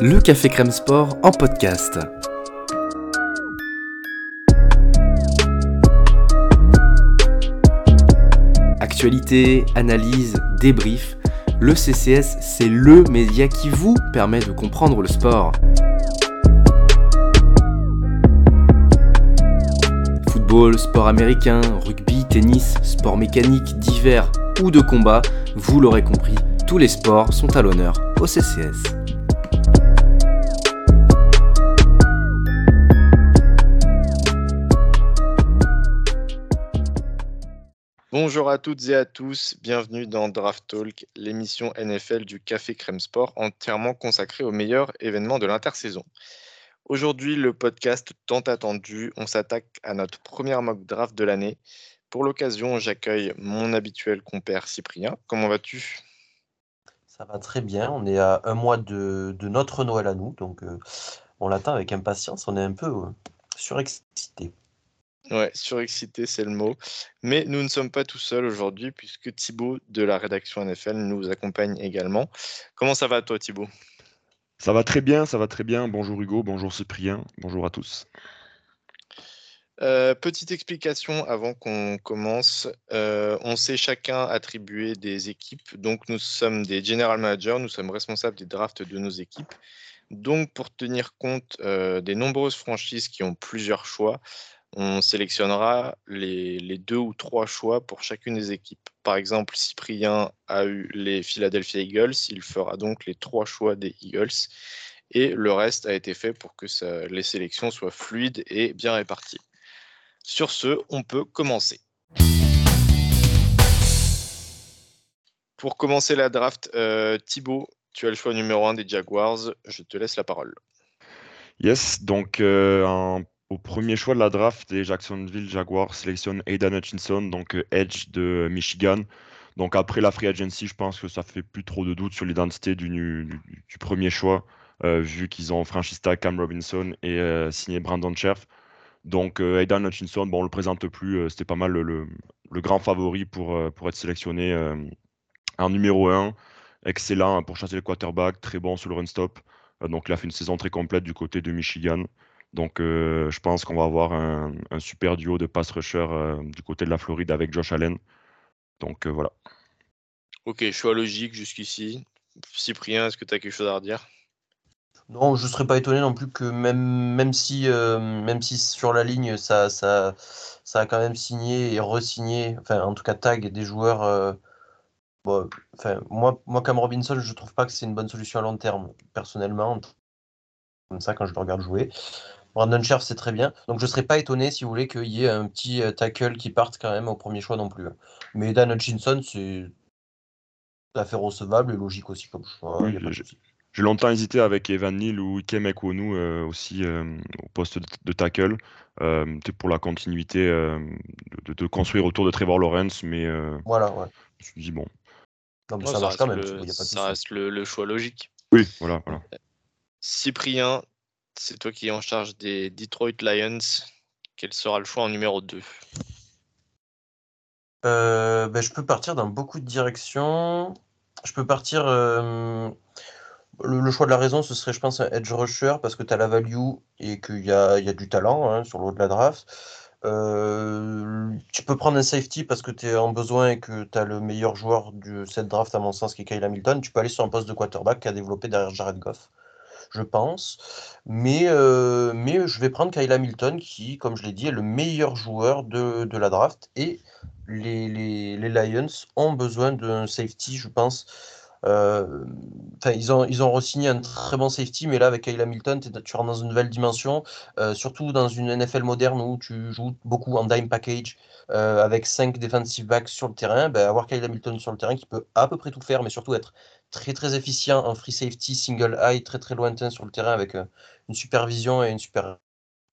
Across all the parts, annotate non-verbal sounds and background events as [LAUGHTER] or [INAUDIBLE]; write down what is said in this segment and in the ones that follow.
Le Café Crème Sport en podcast. Actualité, analyse, débrief, le CCS, c'est LE média qui vous permet de comprendre le sport. Football, sport américain, rugby, tennis, sport mécanique, divers ou de combat, vous l'aurez compris, tous les sports sont à l'honneur au CCS. Bonjour à toutes et à tous, bienvenue dans Draft Talk, l'émission NFL du Café Crème Sport entièrement consacrée aux meilleurs événements de l'intersaison. Aujourd'hui, le podcast tant attendu, on s'attaque à notre première mock draft de l'année. Pour l'occasion, j'accueille mon habituel compère Cyprien. Comment vas-tu? Ça va très bien, on est à un mois de, notre Noël à nous, donc euh, on l'attend avec impatience, on est un peu euh, surexcité. Ouais, surexcité, c'est le mot. Mais nous ne sommes pas tout seuls aujourd'hui, puisque Thibaut de la rédaction NFL nous accompagne également. Comment ça va toi Thibaut? Ça va très bien, ça va très bien. Bonjour Hugo, bonjour Cyprien, bonjour à tous. Euh, petite explication avant qu'on commence. Euh, on s'est chacun attribué des équipes. Donc, nous sommes des general managers, nous sommes responsables des drafts de nos équipes. Donc, pour tenir compte euh, des nombreuses franchises qui ont plusieurs choix, on sélectionnera les, deux ou trois choix pour chacune des équipes. Par exemple, Cyprien a eu les Philadelphia Eagles, il fera donc les trois choix des Eagles. Et le reste a été fait pour que les sélections soient fluides et bien réparties. Sur ce, on peut commencer. Pour commencer la draft, euh, Thibaut, tu as le choix numéro 1 des Jaguars. Je te laisse la parole. Yes, donc euh, au premier choix de la draft, les Jacksonville Jaguars sélectionnent Aidan Hutchinson, donc euh, Edge de Michigan. Donc après la free agency, je pense que ça fait plus trop de doute sur l'identité du, premier choix, vu qu'ils ont franchi Cam Robinson et signé Brandon Scherf. Donc euh, Aidan Hutchinson, on le présente plus, euh, c'était pas mal le, grand favori pour, euh, être sélectionné en numéro 1. Excellent pour chasser le quarterback, très bon sur le run stop. donc il a fait une saison très complète du côté de Michigan. Donc je pense qu'on va avoir un, super duo de pass rusher du côté de la Floride avec Josh Allen. Donc voilà. Ok, choix logique jusqu'ici. Cyprien, est-ce que tu as quelque chose à redire? Non, je ne serais pas étonné non plus que même, même, si, euh, même si sur la ligne, ça, ça, ça a quand même signé et re-signé, enfin en tout cas tag des joueurs. Euh, enfin, moi, moi, Cam Robinson, je ne trouve pas que c'est une bonne solution à long terme, personnellement. Comme ça, quand je le regarde jouer. Brandon Scherf, c'est très bien. Donc je ne serais pas étonné, si vous voulez, qu'il y ait un petit euh, tackle qui parte quand même au premier choix non plus. Hein. Mais Dan Hutchinson, c'est tout à fait recevable et logique aussi comme choix. J'ai longtemps hésité avec Evan Neal ou Ike Mekwonu euh, aussi euh, au poste de, tackle euh, pour la continuité de, construire autour de Trevor Lawrence, mais voilà, ouais. je me suis dit bon. ça, reste, quand même, le, ça reste le, choix logique. Oui, voilà, voilà. Cyprien, c'est toi qui es en charge des Detroit Lions. Quel sera le choix en numéro 2 ben, Je peux partir dans beaucoup de directions. Je peux partir le, choix de la raison, ce serait, je pense, un edge rusher parce que tu as la value et qu'il y a, y a, du talent hein, sur le haut de la draft. Euh, tu peux prendre un safety parce que tu es en besoin et que tu as le meilleur joueur de cette draft, à mon sens, qui est Kyle Hamilton. Tu peux aller sur un poste de quarterback qui a développé derrière Jared Goff, je pense. Mais, euh, mais je vais prendre Kyle Hamilton qui, comme je l'ai dit, est le meilleur joueur de, de la draft. Et les, les, les Lions ont besoin d'un safety, je pense euh, ils ont, ils ont re-signé un très bon safety, mais là, avec Kyle Hamilton, tu rentres dans une nouvelle dimension, euh, surtout dans une NFL moderne où tu joues beaucoup en dime package, euh, avec 5 defensive backs sur le terrain. Ben, avoir Kyle Hamilton sur le terrain qui peut à peu près tout faire, mais surtout être très très efficient en free safety, single eye, très très lointain sur le terrain avec une supervision et une super.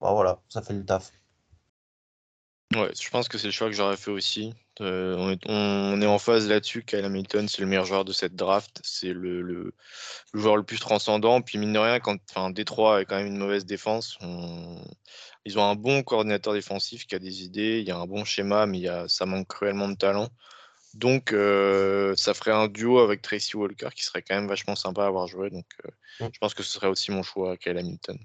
voilà, ça fait le taf. Ouais, je pense que c'est le choix que j'aurais fait aussi. Euh, on, est, en phase là-dessus. Kyle Hamilton, c'est le meilleur joueur de cette draft. C'est le, joueur le plus transcendant. Puis mine de rien, quand enfin, Détroit a quand même une mauvaise défense, ils ont un bon coordinateur défensif qui a des idées. Il y a un bon schéma, mais il y a... ça manque cruellement de talent. Donc, euh, ça ferait un duo avec Tracy Walker qui serait quand même vachement sympa à avoir joué. Donc, euh, je pense que ce serait aussi mon choix, Kyle Hamilton.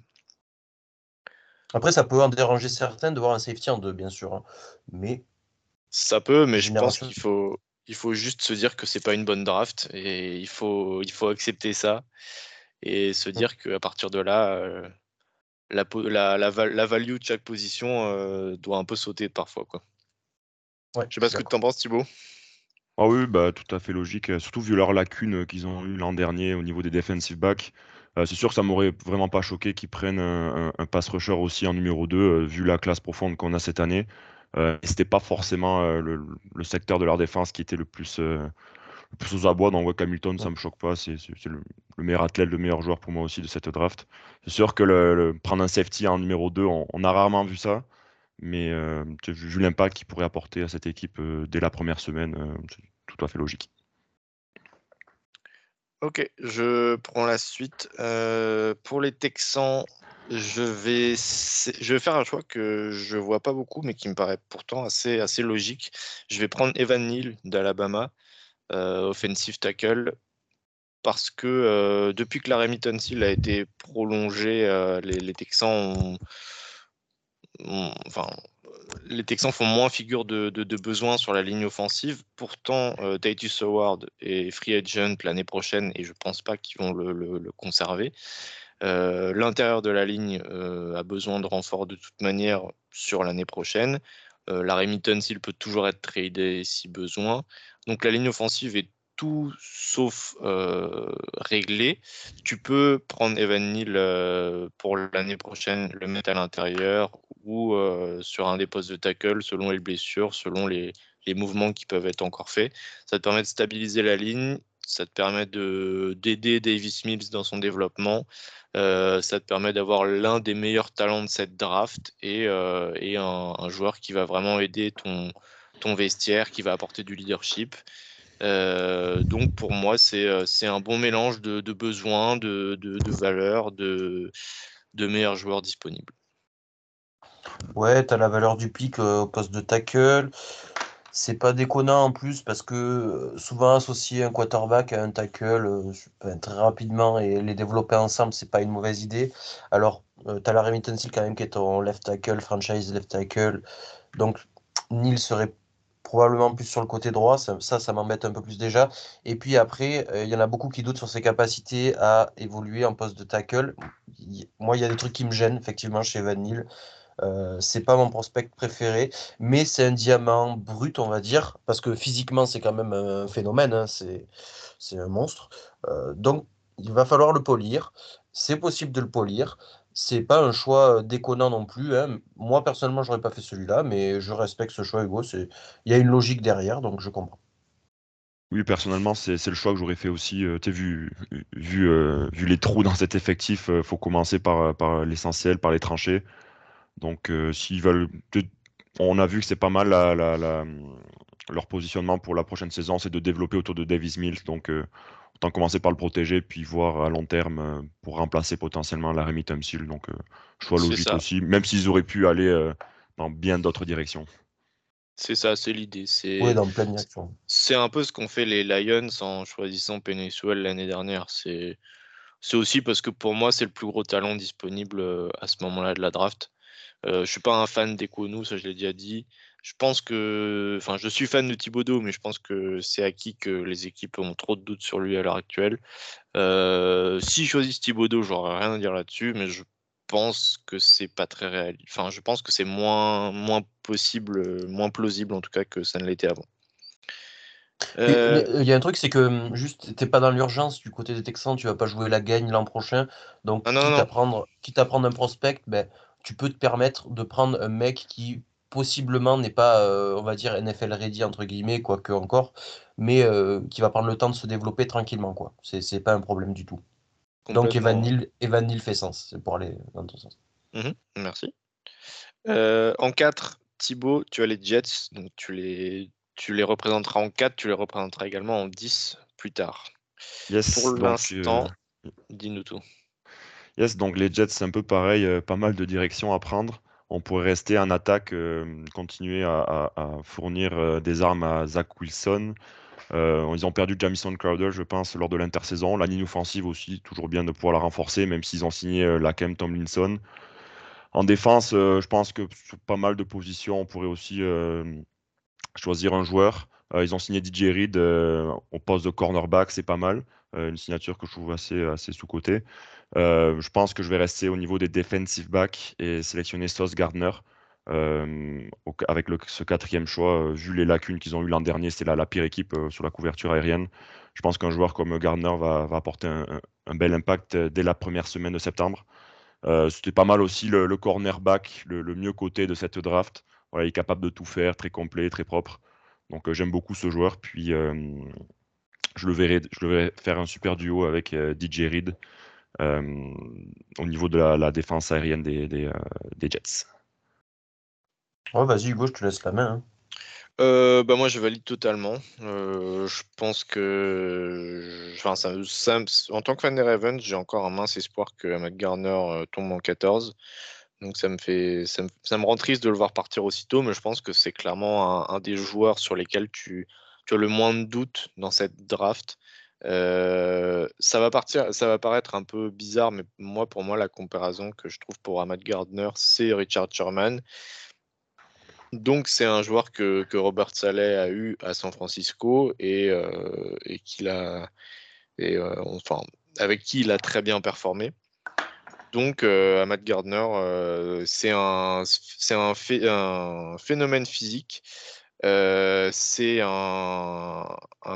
Après, ça peut en déranger certains de voir un safety en deux, bien sûr. hein. Mais Ça peut, mais je pense qu'il faut, il faut juste se dire que c'est pas une bonne draft et il faut, il faut accepter ça et se dire qu'à partir de là, euh, la, la, la, val- la value de chaque position euh, doit un peu sauter parfois. Quoi. ouais, Je sais pas ce que tu en penses, Thibaut. Ah oui, bah, tout à fait logique, euh, surtout vu leurs lacunes qu'ils ont eu l'an dernier au niveau des defensive backs. Euh, c'est sûr que ça m'aurait vraiment pas choqué qu'ils prennent un, un- un pass rusher aussi en numéro 2, euh, vu la classe profonde qu'on a cette année. Euh, et c'était pas forcément euh, le, le secteur de leur défense qui était le plus, le plus aux abois. Donc, ouais, Hamilton, ça me choque pas. C'est le, le meilleur athlète, le meilleur joueur pour moi aussi de cette draft. C'est sûr que le, prendre un safety en numéro 2, on, on a rarement vu ça. Mais vu l'impact qu'il pourrait apporter à cette équipe dès la première semaine, c'est tout à fait logique. Ok, je prends la suite. Euh, pour les Texans, je vais, je vais faire un choix que je vois pas beaucoup, mais qui me paraît pourtant assez, assez logique. Je vais prendre Evan Neal d'Alabama, euh, offensive tackle, parce que euh, depuis que Larry Tunsil a été prolongé, euh, les, Texans ont, ont- enfin, les Texans font moins figure de, besoin sur la ligne offensive. Pourtant, euh, Titus Howard est free agent l'année prochaine et je pense pas qu'ils vont le conserver. Euh, L'intérieur de la ligne euh, a besoin de renfort de toute manière sur l'année prochaine. Euh, la Remington, s'il peut toujours être tradé si besoin. Donc la ligne offensive est tout sauf euh, réglée. Tu peux prendre Evan Neal euh, pour l'année prochaine, le mettre à l'intérieur ou euh, sur un des postes de tackle selon les blessures, selon les, les mouvements qui peuvent être encore faits. Ça te permet de stabiliser la ligne, ça te permet de- d'aider Davis Mills dans son développement, ça te permet d'avoir l'un des meilleurs talents de cette draft et, et un, un joueur qui va vraiment aider ton, ton vestiaire, qui va apporter du leadership. Euh, donc pour moi, c'est euh, c'est un bon mélange de, besoins, de, de, valeurs, de, meilleurs joueurs disponibles. Ouais, t'as la valeur du pic euh, au poste de tackle. C'est pas déconnant en plus parce que souvent associer un quarterback à un tackle très rapidement et les développer ensemble, c'est pas une mauvaise idée. Alors, euh, t'as la Seal quand même qui est ton left tackle, franchise left tackle. Donc, Neil serait probablement plus sur le côté droit. Ça, ça, m'embête un peu plus déjà. Et puis après, euh, il y en a beaucoup qui doutent sur ses capacités à évoluer en poste de tackle. Moi, il y a des trucs qui me gênent effectivement chez Van Neal. Euh, c'est pas mon prospect préféré, mais c'est un diamant brut, on va dire, parce que physiquement, c'est quand même un phénomène, hein, c'est, c'est un monstre. Euh, donc, il va falloir le polir. C'est possible de le polir. C'est pas un choix déconnant non plus. hein. Moi, personnellement, j'aurais pas fait celui-là, mais je respecte ce choix, Hugo. Il y a une logique derrière, donc je comprends. Oui, personnellement, c'est le choix que j'aurais fait aussi. Euh, tu vu, vu, vu les trous dans cet effectif, il faut commencer par, par l'essentiel, par les tranchées. Donc, s'ils veulent. On a vu que c'est pas mal leur positionnement pour la prochaine saison, c'est de développer autour de Davis Mills. Donc, autant commencer par le protéger, puis voir à long terme euh, pour remplacer potentiellement la Seal. Donc, euh, choix logique aussi, même s'ils auraient pu aller euh, dans bien d'autres directions. C'est ça, c'est l'idée. C'est Oui, c'est un peu ce qu'ont fait les Lions en choisissant Penny Sewell l'année dernière. C'est c'est aussi parce que pour moi, c'est le plus gros talent disponible à ce moment-là de la draft. Euh, je suis pas un fan d'Ekonu, ça je l'ai déjà dit. Je pense que, enfin, je suis fan de Thibodeau, mais je pense que c'est acquis que les équipes ont trop de doutes sur lui à l'heure actuelle. Euh, S'ils choisissent Thibodeau, j'aurais rien à dire là-dessus, mais je pense que c'est pas très réel. Enfin, je pense que c'est moins, moins possible, moins plausible en tout cas que ça ne l'était avant. Euh, euh, Il y a un truc, c'est que hum, juste, t'es pas dans l'urgence du côté des Texans, tu vas pas jouer la gagne l'an prochain. Donc, Ah non, quitte, non, À prendre, quitte à prendre un prospect, ben, tu peux te permettre de prendre un mec qui possiblement n'est pas, euh, on va dire, NFL ready, entre guillemets, quoique encore, mais euh, qui va prendre le temps de se développer tranquillement, quoi. C'est pas un problème du tout. Donc. Evan Neal, Evan Neal fait sens, c'est pour aller dans ton sens. Mhm, merci. Euh, en 4, Thibaut, tu as les Jets, donc tu les, tu les représenteras en 4, tu les représenteras également en 10 plus tard. Yes, Pour l'instant, euh, dis-nous tout. Yes, donc les Jets, c'est un peu pareil, euh, pas mal de directions à prendre. On pourrait rester en attaque, continuer à, fournir des armes à Zach Wilson. ils ont perdu Jamison Crowder, je pense, lors de l'intersaison. La ligne offensive aussi, toujours bien de pouvoir la renforcer, même s'ils ont signé la Kem Tomlinson. En défense, je pense que sur pas mal de positions, on pourrait aussi choisir un joueur. ils ont signé DJ Reed au poste de cornerback, c'est pas mal. une signature que je trouve assez, assez sous-cotée. Euh, je pense que je vais rester au niveau des defensive backs et sélectionner Sauce Gardner. Euh, avec ce quatrième choix, euh, vu les lacunes qu'ils ont eu l'an dernier, c'était la, pire équipe sur la couverture aérienne. Je pense qu'un joueur comme Gardner va, apporter un, bel impact dès la première semaine de septembre. c'était pas mal aussi le, cornerback, le, mieux côté de cette draft. il est capable de tout faire, très complet, très propre. Donc j'aime beaucoup ce joueur. Puis je le verrai, je le verrai faire un super duo avec DJ Reed. Euh, au niveau de la, défense aérienne des, des, euh, Jets. vas-y Hugo, je te laisse la main. Hein. Euh, bah moi je valide totalement. je pense que, enfin, ça, en tant que fan des Ravens, j'ai encore un mince espoir que Matt Garner tombe en 14. Donc ça me fait, ça me, rend triste de le voir partir aussitôt, mais je pense que c'est clairement un, des joueurs sur lesquels tu, tu, as le moins de doutes dans cette draft. Euh, ça va partir, ça va paraître un peu bizarre, mais moi, pour moi, la comparaison que je trouve pour Ahmad Gardner, c'est Richard Sherman. Donc, c'est un joueur que, Robert Saleh a eu à San Francisco et, euh, a, et, euh, enfin, avec qui il a très bien performé. Donc, Ahmad Gardner, c'est un, un, phénomène physique. Euh, c'est un,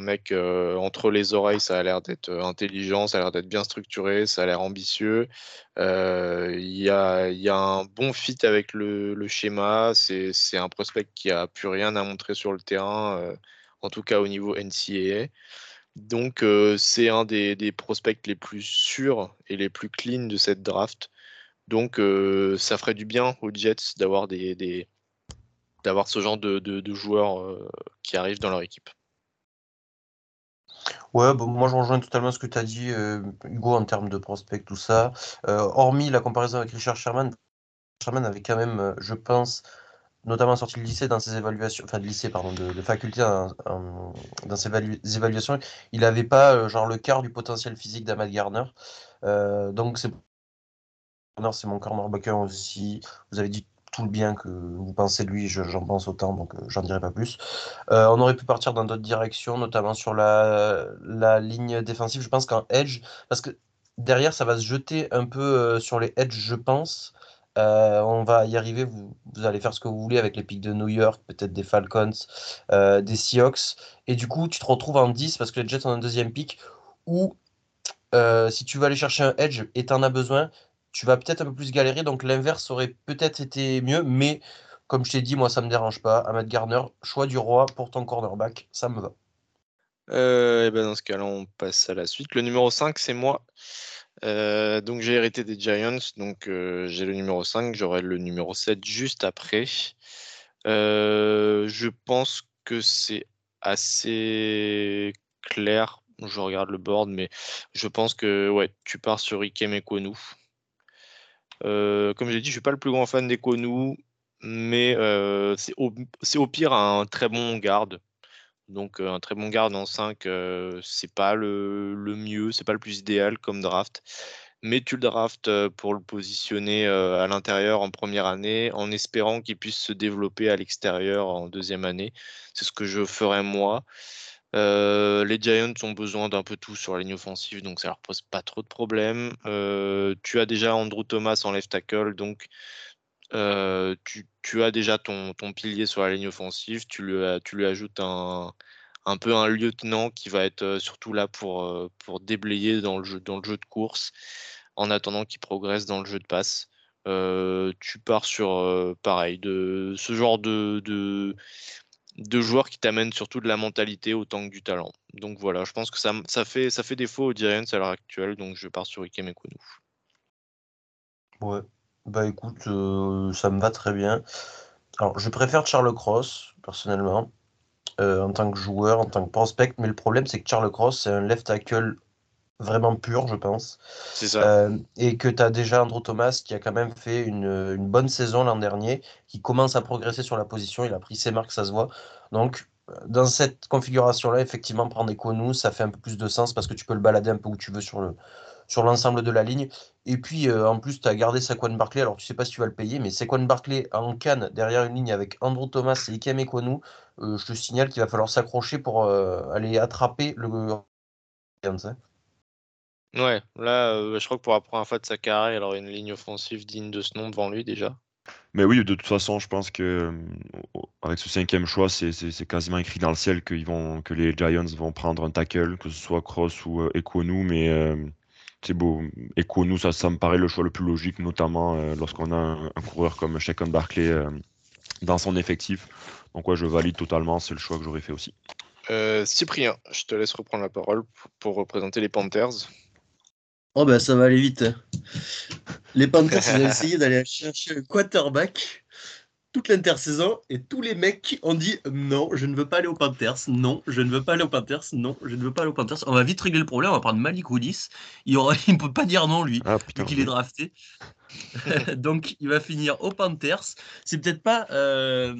mec euh, entre les oreilles, ça a l'air d'être euh, intelligent, ça a l'air d'être bien structuré, ça a l'air ambitieux. Il y, a, un bon fit avec le, schéma. C'est un prospect qui a plus rien à montrer sur le terrain, en tout cas au niveau NCAA. Donc c'est un des, prospects les plus sûrs et les plus clean de cette draft. Donc ça ferait du bien aux Jets d'avoir des d'avoir ce genre de, joueurs euh, qui arrivent dans leur équipe. Ouais, bon, moi je rejoins totalement ce que tu as dit, euh, Hugo, en termes de prospect, tout ça. Euh, hormis la comparaison avec Richard Sherman, Sherman avait quand même, je pense, notamment sorti de lycée dans ses évaluations, enfin de lycée, pardon, de, faculté dans, ses évaluations, il n'avait pas genre le quart du potentiel physique d'Amad Garner. donc c'est c'est mon cornerbacker aussi. Vous avez dit tout le bien que vous pensez de lui, j'en pense autant, donc euh, j'en dirai pas plus. Euh, on aurait pu partir dans d'autres directions, notamment sur la, la ligne défensive. Je pense qu'en edge, parce que derrière, ça va se jeter un peu euh, sur les edge, je pense. on va y arriver, vous, vous, allez faire ce que vous voulez avec les pics de New York, peut-être des Falcons, des Seahawks. Et du coup, tu te retrouves en 10 parce que les Jets ont un deuxième pic. Ou si tu veux aller chercher un edge et tu en as besoin, tu vas peut-être un peu plus galérer. Donc l'inverse aurait peut-être été mieux, mais comme je t'ai dit, moi ça me dérange pas. Ahmad Garner, choix du roi pour ton cornerback, ça me va. Euh, ben dans ce cas-là, on passe à la suite. Le numéro 5, c'est moi. Euh, donc j'ai hérité des Giants, donc euh, j'ai le numéro 5, j'aurai le numéro 7 juste après. je pense que c'est assez clair. Je regarde le board, mais je pense que ouais, tu pars sur Ikem Ekonu. Euh, comme j'ai dit, je suis pas le plus grand fan des Konu, mais euh, c'est au, pire un très bon garde. Donc euh, un très bon garde en 5, c'est pas le, le mieux, c'est pas le plus idéal comme draft. Mais tu le drafts pour le positionner à l'intérieur en première année, en espérant qu'il puisse se développer à l'extérieur en deuxième année. C'est ce que je ferais moi. Les Giants ont besoin d'un peu tout sur la ligne offensive, donc ça leur pose pas trop de problèmes. Tu as déjà Andrew Thomas en left tackle, donc tu, as déjà ton, pilier sur la ligne offensive. Tu lui, ajoutes un, peu un lieutenant qui va être surtout là pour, déblayer dans le, jeu, de course en attendant qu'il progresse dans le jeu de passe. tu pars sur pareil de ce genre de deux joueurs qui t'amènent surtout de la mentalité autant que du talent. Donc voilà, je pense que ça, fait, défaut aux Giants à l'heure actuelle, donc je pars sur Ikem Ekonu. Ouais, bah écoute, euh, ça me va très bien. Alors, je préfère Charles Cross, personnellement, euh, en tant que joueur, en tant que prospect, mais le problème, c'est que Charles Cross, c'est un left tackle vraiment pur, je pense. C'est ça. Euh, et que tu as déjà Andrew Thomas qui a quand même fait une, une bonne saison l'an dernier, qui commence à progresser sur la position. Il a pris ses marques, ça se voit. Donc, dans cette configuration-là, effectivement, prendre Equonu, ça fait un peu plus de sens parce que tu peux le balader un peu où tu veux sur le sur l'ensemble de la ligne. Et puis, euh, en plus, tu as gardé Saquon Barclay. Alors, tu sais pas si tu vas le payer, mais Saquon Barclay en canne derrière une ligne avec Andrew Thomas et Ikem euh, je te signale qu'il va falloir s'accrocher pour euh, aller attraper le. Ouais, là, je crois que pour la première fois de sa carrière, il aura une ligne offensive digne de ce nom devant lui déjà. Mais oui, de toute façon, je pense que euh, avec ce cinquième choix, c'est quasiment écrit dans le ciel qu'ils vont, que les Giants vont prendre un tackle, que ce soit Cross ou euh, Equonu, mais euh, c'est beau. Equonu, ça, ça me paraît le choix le plus logique, notamment lorsqu'on a un, coureur comme Shakon Barclay dans son effectif. Donc ouais, je valide totalement, c'est le choix que j'aurais fait aussi. Cyprien, je te laisse reprendre la parole pour représenter les Panthers. Oh bah ça va aller vite. Les Panthers, ils ont [LAUGHS] essayé d'aller chercher un quarterback toute l'intersaison et tous les mecs ont dit non, je ne veux pas aller aux Panthers, non, je ne veux pas aller aux Panthers, non, je ne veux pas aller aux Panthers. On va vite régler le problème, on va prendre Malik Willis. Il ne [LAUGHS] peut pas dire non, lui, ah, est drafté. [LAUGHS] [LAUGHS] Donc, il va finir aux Panthers. C'est peut-être pas. Euh,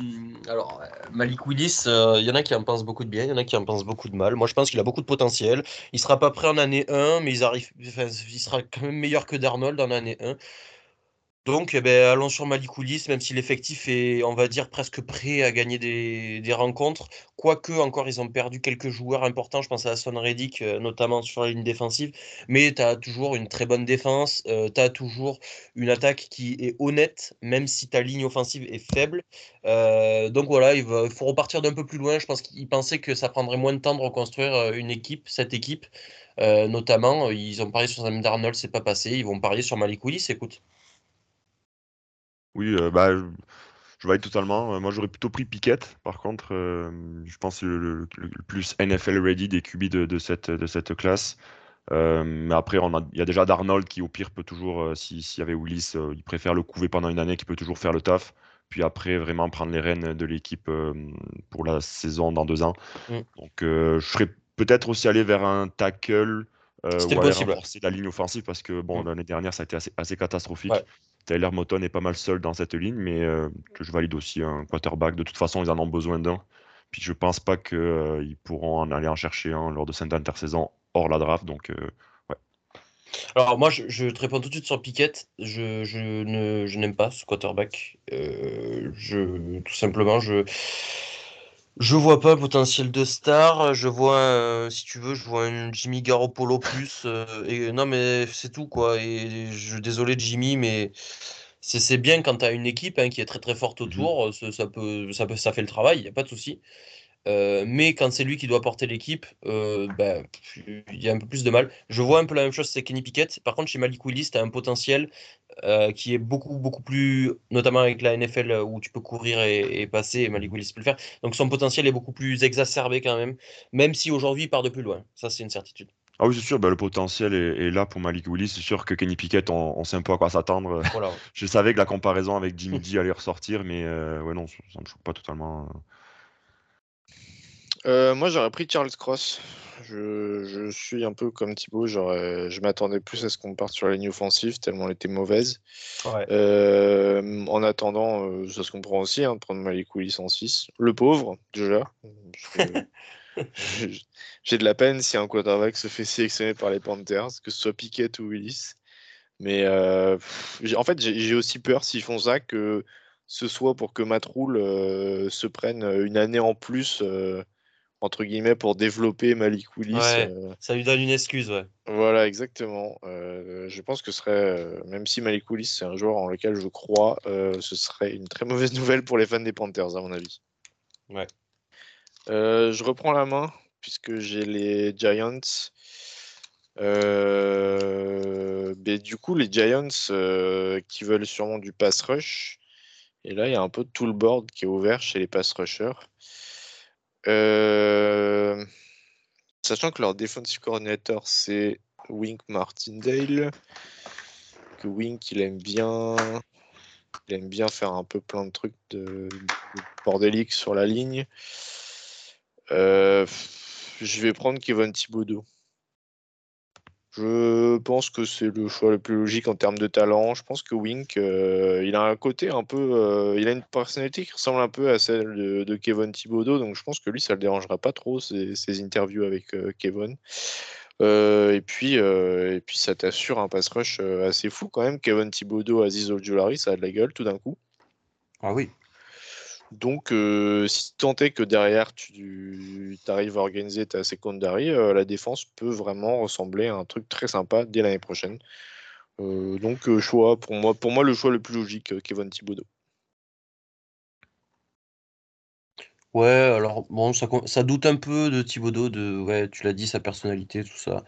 alors, Malik Willis, euh, il y en a qui en pensent beaucoup de bien, il y en a qui en pensent beaucoup de mal. Moi, je pense qu'il a beaucoup de potentiel. Il sera pas prêt en année 1, mais il, arrive... il sera quand même meilleur que Darnold en année 1. Donc, eh ben, allons sur Malikoulis, même si l'effectif est, on va dire, presque prêt à gagner des, rencontres. Quoique, encore, ils ont perdu quelques joueurs importants. Je pense à Son Reddick, euh, notamment sur la ligne défensive. Mais tu as toujours une très bonne défense. Euh, tu as toujours une attaque qui est honnête, même si ta ligne offensive est faible. Euh, donc voilà, il, faut repartir d'un peu plus loin. Je pense qu'ils pensaient que ça prendrait moins de temps de reconstruire une équipe, cette équipe. notamment, ils ont parié sur Sam Darnold, c'est pas passé. Ils vont parier sur Malikoulis, écoute. Oui, euh, bah, je valide totalement. Euh, moi, j'aurais plutôt pris Piquette, par contre. Euh, je pense le, le, plus NFL ready des QB de, cette, de cette classe. mais après, il y a déjà Darnold qui, au pire, peut toujours, s'il y avait Willis, il préfère le couver pendant une année, qui peut toujours faire le taf. Puis après, vraiment prendre les rênes de l'équipe pour la saison dans deux ans. Mm. Donc, je serais peut-être aussi allé vers un tackle. C'était possible. renforcer la ligne offensive parce que bon, mm. l'année dernière, ça a été assez, assez catastrophique. Tyler Moton est pas mal seul dans cette ligne, mais euh, je valide aussi un quarterback. De toute façon, ils en ont besoin d'un. Puis je pense pas qu'ils euh, pourront en aller en chercher un lors de cette intersaison hors la draft. Donc, euh, ouais. Alors moi, je, te réponds tout de suite sur Piquette. Je, je n'aime pas ce quarterback. je, tout simplement, je je vois pas un potentiel de star. Je vois, euh, si tu veux, je vois un Jimmy Garoppolo plus. Euh, et non, mais c'est tout quoi. Et je désolé Jimmy, mais c'est bien quand tu as une équipe hein, qui est très très forte mmh autour. Ça, peut, ça peut, ça fait le travail. Il y a pas de souci. Euh, mais quand c'est lui qui doit porter l'équipe, euh, ben, il y a un peu plus de mal. Je vois un peu la même chose, c'est Kenny Pickett. Par contre, chez Malik Willis, tu as un potentiel euh, qui est beaucoup, beaucoup plus, notamment avec la NFL où tu peux courir et, passer, et Malik Willis peut le faire. Donc son potentiel est beaucoup plus exacerbé quand même, même si aujourd'hui il part de plus loin. Ça, c'est une certitude. Ah oui, c'est sûr, ben, le potentiel est, là pour Malik Willis. C'est sûr que Kenny Pickett, on, sait un peu à quoi s'attendre. [LAUGHS] Je savais que la comparaison avec Jimmy G allait ressortir, mais ouais, non, ça ne me choque pas totalement. Euh, moi, j'aurais pris Charles Cross. Je, suis un peu comme Thibaut. Je m'attendais plus à ce qu'on parte sur la ligne offensive, tellement elle était mauvaise. Euh, en attendant, euh, ça se comprend aussi, hein, de prendre Malik Willis en 6. Le pauvre, déjà. [LAUGHS] J'ai de la peine si un quarterback se fait sélectionner par les Panthers, que ce soit Piquet ou Willis. Mais en fait, j'ai aussi peur s'ils font ça que ce soit pour que Matt se prenne une année en plus entre guillemets, pour développer Malik Willis. Euh, ça lui donne une excuse, ouais. Voilà, exactement. Euh, je pense que ce serait, euh, même si Malik Willis, c'est un joueur en lequel je crois, ce serait une très mauvaise [LAUGHS] nouvelle pour les fans des Panthers, à mon avis. Ouais. je reprends la main, puisque j'ai les Giants. Mais du coup, les Giants qui veulent sûrement du pass rush. Et là, il y a un peu tout le board qui est ouvert chez les pass rushers. Euh, sachant que leur defensive coordinator, c'est Wink Martindale. Que Wink, il aime bien. Il aime bien faire un peu plein de trucs de, bordélique sur la ligne. Euh, je vais prendre Kevin Thibodeau. Je pense que c'est le choix le plus logique en termes de talent. Je pense que Wink, euh, il a un côté un peu. euh, il a une personnalité qui ressemble un peu à celle de, Kevin Thibodeau. Donc je pense que lui, ça le dérangera pas trop, ses, interviews avec euh, Kevin. Et, puis, et puis, ça t'assure un pass rush assez fou quand même. Kevin Thibodeau, Aziz Ojulari, ça a de la gueule tout d'un coup. Ah oui. Donc, euh, si tant est que derrière tu arrives à organiser ta secondary, euh, la défense peut vraiment ressembler à un truc très sympa dès l'année prochaine. Euh, donc, choix pour moi, le choix le plus logique, Kevin Thibodeau. Ouais, alors bon, ça, doute un peu de Thibodeau, de, ouais, tu l'as dit, sa personnalité, tout ça.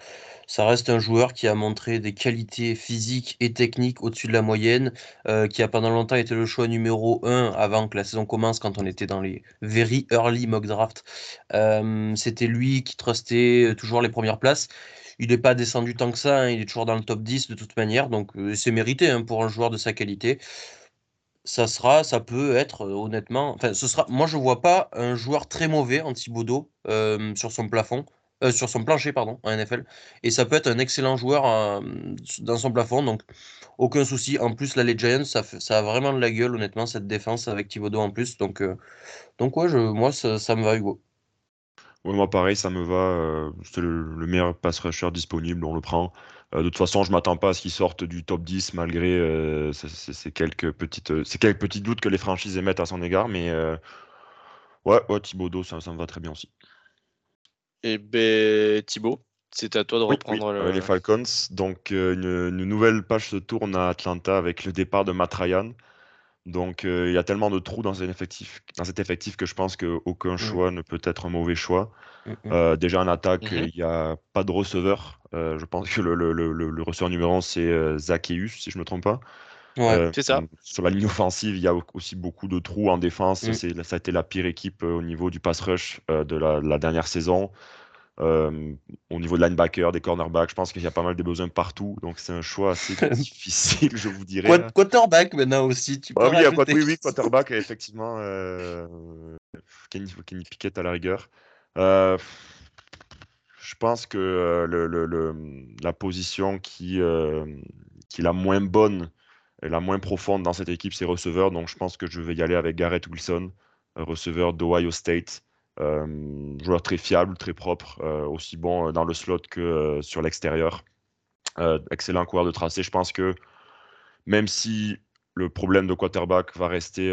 Ça reste un joueur qui a montré des qualités physiques et techniques au-dessus de la moyenne, euh, qui a pendant longtemps été le choix numéro un avant que la saison commence, quand on était dans les very early mock draft. Euh, c'était lui qui trustait toujours les premières places. Il n'est pas descendu tant que ça, hein, il est toujours dans le top 10 de toute manière, donc euh, c'est mérité hein, pour un joueur de sa qualité ça sera, ça peut être honnêtement, enfin ce sera, moi je vois pas un joueur très mauvais en Thibodeau euh, sur son plafond, sur son plancher pardon en NFL, et ça peut être un excellent joueur dans son plafond, donc aucun souci. En plus là les ça, ça a vraiment de la gueule honnêtement cette défense avec Thibodeau en plus, donc donc ouais je, moi ça, me va Hugo. Ouais, moi, pareil, ça me va. c'est le, le meilleur pass rusher disponible, on le prend. Euh, de toute façon, je m'attends pas à ce qu'il sorte du top 10 malgré euh, ces, quelques petites, euh, ces quelques petits doutes que les franchises émettent à son égard. Mais ouais, ouais, Thibodeau, ça, ça me va très bien aussi. Et ben Thibaut, c'est à toi de Oui, oui, reprendre le. les Falcons. Donc, une, une nouvelle page se tourne à Atlanta avec le départ de Matt Ryan. Donc, euh, il y a tellement de trous dans cet effectif, dans cet effectif que je pense qu'aucun choix ne peut être un mauvais choix. Mm, mm. Euh, déjà en attaque, Mhm. il n'y a pas de receveur. Euh, je pense que le, le, le, le- le receveur numéro 1, c'est euh, Zacchaeus, si je ne me trompe pas. Ouais. Euh, C'est ça. Sur la ligne offensive, il y a au- aussi beaucoup de trous en défense. Mm. Ça a été la pire équipe euh, au niveau du pass rush euh, de la, la dernière saison. Euh, au niveau de linebacker, des cornerbacks, je pense qu'il y a pas mal de besoins partout. Donc c'est un choix assez [LAUGHS] difficile, je vous dirais. Quat- Quarterback maintenant aussi, tu peux Ah oui, rajouter. oui, oui, [LAUGHS] quarterback, effectivement. euh, Kenny, Kenny Pickett à la rigueur. Euh, je pense que le, le- le- la position qui, qui est la moins bonne et la moins profonde dans cette équipe, c'est receveur. Donc je pense que je vais y aller avec Garrett Wilson, receveur d'Ohio State. Euh, joueur très fiable, très propre, euh, aussi bon euh, dans le slot que sur l'extérieur. Excellent coureur de tracé. Je pense que même si le problème de quarterback va rester,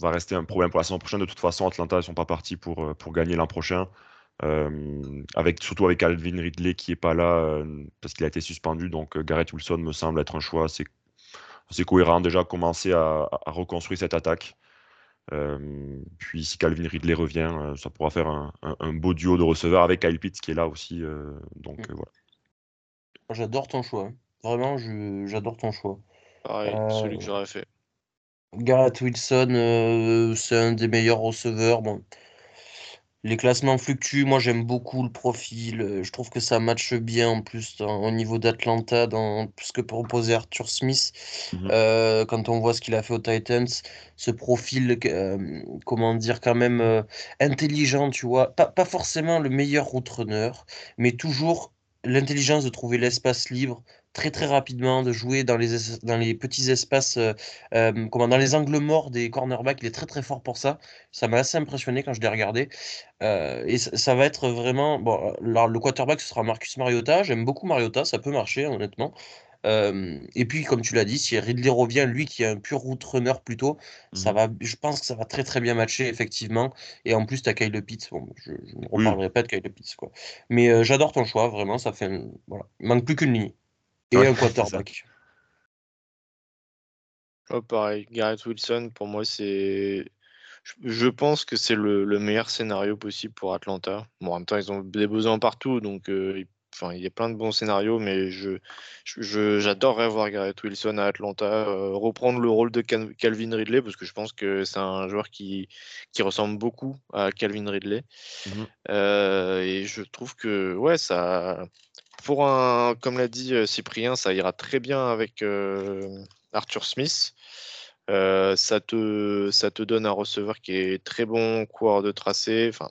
va rester un problème pour la saison prochaine. De toute façon, Atlanta, ils sont pas partis pour, pour gagner l'an prochain. Avec, surtout avec Alvin Ridley qui est pas là parce qu'il a été suspendu. Donc Garrett Wilson me semble être un choix assez, assez cohérent. Déjà commencer à reconstruire cette attaque. Euh, puis si Calvin Ridley revient, euh, ça pourra faire un, un- un beau duo de receveurs avec Kyle Pitts qui est là aussi. euh, donc Mm. euh, voilà. J'adore ton choix. Vraiment, j'adore ton choix. Pareil, Euh, celui que j'aurais fait. Garrett Wilson, euh, c'est un des meilleurs receveurs. Bon, les classements fluctuent. Moi, j'aime beaucoup le profil. Euh, Je trouve que ça matche bien en plus dans- au niveau d'Atlanta, dans ce que proposait Arthur Smith. Mhm. Euh, quand on voit ce qu'il a fait aux Titans, ce profil, euh, comment dire, quand même euh, intelligent, tu vois. Pas, pas forcément le meilleur route runner, mais toujours l'intelligence de trouver l'espace libre très très rapidement, de jouer dans les, es- dans les petits espaces, euh, euh, comment, dans les angles morts des cornerbacks. Il est très très fort pour ça. Ça m'a assez impressionné quand je l'ai regardé. Euh, et ça, ça va être vraiment. Bon, alors, le quarterback, ce sera Marcus Mariota. J'aime beaucoup Mariota, ça peut marcher, honnêtement. Euh, et puis, comme tu l'as dit, si Ridley revient, lui qui est un pur route runner plutôt, ça Mhm. va, je pense que ça va très très bien matcher, effectivement. Et en plus, tu as Kyle Pitts. Bon, je, je ne Oui. reparlerai pas de Kyle Pitts, quoi. Mais euh, j'adore ton choix, vraiment. Ça fait. un- Voilà. Il manque plus qu'une ligne. Et Ouais, un quarterback. Oh, pareil, Garrett Wilson, pour moi, c'est. Je, pense que c'est le, le meilleur scénario possible pour Atlanta. Bon, en même temps, ils ont des besoins partout, donc euh, il- enfin, il y a plein de bons scénarios, mais je, je- je- j'adorerais voir Garrett Wilson à Atlanta euh, reprendre le rôle de Cal- Calvin Ridley, parce que je pense que c'est un joueur qui, qui ressemble beaucoup à Calvin Ridley. Mhm. Euh, et je trouve que, ouais, ça. Pour un, comme l'a dit euh, Cyprien, ça ira très bien avec euh, Arthur Smith. Euh, ça te, ça te donne un receveur qui est très bon, coureur de tracé, enfin,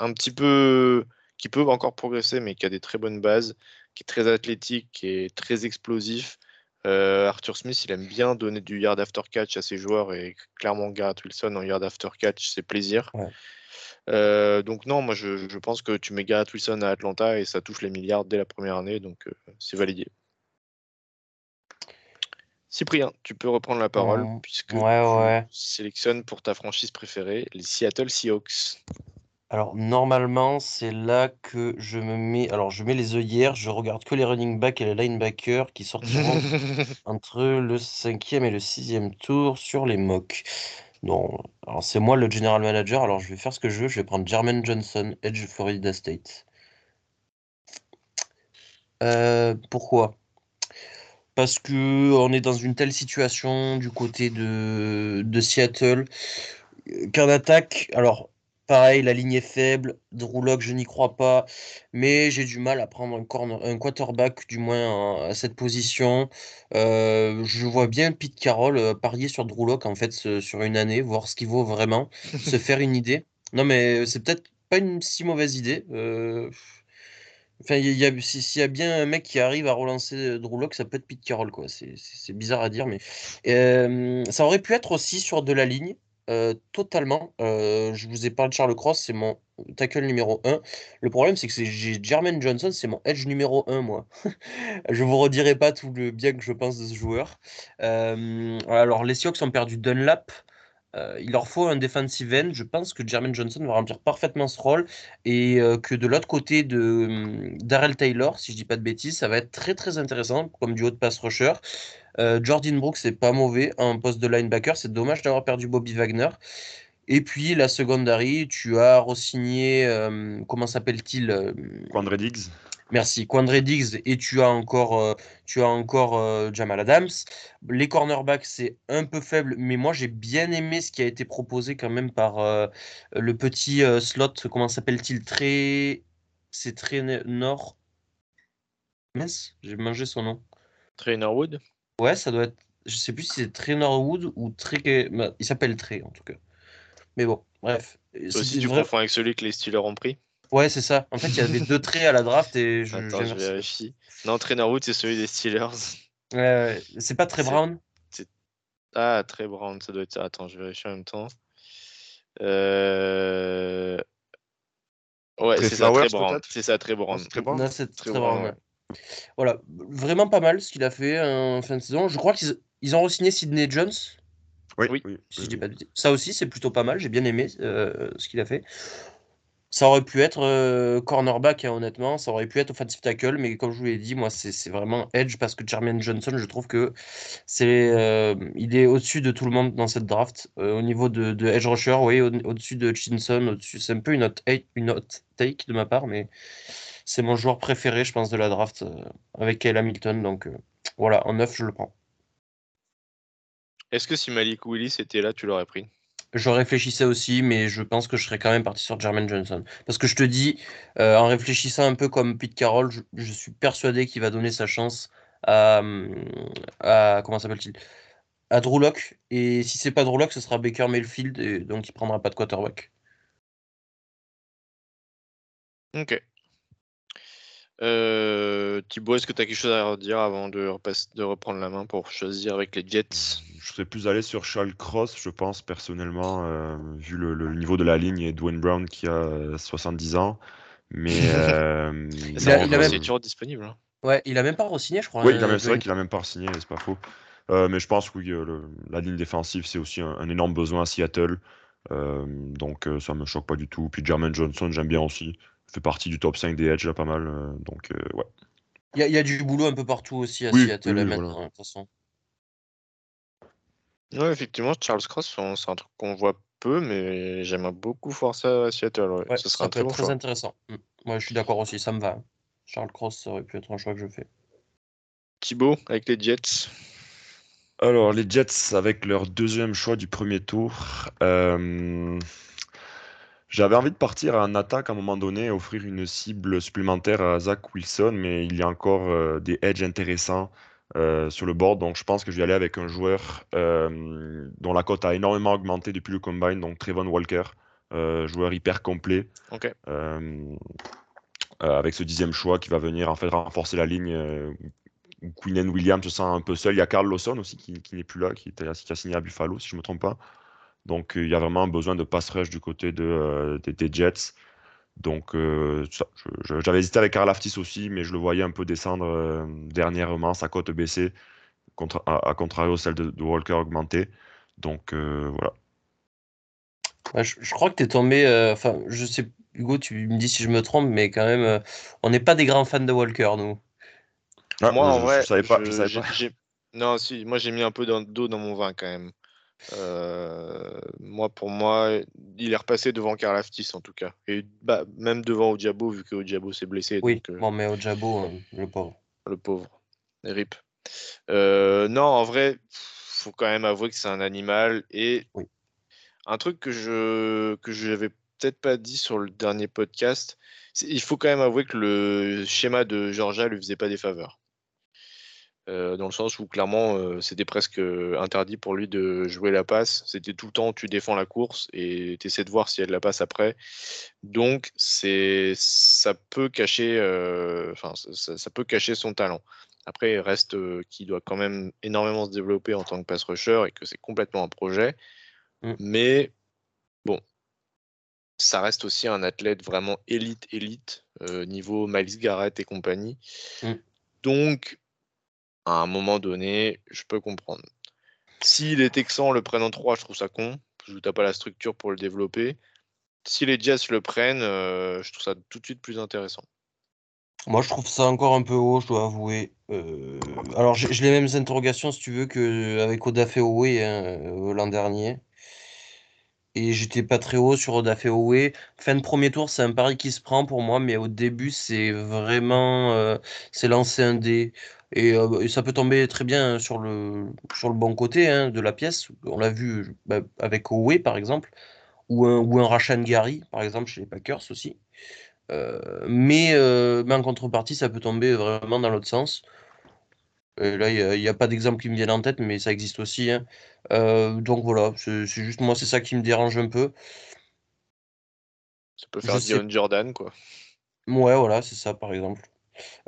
un petit peu, qui peut encore progresser, mais qui a des très bonnes bases, qui est très athlétique, qui est très explosif. Arthur Smith, il aime bien donner du yard after catch à ses joueurs et clairement Garrett Wilson en yard after catch, c'est plaisir. Euh, donc non, moi je, je pense que tu mets Garrett Wilson à Atlanta et ça touche les milliards dès la première année, donc euh, c'est validé. Cyprien, tu peux reprendre la parole puisque ouais, tu ouais. sélectionnes pour ta franchise préférée les Seattle Seahawks. Alors, normalement, c'est là que je me mets. Alors, je mets les œillères, je regarde que les running backs et les linebackers qui sortiront [LAUGHS] entre le cinquième et le sixième tour sur les mocks. Non, alors c'est moi le general manager, alors je vais faire ce que je veux, je vais prendre Jermaine Johnson, Edge Florida State. Euh, pourquoi? Parce que on est dans une telle situation du côté de, de Seattle qu'en attaque, alors pareil, la ligne est faible, Drew Lock, je n'y crois pas, mais j'ai du mal à prendre un, corner- un quarterback, du moins à cette position. Euh, je vois bien Pete Carroll euh, parier sur Drew Lock en fait sur une année, voir ce qu'il vaut vraiment, [LAUGHS] se faire une idée. Non, mais c'est peut-être pas une si mauvaise idée. euh, Enfin, il y a, si- s'il y a bien un mec qui arrive à relancer euh, Lock, ça peut être Pete Carroll, quoi. C'est c'est- c'est bizarre à dire, mais euh, ça aurait pu être aussi sur de la ligne, totalement. Je vous ai parlé de Charles Cross, c'est mon tackle numéro 1. Le problème, c'est que c'est- Jermaine Johnson, c'est mon edge numéro 1, moi. [LAUGHS] Je vous redirai pas tout le bien que je pense de ce joueur. Alors, les Seahawks ont perdu Dunlap. Euh, il leur faut un defensive end. Je pense que Jermaine Johnson va remplir parfaitement ce rôle et euh, que de l'autre côté de hum, Darrell Taylor, si je dis pas de bêtises, ça va être très très intéressant comme duo de pass rusher. Euh, Jordan Brooks, c'est pas mauvais en poste de linebacker. C'est dommage d'avoir perdu Bobby Wagner. Et puis la secondary, tu as re-signé, comment s'appelle-t-il Quandre Diggs. Merci, Quandre Diggs et tu as encore, euh, tu as encore euh, Jamal Adams. Les cornerbacks, c'est un peu faible, mais moi j'ai bien aimé ce qui a été proposé quand même par euh, le petit slot, comment s'appelle-t-il? Très. C'est très nord. Mince, j'ai mangé son nom. Trainer Wood. Ouais, ça doit être. Je sais plus si c'est Trey Norwood ou Trey. bah, Il s'appelle Trey en tout cas. Mais bon, bref. Aussi, tu vrai- confonds avec celui que les Steelers ont pris. Ouais, c'est ça. En fait, il y avait [LAUGHS] deux traits à la draft et je. Attends, je vérifie. Non, Trainer Wood, c'est celui des Steelers. Ouais, ouais. C'est pas Trey C'est- Brown? Ah, très Brown, ça doit être ça. Attends, je vérifie en même temps. Euh... Ouais, Trey c'est ça, très Brown. C'est ça, très Brown. Non, c'est Trey Brown. Voilà, vraiment pas mal ce qu'il a fait en fin de saison. Je crois qu'ils ils ont re-signé Sidney Jones, Oui, Oui. oui. si je dis pas de. Ça aussi, c'est plutôt pas mal. J'ai bien aimé euh, ce qu'il a fait. Ça aurait pu être euh, cornerback, hein, honnêtement. Ça aurait pu être offensive tackle, mais comme je vous l'ai dit, moi, c'est vraiment edge parce que Jermaine Johnson, je trouve que c'est, euh, il est au-dessus de tout le monde dans cette draft. Euh, au niveau de, edge rusher, oui, au- au-dessus de Chinson, au-dessus. C'est un peu une hot, take- une hot take de ma part, mais c'est mon joueur préféré, je pense, de la draft avec Kyle Hamilton. Donc voilà, en neuf, je le prends. Est-ce que si Malik Willis était là, tu l'aurais pris? Je réfléchissais aussi, mais je pense que je serais quand même parti sur Jermaine Johnson. Parce que je te dis, euh, en réfléchissant un peu comme Pete Carroll, je, suis persuadé qu'il va donner sa chance à, hum, à comment s'appelle-t-il? À Drew Lock. Et si c'est pas Drew Lock, ce sera Baker Mayfield, et donc il prendra pas de quarterback. Ok. Euh, Thibaut, est-ce que tu as quelque chose à redire avant de, repasse- de reprendre la main pour choisir avec les Jets? Je serais plus allé sur Charles Cross, je pense, personnellement, euh, vu le, le niveau de la ligne et Dwayne Brown qui a euh, 70 ans. Mais. [LAUGHS] euh, Il a- non, il a euh, même- C'est toujours disponible. hein. Ouais, il a même pas re-signé, je crois. Oui, hein, même- c'est vrai qu'il a même pas signé, c'est pas faux. Euh, mais je pense que oui, euh, le- la ligne défensive, c'est aussi un, un énorme besoin à Seattle. Euh, donc euh, ça me choque pas du tout. Puis Jermaine Johnson, j'aime bien aussi. Fait partie du top 5 des Edge, là, pas mal. euh, donc euh, ouais. Il y, a- il y a du boulot un peu partout aussi à Oui, Seattle oui, hein, oui, maintenant, voilà. de toute façon. Ouais, effectivement, Charles Cross, c'est un truc qu'on voit peu, mais j'aimerais beaucoup voir ça à Seattle. Ouais. Ouais, Ce serait ça un peut très bon très choix. intéressant. Mm. Moi, je suis d'accord aussi, ça me va. Charles Cross, ça aurait pu être un choix que je fais. Thibaut, avec les Jets. Alors, les Jets, avec leur deuxième choix du premier tour, euh, j'avais envie de partir en attaque à un moment donné, offrir une cible supplémentaire à Zach Wilson, mais il y a encore euh, des edges intéressants euh, sur le board, donc je pense que je vais aller avec un joueur euh, dont la cote a énormément augmenté depuis le combine, donc Trevon Walker, joueur hyper complet. Avec ce dixième choix qui va venir en fait renforcer la ligne où Queen Williams se sent un peu seul. Il y a Carl Lawson aussi qui, n'est plus là, qui, était, qui, a signé à Buffalo, si je ne me trompe pas. Donc il y a vraiment besoin de pass rush du côté de, des Jets. Donc j'avais hésité avec Karl Aftis aussi, mais je le voyais un peu descendre dernièrement, sa cote baissée, à, contrario celle de, Walker augmentée. Donc voilà. je, je, crois que tu es tombé, enfin je sais Hugo, tu me dis si je me trompe, mais quand même, euh, on n'est pas des grands fans de Walker, nous. Ah, moi, en vrai, je savais pas. Non, si, moi j'ai mis un peu d'eau dans mon vin quand même. Euh, moi, pour moi, il est repassé devant Karlaftis en tout cas. Et bah, même devant Ojabo, vu que Ojabo s'est blessé. Oui, euh, bon, mais Ojabo, le pauvre. Le pauvre. Rip. non, en vrai, faut quand même avouer que c'est un animal. Et un truc que je que j'avais peut-être pas dit sur le dernier podcast, il faut quand même avouer que le schéma de Georgia lui faisait pas des faveurs. Euh, dans le sens où clairement euh, c'était presque interdit pour lui de jouer la passe. C'était tout le temps tu défends la course et tu essaies de voir s'il y a de la passe après. Donc c'est ça peut cacher euh, enfin ça, peut cacher son talent. Après il reste qu'il doit quand même énormément se développer en tant que pass rusher et que c'est complètement un projet. Mmh. Mais bon, ça reste aussi un athlète vraiment élite, élite, niveau Miles Garrett et compagnie. Mmh. Donc, à un moment donné, je peux comprendre. Si les Texans le prennent en 3, je trouve ça con, parce que pas la structure pour le développer. Si les Jets le prennent, euh, je trouve ça tout de suite plus intéressant. Moi, je trouve ça encore un peu haut, je dois avouer. Euh, alors, j'ai les mêmes interrogations, si tu veux, qu'avec Odafe Owe hein, l'an dernier et j'étais pas très haut sur Odafe Owe. Fin de premier tour, c'est un pari qui se prend pour moi, mais au début, c'est vraiment euh, c'est lancer un dé. Euh, et, ça peut tomber très bien sur le, sur le bon côté hein, de la pièce. On l'a vu bah, avec Owe, par exemple, ou un, ou un Rashan Gary, par exemple, chez les Packers aussi. Euh, mais, mais en contrepartie, ça peut tomber vraiment dans l'autre sens. Et là, il n'y a, pas d'exemple qui me vienne en tête, mais ça existe aussi. Hein. Euh, donc voilà, c'est juste moi, c'est ça qui me dérange un peu. Ça peut faire Dion Jordan, quoi. Ouais, voilà, c'est ça, par exemple.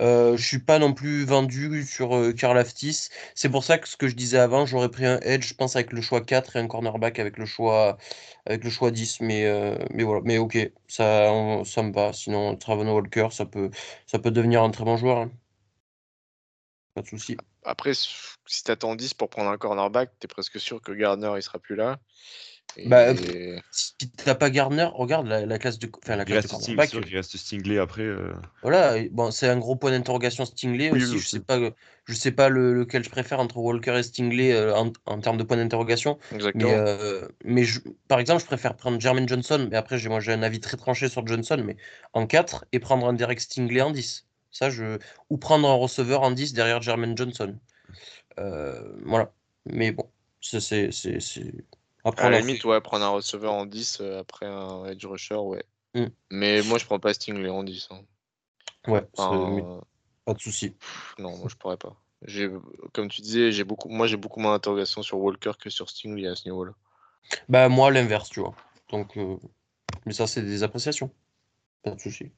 Euh, je suis pas non plus vendu sur euh, Karl Aftis. C'est pour ça que ce que je disais avant, j'aurais pris un edge, je pense, avec le choix 4 et un cornerback avec le choix, avec le choix 10. Mais, euh, mais voilà, mais ok, ça, ça me va. Sinon, Travon Walker, ça peut, ça peut devenir un très bon joueur. Hein. Pas de souci. Après, si tu attends 10 pour prendre un cornerback, tu es presque sûr que Gardner il sera plus là. Bah, si tu n'as pas Gardner, regarde la, classe de, enfin, la classe de cornerback. il reste Stingley après. Euh. Voilà, bon, c'est un gros point d'interrogation Stingley aussi. Je sais pas, je sais pas lequel je préfère entre Walker et Stingley euh, en, termes de point d'interrogation. Mais, euh, mais par exemple, je préfère prendre Jermaine Johnson. Mais après, moi j'ai un avis très tranché sur Johnson, mais en 4 et prendre un Derek Stingley en 10. Ça, je... Ou prendre un receveur en 10 derrière Jermaine Johnson. Euh, voilà. Mais bon, c'est. Après, à la limite, ouais, prendre un receveur en 10 euh, après un edge rusher, ouais. Mm. Mais moi, je prends pas Stingley en 10. Hein. Ouais, pas de souci. Non, moi, je pourrais pas. Comme tu disais, j'ai beaucoup, moi, j'ai beaucoup moins d'interrogations sur Walker que sur Stingley à ce niveau-là. Bah, moi, l'inverse, tu vois. Donc, euh, mais ça, c'est des appréciations. Pas de souci.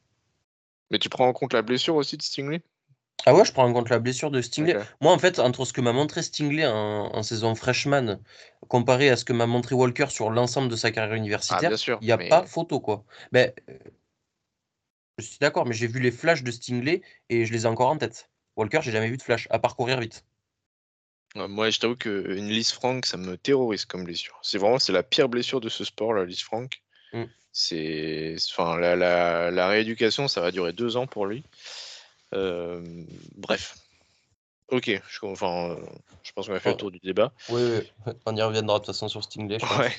Mais tu prends en compte la blessure aussi de Stingley? Ah ouais, je prends en compte la blessure de Stingley. Moi, en fait, entre ce que m'a montré Stingley en, saison freshman, comparé à ce que m'a montré Walker sur l'ensemble de sa carrière ah, universitaire, il n'y a pas photo, quoi. Ben, euh, je suis d'accord, mais j'ai vu les flashs de Stingley et je les ai encore en tête. Walker, j'ai jamais vu de flash, à parcourir vite. Moi, je t'avoue qu'une Lise Frank, ça me terrorise comme blessure. C'est vraiment c'est la pire blessure de ce sport, la Lise Frank. Mmh. C'est, enfin, la, la, rééducation, ça va durer deux ans pour lui. Euh, bref. Ok, je, enfin, je pense qu'on a fait le tour du débat. Oui, on y reviendra de toute façon sur Stingley. Je, ouais.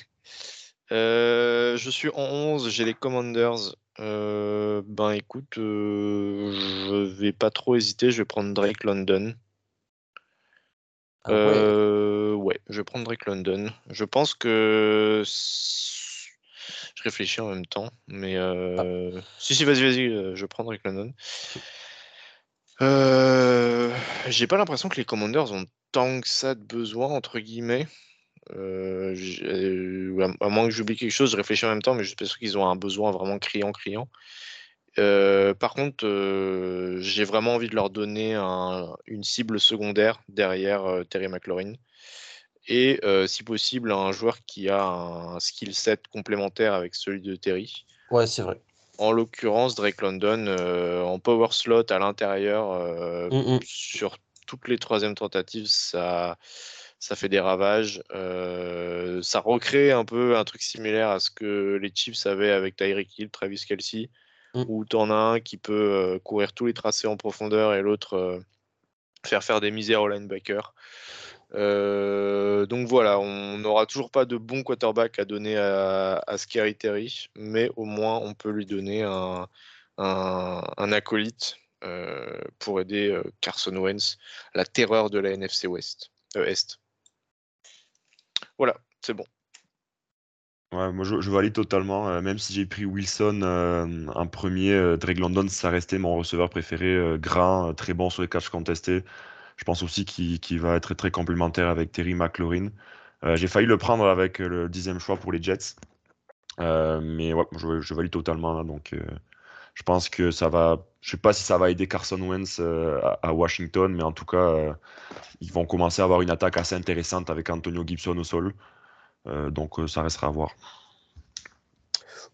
Euh, je suis en 11, j'ai les Commanders. Euh, ben écoute, je vais pas trop hésiter, je vais prendre Drake London. Ah ouais. ouais. je vais prendre Drake London. Je pense que je réfléchis en même temps, mais ah. euh... si si vas-y vas-y, euh, je prends Drake London. Euh... J'ai pas l'impression que les Commanders ont tant que ça de besoin entre guillemets. Euh, à moins que j'oublie quelque chose, je réfléchis en même temps, mais je suis sûr qu'ils ont un besoin vraiment criant, criant. Euh, par contre, euh, j'ai vraiment envie de leur donner une cible secondaire derrière euh, Terry McLaurin. Et si possible, un joueur qui a un skill set complémentaire avec celui de Terry. Ouais, c'est vrai. En l'occurrence, Drake London en power slot à l'intérieur, mm, mm. sur toutes les troisièmes tentatives, ça, ça fait des ravages. ça recrée un peu un truc similaire à ce que les Chiefs avaient avec Tyreek Hill, Travis Kelsey. Mmh. où tu en as un qui peut courir tous les tracés en profondeur et l'autre faire faire des misères au linebacker. Donc voilà, on n'aura toujours pas de bon quarterback à donner à, Scary Terry, mais au moins on peut lui donner un, acolyte pour aider Carson Wentz, la terreur de la NFC West, Est. Voilà, c'est bon. Ouais, moi je, valide totalement. Euh, même si j'ai pris Wilson euh, en premier, euh, Drake London, ça restait mon receveur préféré. grand, très bon sur les catchs contestés. Je pense aussi qu'il va être très complémentaire avec Terry McLaurin. j'ai failli le prendre avec le dixième choix pour les Jets. mais ouais, je, valide totalement. donc je pense que ça va. Je sais pas si ça va aider Carson Wentz à, Washington, mais en tout cas, ils vont commencer à avoir une attaque assez intéressante avec Antonio Gibson au sol. Euh, donc euh, ça restera à voir.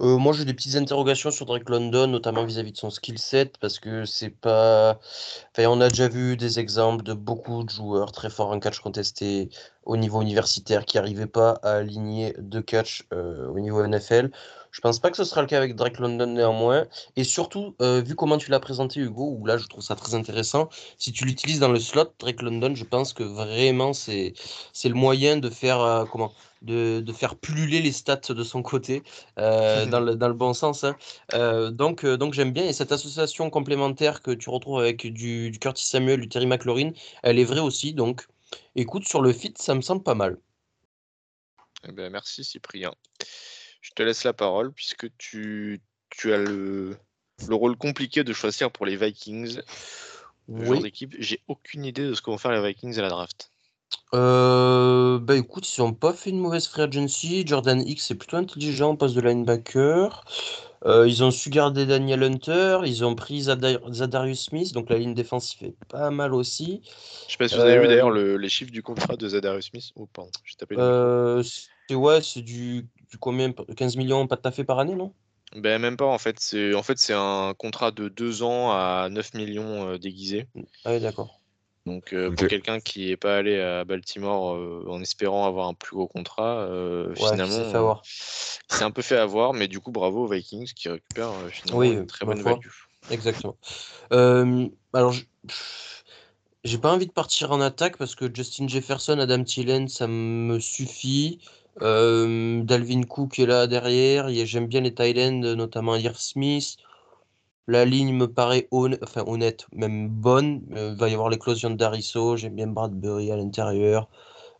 Euh, moi, j'ai des petites interrogations sur Drake London, notamment vis-à-vis de son skill set, parce que c'est pas. Enfin, on a déjà vu des exemples de beaucoup de joueurs très forts en catch contesté au niveau universitaire qui n'arrivaient pas à aligner deux catch au niveau NFL. Je pense pas que ce sera le cas avec Drake London néanmoins. Et surtout, vu comment tu l'as présenté, Hugo, où là, je trouve ça très intéressant, si tu l'utilises dans le slot, Drake London, je pense que vraiment, c'est le moyen de faire. comment de, faire pulluler les stats de son côté, euh, [LAUGHS] dans, le, bon sens. Hein. Euh, donc, euh, donc j'aime bien. Et cette association complémentaire que tu retrouves avec du, Curtis Samuel, du Terry McLaurin, elle est vraie aussi. Donc, écoute, sur le fit, ça me semble pas mal. Eh ben, merci Cyprien. Je te laisse la parole puisque tu, tu as le, le rôle compliqué de choisir pour les Vikings. Le d'équipe. J'ai aucune idée de ce que vont faire les Vikings à la draft. Euh, bah écoute, ils ont pas fait une mauvaise free agency. Jordan X est plutôt intelligent en poste de linebacker. Euh, ils ont su garder Daniel Hunter. Ils ont pris Zadarius Smith, donc la ligne défensive est pas mal aussi. Je sais pas si vous avez vu d'ailleurs euh, les chiffres du contrat de Zadarius Smith. Oh, pardon, j'ai tapé c'est ouais, c'est du, du combien? 15 millions pas de fait par année, non? Ben, même pas en fait. C'est en fait c'est un contrat de 2 ans à 9 millions déguisé. Ah oui, d'accord. Donc euh, pour quelqu'un qui n'est pas allé à Baltimore euh, en espérant avoir un plus gros contrat, euh, finalement, c'est un peu fait avoir, mais du coup bravo aux Vikings qui récupèrent finalement une très bonne value. Exactement. alors, j'ai pas envie de partir en attaque parce que Justin Jefferson, Adam Thielen, ça me suffit. Dalvin Cook est là derrière. J'aime bien les Thailand, notamment Ear Smith. La ligne me paraît honnête, enfin, honnête même bonne. Euh, il va y avoir l'éclosion de Dariso. J'aime bien Bradbury à l'intérieur.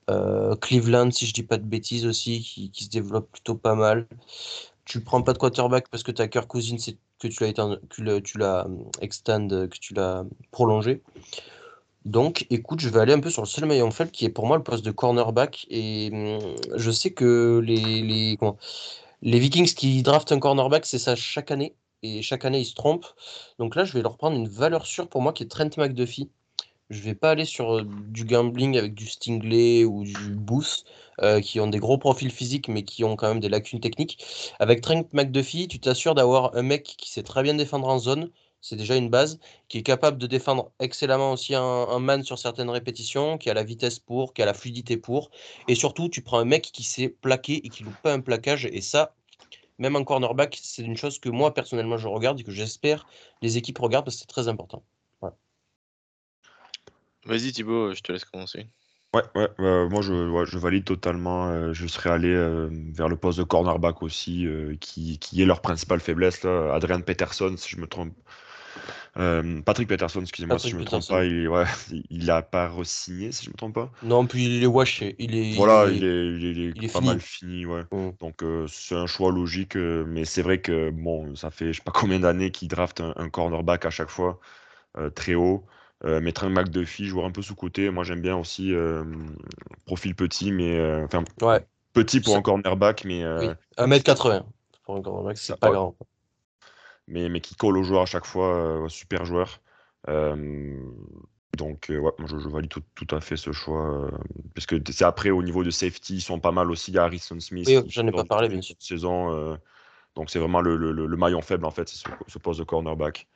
Euh, Cleveland, si je dis pas de bêtises aussi, qui, se développe plutôt pas mal. Tu prends pas de quarterback parce que ta Kirk Cousins, c'est que tu l'as que tu l'as euh, extend, que tu l'as prolongé. Donc, écoute, je vais aller un peu sur le seul maillon faible qui est pour moi le poste de cornerback. Et hum, je sais que les, les, les Vikings qui draftent un cornerback, c'est ça chaque année et chaque année ils se trompent. Donc là, je vais leur prendre une valeur sûre pour moi qui est Trent McDuffie. Je vais pas aller sur euh, du gambling avec du Stingley ou du Booth, euh, qui ont des gros profils physiques mais qui ont quand même des lacunes techniques. Avec Trent McDuffie, tu t'assures d'avoir un mec qui sait très bien défendre en zone, c'est déjà une base, qui est capable de défendre excellemment aussi un, man sur certaines répétitions, qui a la vitesse pour, qui a la fluidité pour. Et surtout, tu prends un mec qui sait plaquer et qui loupe pas un plaquage, et ça, même en cornerback, c'est une chose que moi personnellement je regarde et que j'espère les équipes regardent parce que c'est très important. Vas-y Thibaut, je te laisse commencer. Ouais, ouais, bah, moi je, je, valide totalement. Euh, je serais allé euh, vers le poste de cornerback aussi, euh, qui, qui, est leur principale faiblesse. Là. Adrian Peterson, si je me trompe, euh, Patrick Peterson, excusez-moi si je me trompe pas, il, ouais, il a pas re-signé si je me trompe pas. Non, puis il est wash, il est. Voilà, il est, il est, pas mal fini, ouais. Mm. Donc euh, c'est un choix logique, euh, mais c'est vrai que bon, ça fait je sais pas combien d'années qu'il draft un, cornerback à chaque fois, très haut. mettre un McDuffie, joueur un peu sous côté. Moi j'aime bien aussi profil petit, mais enfin ouais. petit pour un cornerback, mais oui. 1m80 pour un cornerback, c'est pas grand. Mais, mais qui colle au joueur à chaque fois, super joueur. donc, ouais, moi je, valide tout, à fait ce choix. puisque c'est après, au niveau de safety, ils sont pas mal aussi. Il y a Harrison Smith. Oui, j'en ai pas parlé, bien sûr. Saison, donc, c'est vraiment le, le, maillon faible, en fait, c'est ce, ce poste de cornerback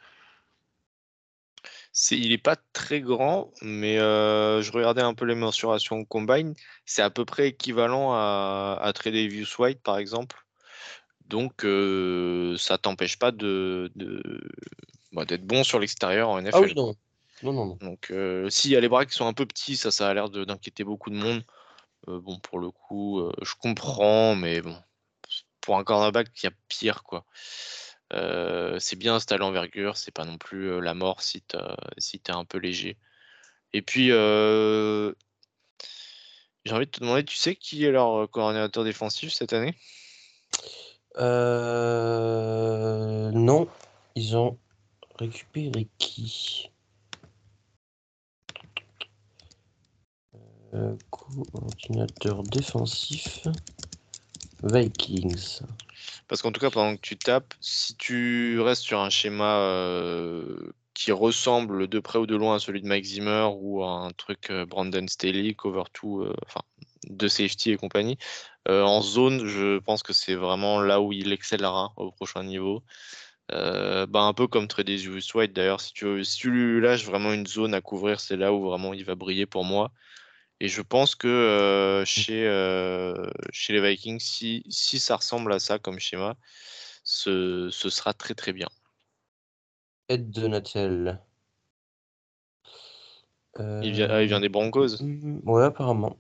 il n'est pas très grand, mais je regardais un peu les mensurations combine. C'est à peu près équivalent à, à Tredavious White, par exemple. Donc, ça t'empêche pas de, bah, d'être bon sur l'extérieur en NFL. Ah oui, non. Non, non, Donc, s'il y a les bras qui sont un peu petits, ça, ça a l'air d'inquiéter beaucoup de monde. bon, pour le coup, je comprends, mais bon, pour un cornerback, il y a pire, quoi. Euh, c'est bien installé l'envergure, c'est pas non plus euh, la mort si tu si es un peu léger. Et puis, euh, j'ai envie de te demander, tu sais qui est leur coordinateur défensif cette année? Non, ils ont récupéré qui? Coordinateur défensif Vikings. Parce qu'en tout cas, pendant que tu tapes, si tu restes sur un schéma euh, qui ressemble de près ou de loin à celui de Mike Zimmer ou à un truc euh, Brandon Staley, Cover 2, euh, enfin, de safety et compagnie, en zone, je pense que c'est vraiment là où il excellera au prochain niveau. bah, un peu comme Tredavious White d'ailleurs, si tu, si tu lui lâches vraiment une zone à couvrir, c'est là où vraiment il va briller pour moi. Et je pense que euh, chez, euh, chez les Vikings, si, si ça ressemble à ça comme schéma, ce, ce sera très très bien. Ed Donatel. Il, vient, ah, il vient des Broncos mmh, Ouais, apparemment.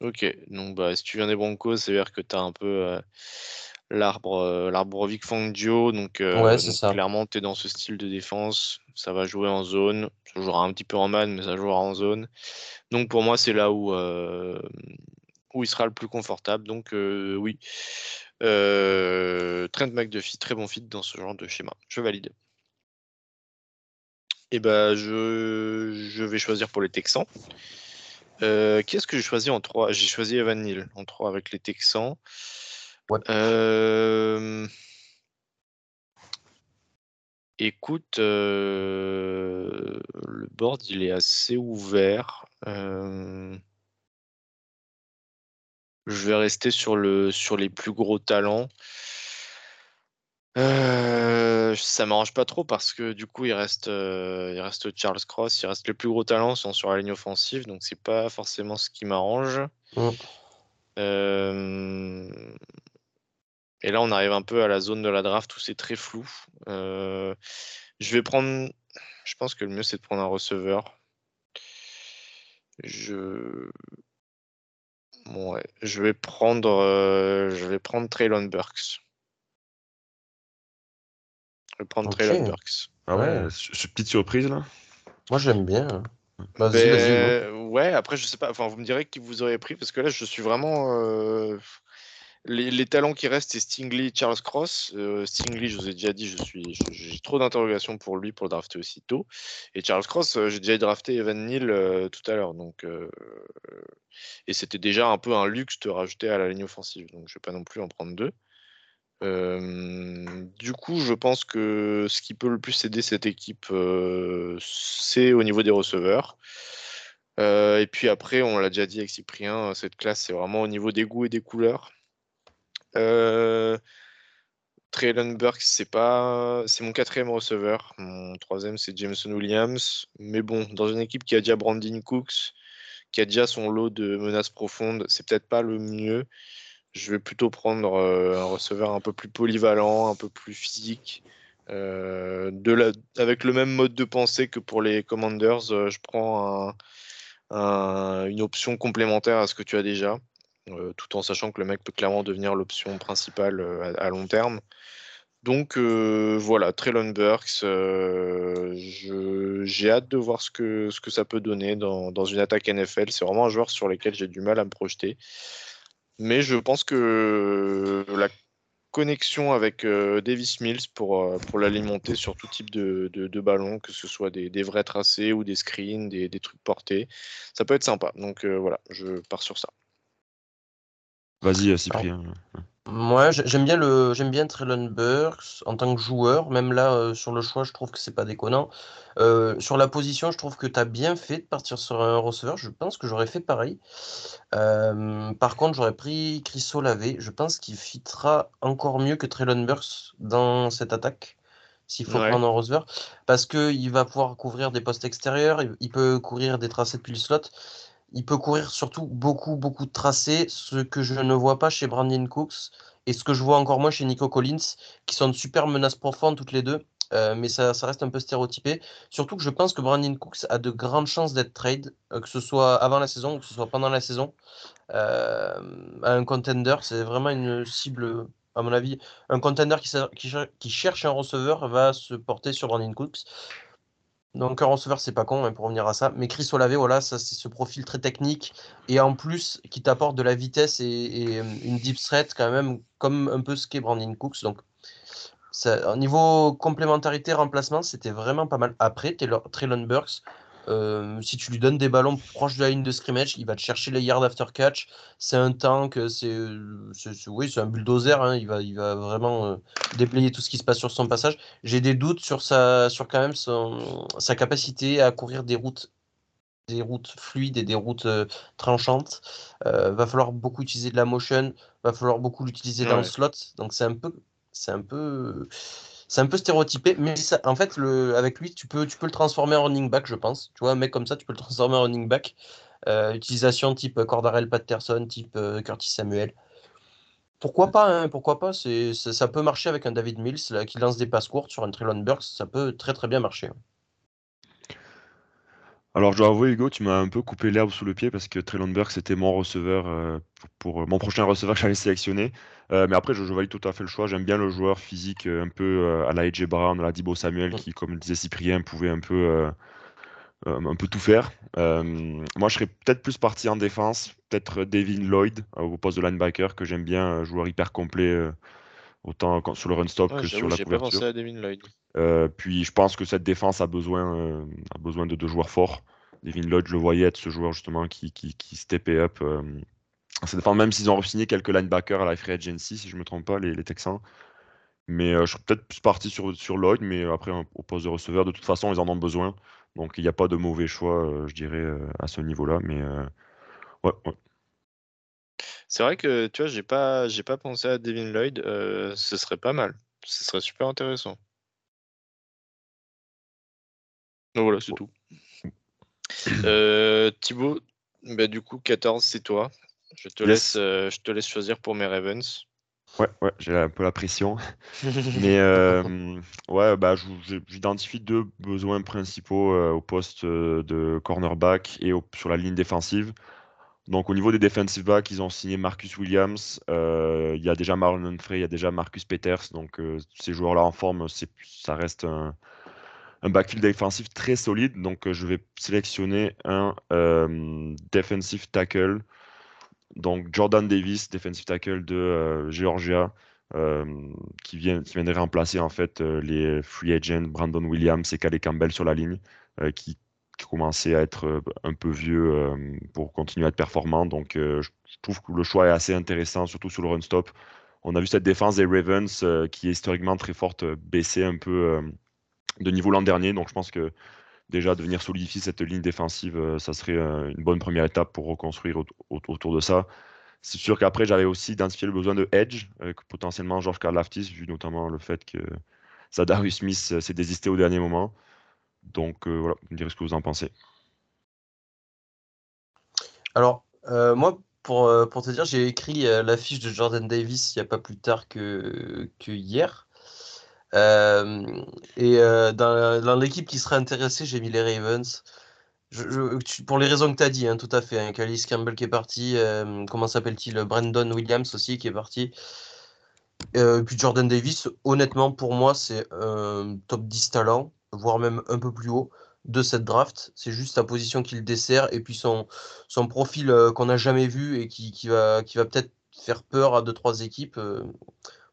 Ok, donc bah, si tu viens des Broncos, c'est-à-dire que tu as un peu euh, l'arbre l'arbre Vic Fangio, donc, ouais, ça. clairement tu es dans ce style de défense, ça va jouer en zone, ça jouera un petit peu en man, mais ça jouera en zone. Donc pour moi, c'est là où, euh, où il sera le plus confortable. Donc euh, oui. Euh, Trent McDuffie, très bon fit dans ce genre de schéma. Je valide. Et eh ben je, je, vais choisir pour les Texans. Euh, qui est-ce que j'ai choisi en 3 J'ai choisi Evan Neal en 3 avec les Texans. Écoute, le board il est assez ouvert. Euh, je vais rester sur, le, sur les plus gros talents. Euh, ça m'arrange pas trop parce que du coup il reste, euh, il reste Charles Cross, il reste les plus gros talents sont sur la ligne offensive, donc c'est pas forcément ce qui m'arrange. Mm. et là on arrive un peu à la zone de la draft où c'est très flou. je vais prendre, je pense que le mieux c'est de prendre un receveur. Je. Je vais prendre, euh, je vais prendre Traylon Burks. Je vais prendre Traylon Burks. Ah ouais, ce petite surprise là. Moi j'aime bien. Vas-y, vas-y. Ouais, après je sais pas. Enfin, vous me direz qui vous auriez pris parce que là je suis vraiment. Euh, les, talents qui restent, c'est Stingley, Charles Cross. Euh, Stingley, je vous ai déjà dit, je suis, j'ai trop d'interrogations pour lui pour le drafter aussitôt. Et Charles Cross, euh, j'ai déjà drafté Evan Neal euh, tout à l'heure. Donc, et c'était déjà un peu un luxe de rajouter à la ligne offensive. Donc, je ne vais pas non plus en prendre deux. du coup, je pense que ce qui peut le plus aider cette équipe, c'est au niveau des receveurs. et puis après, on l'a déjà dit avec Cyprien, cette classe, c'est vraiment au niveau des goûts et des couleurs. Euh, Traylon Burks, c'est pas, c'est mon quatrième receveur. Mon troisième, c'est Jameson Williams. Mais bon, dans une équipe qui a déjà Brandon Cooks, qui a déjà son lot de menaces profondes, c'est peut-être pas le mieux. Je vais plutôt prendre euh, un receveur un peu plus polyvalent, un peu plus physique. Euh, avec le même mode de pensée que pour les Commanders, euh, je prends une option complémentaire à ce que tu as déjà. Euh, tout en sachant que le mec peut clairement devenir l'option principale euh, à, long terme. Donc euh, voilà, Traylon Burks, j'ai hâte de voir ce que, ça peut donner dans, une attaque NFL. C'est vraiment un joueur sur lequel j'ai du mal à me projeter. Mais je pense que la connexion avec Davis Mills pour, l'alimenter sur tout type de, de, ballon, que ce soit des, vrais tracés ou des screens, des, des, trucs portés, ça peut être sympa. Donc voilà, je pars sur ça. Vas-y, euh, Cyprien. Moi, j'aime bien le, j'aime bien Traylon Burks en tant que joueur. Même là, euh, sur le choix, je trouve que c'est pas déconnant. Euh, sur la position, je trouve que tu as bien fait de partir sur un receveur. Je pense que j'aurais fait pareil. par contre, j'aurais pris Chris Olave. Je pense qu'il fitera encore mieux que Traylon Burks dans cette attaque s'il faut prendre un receveur, parce qu'il va pouvoir couvrir des postes extérieurs, il, peut courir des tracés depuis le slot, il peut courir surtout beaucoup, beaucoup de tracés, ce que je ne vois pas chez Brandon Cooks, et ce que je vois encore moins chez Nico Collins, qui sont de super menaces profondes toutes les deux, euh, mais ça, reste un peu stéréotypé. Surtout que je pense que Brandon Cooks a de grandes chances d'être trade, euh, que ce soit avant la saison ou que ce soit pendant la saison. Euh, un contender, c'est vraiment une cible à mon avis, un contender qui, cherche un receveur va se porter sur Brandon Cooks. Donc un receveur, c'est pas con hein, pour revenir à ça. Mais Chris Olave, voilà, ça c'est ce profil très technique et en plus qui t'apporte de la vitesse et, une deep threat quand même, comme un peu ce qu'est Brandon Cooks. Donc au niveau complémentarité, remplacement, c'était vraiment pas mal. Après, Traylon Burks, euh, si tu lui donnes des ballons proches de la ligne de scrimmage, il va te chercher les yards after catch. C'est un tank, c'est oui, c'est un bulldozer. Hein. il, va, il va vraiment euh, déblayer tout ce qui se passe sur son passage. J'ai des doutes sur, sa, sur quand même son, sa capacité à courir des routes des routes fluides et des routes euh, tranchantes. va falloir beaucoup utiliser de la motion, va falloir beaucoup l'utiliser dans le slot. Donc c'est un peu, c'est un peu, c'est un peu stéréotypé, mais en fait, le, avec lui, tu peux, tu peux le transformer en running back, je pense. Tu vois, un mec comme ça, tu peux le transformer en running back. Euh, utilisation type Cordarel Patterson, type euh, Curtis Samuel. Pourquoi pas, hein, pourquoi pas c'est, ça, peut marcher avec un David Mills qui lance des passes courtes sur un Trillon Burks, ça peut très très bien marcher. Alors je dois avouer Hugo, tu m'as un peu coupé l'herbe sous le pied parce que Burks c'était mon receveur euh, pour, mon prochain [LAUGHS] receveur que j'allais sélectionner. Euh, mais après, je, valide tout à fait le choix. J'aime bien le joueur physique euh, un peu euh, à la AJ Brown, à la Dibo Samuel, qui, comme disait Cyprien, pouvait un peu, un peu tout faire. moi, je serais peut-être plus parti en défense, peut-être Devin Lloyd au poste de linebacker, que j'aime bien, joueur hyper complet, autant sur le run stop que sur la couverture. Pas pensé à Devin Lloyd. puis, je pense que cette défense a besoin, a besoin de deux joueurs forts. Devin Lloyd, je le voyais être ce joueur justement qui, qui, qui up ça dépend même s'ils ont signé quelques linebackers à la free agency, si je ne me trompe pas, les, Texans. Mais euh, je serais peut-être plus parti sur, sur Lloyd, mais après, au poste de receveur, de toute façon, ils en ont besoin. Donc, il n'y a pas de mauvais choix, euh, je dirais, euh, à ce niveau-là. Mais ouais, C'est vrai que, tu vois, j'ai pas, j'ai pas pensé à Devin Lloyd. ce serait pas mal. Ce serait super intéressant. Donc voilà, c'est tout. Thibaut, bah, du coup, 14, c'est toi. Je te, laisse, euh, je te laisse choisir pour mes Ravens. Ouais, ouais, j'ai un peu la pression. [LAUGHS] Mais euh, ouais, bah, j'identifie deux besoins principaux euh, au poste de cornerback et sur la ligne défensive. Donc au niveau des defensive backs, ils ont signé Marcus Williams. Il y a déjà Marlon Frey, il y a déjà Marcus Peters. Donc ces joueurs-là en forme, ça reste un, backfield défensif très solide. Donc je vais sélectionner un defensive tackle donc Jordan Davis, defensive tackle de euh, Georgia, euh, qui, vient, qui remplacer en fait euh, les free agents Brandon Williams et Calais Campbell sur la ligne, qui, qui commençaient à être un peu vieux pour continuer à être performant. Donc je trouve que le choix est assez intéressant, surtout sur le run stop. On a vu cette défense des Ravens qui est historiquement très forte baisser un peu de niveau l'an dernier. Donc je pense que déjà de venir solidifier cette ligne défensive, euh, ça serait euh, une bonne première étape pour reconstruire autour de ça. C'est sûr qu'après, j'avais aussi identifié le besoin de Edge, avec potentiellement George Karlaftis, vu notamment le fait que Sadarius Smith euh, s'est désisté au dernier moment. Donc voilà, vous me direz ce que vous en pensez. Alors, moi, pour, pour, te dire, j'ai écrit la fiche de Jordan Davis il n'y a pas plus tard que, hier. Euh, et euh, dans, l'équipe qui serait intéressée, j'ai mis les Ravens. pour les raisons que tu as dit, hein, tout à fait. Hein, Campbell qui est parti, euh, comment s'appelle-t-il Brandon Williams aussi qui est parti. et puis Jordan Davis, honnêtement, pour moi, c'est un top 10 talent, voire même un peu plus haut de cette draft. C'est juste sa position qu'il dessert et puis son, son profil qu'on n'a jamais vu et qui, qui va, qui va peut-être faire peur à deux trois équipes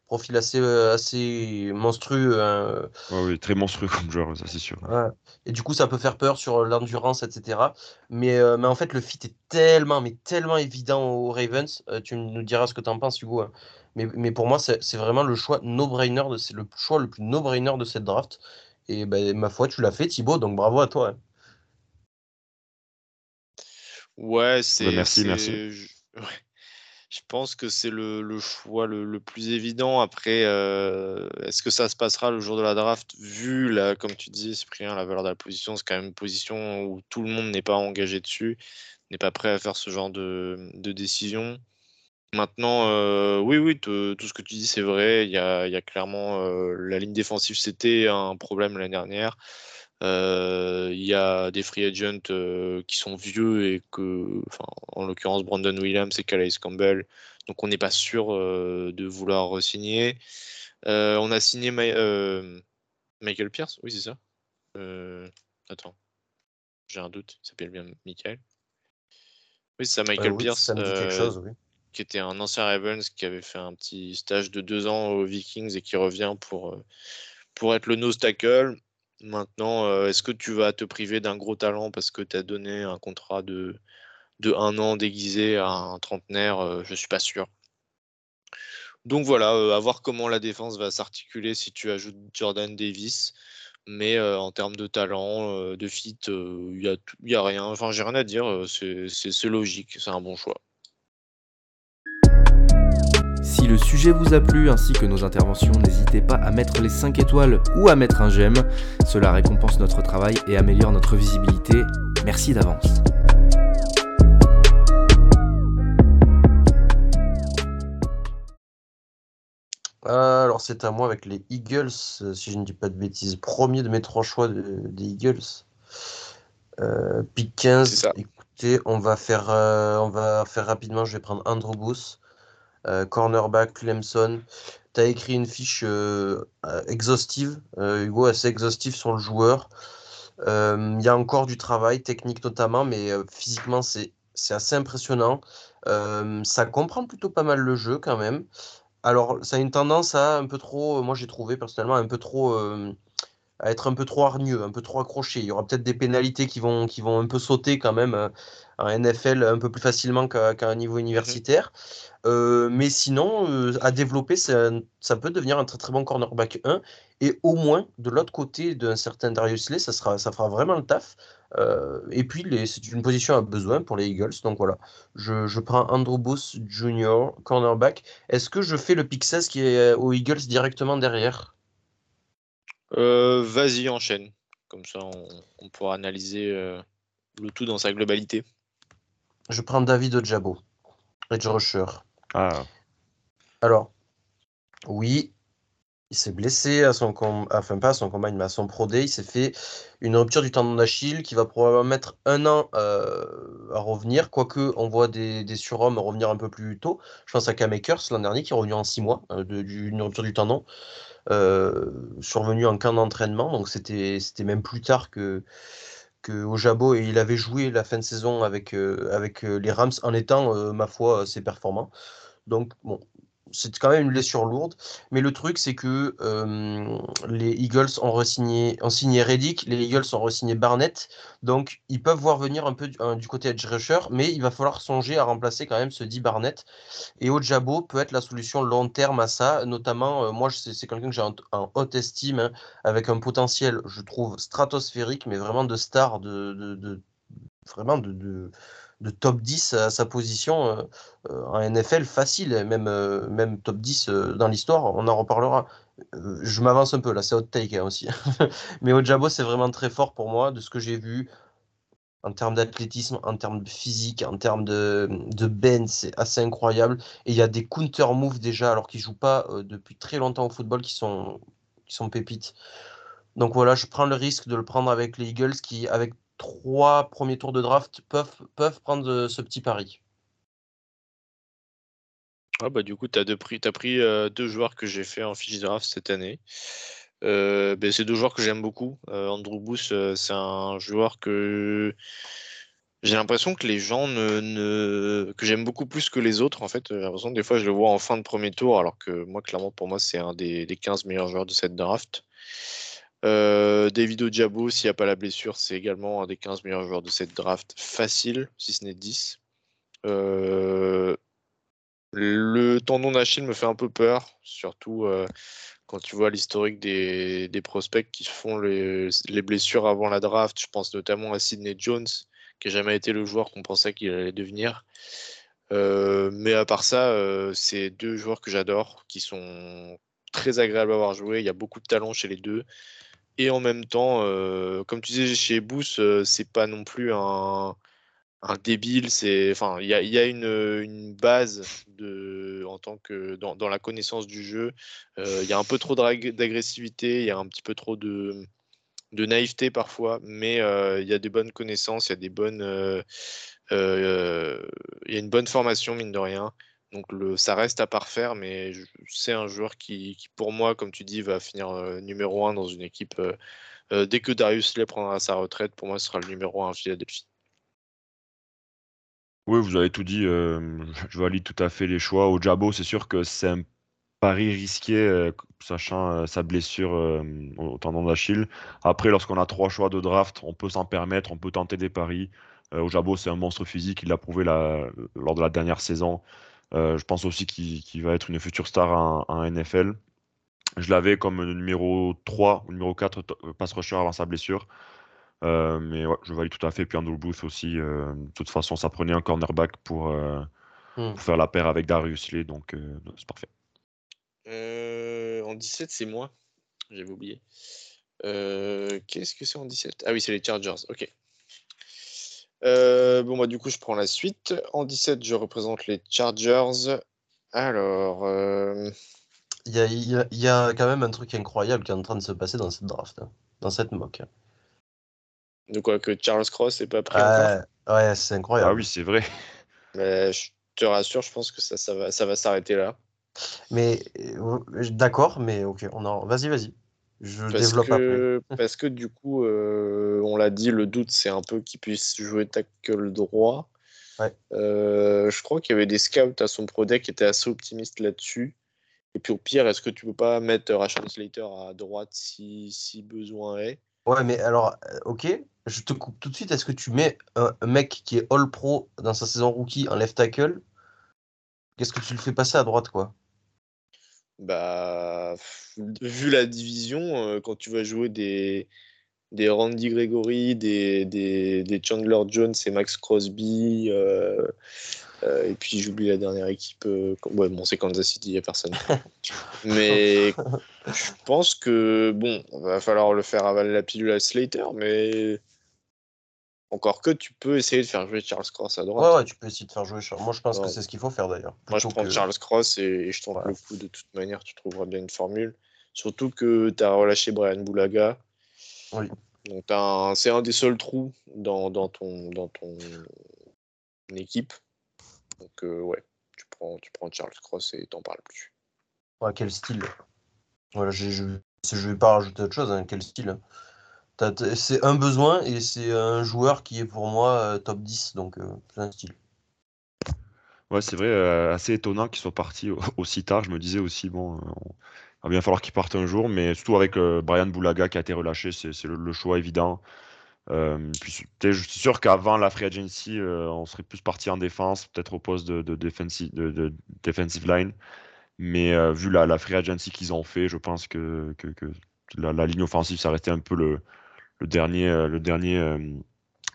profil assez, assez monstrueux. hein. oui, très monstrueux comme joueur, ça c'est sûr. Ouais. Et du coup, ça peut faire peur sur l'endurance, etc. Mais, euh, mais en fait, le fit est tellement, mais tellement évident aux Ravens. Euh, tu nous diras ce que tu en penses, Hugo. hein. Mais, mais pour moi, c'est vraiment le choix no-brainer, c'est le choix le plus no-brainer de cette draft. Et ben, ma foi, tu l'as fait, Thibaut, donc bravo à toi. Ouais, c'est. merci, merci. Je ouais. Je pense que c'est le, le choix le, le plus évident. Après, euh, est-ce que ça se passera le jour de la draft? Vu, la, comme tu dis, Cyprien, la valeur de la position, c'est quand même une position où tout le monde n'est pas engagé dessus, n'est pas prêt à faire ce genre de, de décision. Maintenant, euh, oui, oui, te- tout ce que tu dis, c'est vrai. Il y a, il y a clairement euh, la ligne défensive, c'était un problème l'année dernière. Euh, Il y a des free agents qui sont vieux et que, en l'occurrence, Brandon Williams et Calais Campbell. Donc, on n'est pas sûr de vouloir re-signer. Euh, on a signé Ma- Michael Pierce, oui, c'est ça. Attends, j'ai un doute. Il s'appelle bien Michael. Oui, c'est ça, Michael oui, Pierce. ça me dit quelque chose, oui. Qui était un ancien Ravens qui avait fait un petit stage de deux ans aux Vikings et qui revient pour, euh, pour être le nose tackle. Maintenant, euh, est-ce que tu vas te priver d'un gros talent parce que tu as donné un contrat de, de un an déguisé à un trentenaire? Euh, Je suis pas sûr. Donc voilà, à voir comment la défense va s'articuler si tu ajoutes Jordan Davis. Mais en termes de talent, de fit, il n'y a, a rien. Enfin, j'ai rien à dire. c'est logique. C'est un bon choix. Si le sujet vous a plu ainsi que nos interventions, n'hésitez pas à mettre les 5 étoiles ou à mettre un j'aime. Cela récompense notre travail et améliore notre visibilité. Merci d'avance. Alors, c'est à moi avec les Eagles, si je ne dis pas de bêtises. Premier de mes trois choix de- des Eagles. Euh, pick 15. C'est ça. Écoutez, on va faire, euh, on va faire rapidement. Je vais prendre Andrew Booth, cornerback Clemson. Tu as écrit une fiche euh, euh, exhaustive, euh, Hugo, assez exhaustive sur le joueur. Euh, Il y a encore du travail, technique notamment, mais euh, physiquement, c'est assez impressionnant. Euh, ça comprend plutôt pas mal le jeu quand même. Alors, ça a une tendance à un peu trop, euh, moi j'ai trouvé personnellement un peu trop, euh, à être un peu trop hargneux, un peu trop accroché. Il y aura peut-être des pénalités qui vont, qui vont un peu sauter quand même euh, en NFL un peu plus facilement qu'à un niveau universitaire. Euh, mais sinon, euh, à développer, ça, ça peut devenir un très très bon cornerback 1. Et au moins, de l'autre côté d'un certain Darius Slay, ça, sera, ça fera vraiment le taf. Euh, et puis, c'est une position à besoin pour les Eagles. Donc voilà, je, je prends Andrew Booth Jr., cornerback. Est-ce que je fais le pick 16 qui est aux Eagles directement derrière? Vas-y, enchaîne. Comme ça, on, on pourra analyser le tout dans sa globalité. Je prends David Ojabo, edge rusher. Ah, Alors, oui, il s'est blessé à son combat, enfin pas à son combat, mais à son Pro Day. Il s'est fait une rupture du tendon d'Achille qui va probablement mettre un an euh, à revenir, quoique on voit des, des surhommes revenir un peu plus tôt. Je pense à Cam Akers l'an dernier qui est revenu en six mois euh, d'une rupture du tendon, euh, survenu en camp d'entraînement, donc c'était c'était même plus tard que au Jabo et il avait joué la fin de saison avec, euh, avec euh, les Rams en étant, euh, ma foi, assez performant. Donc, bon, c'est quand même une blessure lourde. Mais le truc, c'est que euh, les Eagles ont, signé Reddick, les Eagles ont re-signé Barnett. Donc, ils peuvent voir venir un peu du, côté edge rusher, mais il va falloir songer à remplacer quand même ce dit Barnett. Et Ojabo peut être la solution long terme à ça. Notamment, euh, moi, c'est quelqu'un que j'ai en, haute estime, hein, avec un potentiel, je trouve, stratosphérique, mais vraiment de star, de, vraiment de- de top 10 à sa position euh, euh, en NFL facile, même, euh, même top 10 euh, dans l'histoire, on en reparlera. Je m'avance un peu là, c'est hot take hein, aussi. [LAUGHS] Mais Ojabo, c'est vraiment très fort pour moi, de ce que j'ai vu en termes d'athlétisme, en termes de physique, en termes de, de bend, c'est assez incroyable. Et il y a des counter moves déjà, alors qu'ils ne jouent pas depuis très longtemps au football, qui sont, qui sont pépites. Donc voilà, je prends le risque de le prendre avec les Eagles qui, avec trois premiers tours de draft, peuvent, peuvent prendre euh, ce petit pari. Ah bah du coup, tu as, pris, euh, deux joueurs que j'ai fait en fiche draft cette année. Euh, ben, c'est deux joueurs que j'aime beaucoup. Andrew Booth, c'est un joueur que J'ai l'impression que les gens ne, ne- que j'aime beaucoup plus que les autres. En fait, j'ai l'impression que des fois je le vois en fin de premier tour, alors que moi, clairement, pour moi, c'est un des, des 15 meilleurs joueurs de cette draft. Euh, David Ojabo, s'il n'y a pas la blessure, c'est également un des 15 meilleurs joueurs de cette draft. Facile, si ce n'est 10. Euh, le tendon d'Achille me fait un peu peur, surtout euh, quand tu vois l'historique des, des prospects qui font les, les blessures avant la draft. Je pense notamment à Sidney Jones, qui n'a jamais été le joueur qu'on pensait qu'il allait devenir. Mais à part ça, c'est deux joueurs que j'adore, qui sont très agréables à avoir joué. Il y a beaucoup de talent chez les deux. Et en même temps, euh, comme tu disais chez Booth, euh, c'est pas non plus un, débile. C'est, enfin, il y a, une, base de, en tant que dans, la connaissance du jeu. Euh, il y a un peu trop d'ag- d'agressivité, il y a un petit peu trop de, de naïveté parfois, mais euh, il y a des bonnes connaissances, il y a des bonnes, il y a une bonne formation mine de rien. Donc ça reste à parfaire, mais c'est un joueur qui, pour moi, comme tu dis, va finir euh, numéro un dans une équipe. euh, euh, dès que Darius Lay prendra sa retraite, pour moi, ce sera le numéro un à Philadelphie. Oui, vous avez tout dit. je valide tout à fait les choix. Au c'est sûr que c'est un pari risqué, sachant sa blessure au tendon d'Achille. Après, lorsqu'on a trois choix de draft, on peut s'en permettre, on peut tenter des paris. Au c'est un monstre physique. Il l'a prouvé lors de la dernière saison. Euh, je pense aussi qu'il va être une future star en, en NFL. Je l'avais comme numéro 3 ou numéro 4 to- pass rusher avant sa blessure. Euh, mais ouais, je valide tout à fait. Puis Andrew Booth aussi. euh, de toute façon, ça prenait un cornerback pour, euh, Hmm. pour faire la paire avec Darius Lay. Donc, euh, c'est parfait. Euh, en 17, c'est moi. J'avais oublié. Euh, Qu'est-ce que c'est en 17 Ah oui, c'est les Chargers. Ok. Euh, bon, bah, du coup, je prends la suite. En 17, je représente les Chargers. Alors, euh, Il y a, il y a- il y a quand même un truc incroyable qui est en train de se passer dans cette draft, hein, dans cette mock. de quoi que Charles Cross n'est pas pris encore? Ouais, ouais, c'est incroyable. Ah oui, c'est vrai. Mais je te rassure, je pense que ça, ça va, ça va s'arrêter là. Mais euh, d'accord, mais ok, on en... vas-y, vas-y. Je Parce développe après. que, parce que du coup, euh, on l'a dit, le doute, c'est un peu qu'il puisse jouer tackle droit. Ouais. Euh, je crois qu'il y avait des scouts à son pro deck qui étaient assez optimistes là-dessus. Et puis au pire, est-ce que tu peux pas mettre Rashad Slater à droite si, si besoin est? Ouais, mais alors, euh, ok, je te coupe tout de suite. Est-ce que tu mets un, un mec qui est All Pro dans sa saison rookie en left tackle? Qu'est-ce que tu le fais passer à droite, quoi? Bah, vu la division, euh, quand tu vas jouer des, des Randy Gregory, des, des, des Chandler Jones et Max Crosby, euh, euh, et puis j'oublie la dernière équipe. ouais, bon, c'est Kansas City, il n'y a personne. Mais [LAUGHS] je pense que, bon, va falloir le faire avaler la pilule à Slater, mais encore que tu peux essayer de faire jouer Charles Cross à droite. Ouais, ouais, tu peux essayer de faire jouer. Char- Moi, je pense que Ouais. c'est ce qu'il faut faire d'ailleurs. Moi, je prends que- Charles Cross et, et je tente Voilà. le coup de toute manière. Tu trouveras bien une formule. Surtout que tu as relâché Brian Boulaga. Oui. Donc, t'as un- c'est un des seuls trous dans, dans ton, dans ton équipe. Donc, euh, ouais, tu prends, tu prends Charles Cross et t'en parles plus. Ouais, quel style Voilà, je je vais pas rajouter autre chose. hein, Quel style C'est un besoin et c'est un joueur qui est pour moi euh, top 10, donc euh, un style. Ouais, c'est vrai, euh, assez étonnant qu'il soit parti au- [LAUGHS] aussi tard. Je me disais aussi, bon, on- il va bien falloir qu'il parte un jour, mais surtout avec Brian Boulaga qui a été relâché, c'est le, choix évident. Je suis sûr qu'avant la free agency, on serait plus parti en défense, peut-être au poste de, de, defensive, de, de defensive line. Mais vu la, free agency qu'ils ont fait, je pense que la, la ligne offensive, ça restait un peu le, le dernier, euh, le dernier euh,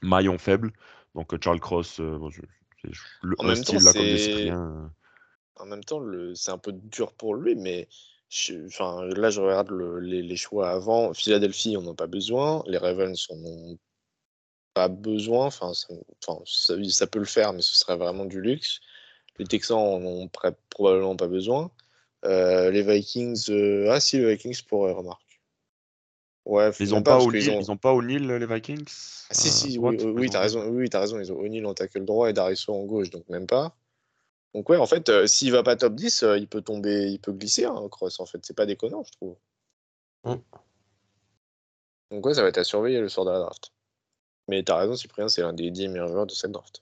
maillon faible. Donc euh, Charles Cross, bon, je- c'est le, En même style temps, là comme. En même temps, le- c'est un peu dur pour lui, mais je- enfin, là, je regarde le- les, les choix avant. Philadelphie, on n'en a pas besoin. Les Ravens, on n'en a pas besoin. Enfin, ça, enfin, ça, ça peut le faire, mais ce serait vraiment du luxe. Les Texans en ont pré- probablement pas besoin. Euh, les Vikings, euh, ah si, les Vikings pourraient, remarque. Ouais, Ils même ont pas, qu'ils ont- ils ont pas O'Neal, les Vikings Ah, si, à si, oui, oui, t'as raison, oui, t'as raison, ils ont O'Neal en tackle droit et Darisso en gauche, donc même pas. Donc ouais, en fait, euh, s'il va pas top 10, euh, il peut tomber, il peut glisser, hein, Cross, en fait, c'est pas déconnant, je trouve. Mm. Donc ouais, ça va être à surveiller le sort de la draft. Mais tu as raison, Cyprien, c'est l'un des 10 meilleurs joueurs de cette draft.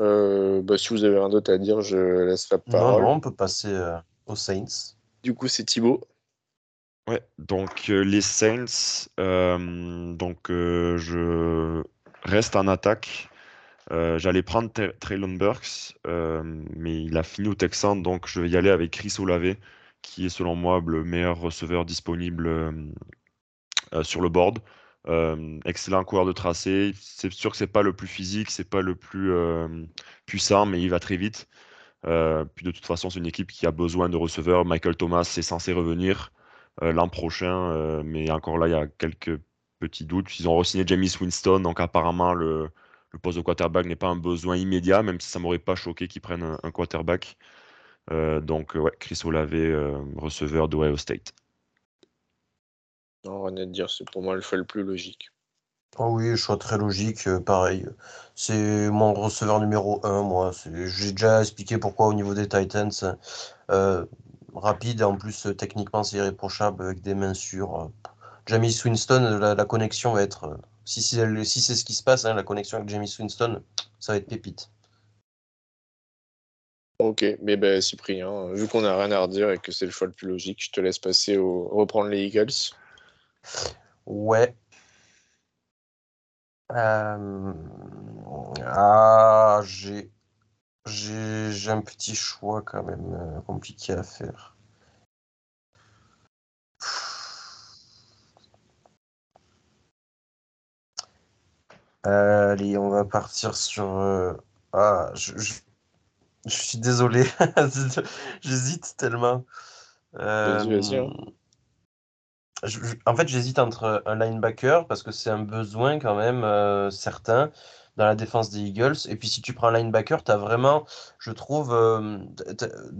Euh, bah, si vous avez un d'autre à dire, je laisse la Non, parole. non, on peut passer euh, aux Saints. Du coup, c'est Thibaut. Ouais, donc euh, les Saints, euh, donc euh, je reste en attaque. J'allais prendre Tra- Traylon Burks, mais il a fini au Texan, donc je vais y aller avec Chris Olave, qui est selon moi le meilleur receveur disponible sur le board. Excellent coureur de tracé. C'est sûr que c'est pas le plus physique, c'est pas le plus puissant, mais il va très vite. Puis de toute façon, c'est une équipe qui a besoin de receveurs. Michael Thomas est censé revenir l'an prochain, euh, mais encore là, il y a quelques petits doutes. Ils ont re-signé James Winston, donc apparemment le, le poste de quarterback n'est pas un besoin immédiat, même si ça m'aurait pas choqué qu'ils prennent un, un quarterback. Euh, donc euh, ouais, Chris Olave, euh, receveur d'Ohio State. Non, rien à dire, c'est pour moi le choix le plus logique. Oh oui, choix très logique, euh, pareil. C'est mon receveur numéro 1, moi. C'est- J'ai déjà expliqué pourquoi au niveau des Titans. Rapide, et en plus, euh, techniquement, c'est irréprochable avec des mains sûres. euh. James Winston, la, la connexion va être. euh, Si, si, c'est ce qui se passe, hein, la connexion avec James Winston, ça va être pépite. Ok, mais ben, Cyprien, vu qu'on n'a rien à redire et que c'est le choix le plus logique, je te laisse passer au reprendre les Eagles. Ouais. Euh, Ah, j'ai j'ai un petit choix quand même euh, compliqué à faire. Allez, on va partir sur. euh, Ah, je, je- je suis désolé, [LAUGHS] j'hésite tellement. Hein. Euh, je- en fait, j'hésite entre un linebacker parce que c'est un besoin quand même euh, certain dans la défense des Eagles. Et puis, si tu prends un linebacker, tu as vraiment, je trouve, euh,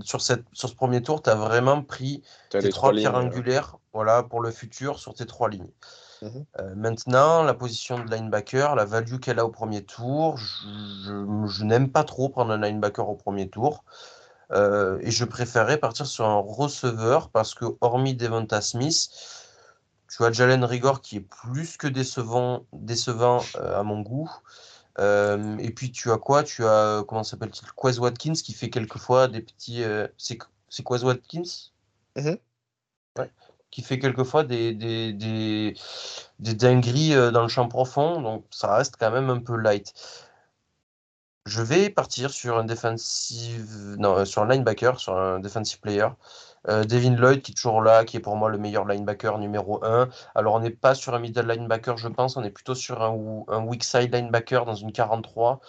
sur, cette, sur ce premier tour, tu as vraiment pris tes trois pierres angulaires voilà, pour le futur sur tes trois lignes. Mhm. Euh, maintenant, la position de linebacker, la value qu'elle a au premier tour, je, je- je n'aime pas trop prendre un linebacker au premier tour. Euh, et je préférerais partir sur un receveur parce que, hormis Devonta Smith, tu as Jalen Rigor qui est plus que décevant, décevant euh, à mon goût. Euh, et puis tu as quoi? Tu as, comment s'appelle-t-il? Quez Watkins qui fait quelquefois des petits. euh, c'est c'est Quez Watkins? Ouais. Qui fait quelquefois des, des, des, des dingueries euh, dans le champ profond. Donc ça reste quand même un peu light. Je vais partir sur un defensive, non, sur un linebacker, sur un defensive player. Euh, Devin Lloyd qui est toujours là, qui est pour moi le meilleur linebacker numéro 1. Alors on n'est pas sur un middle linebacker, je pense, on est plutôt sur un, weak side linebacker dans une 43.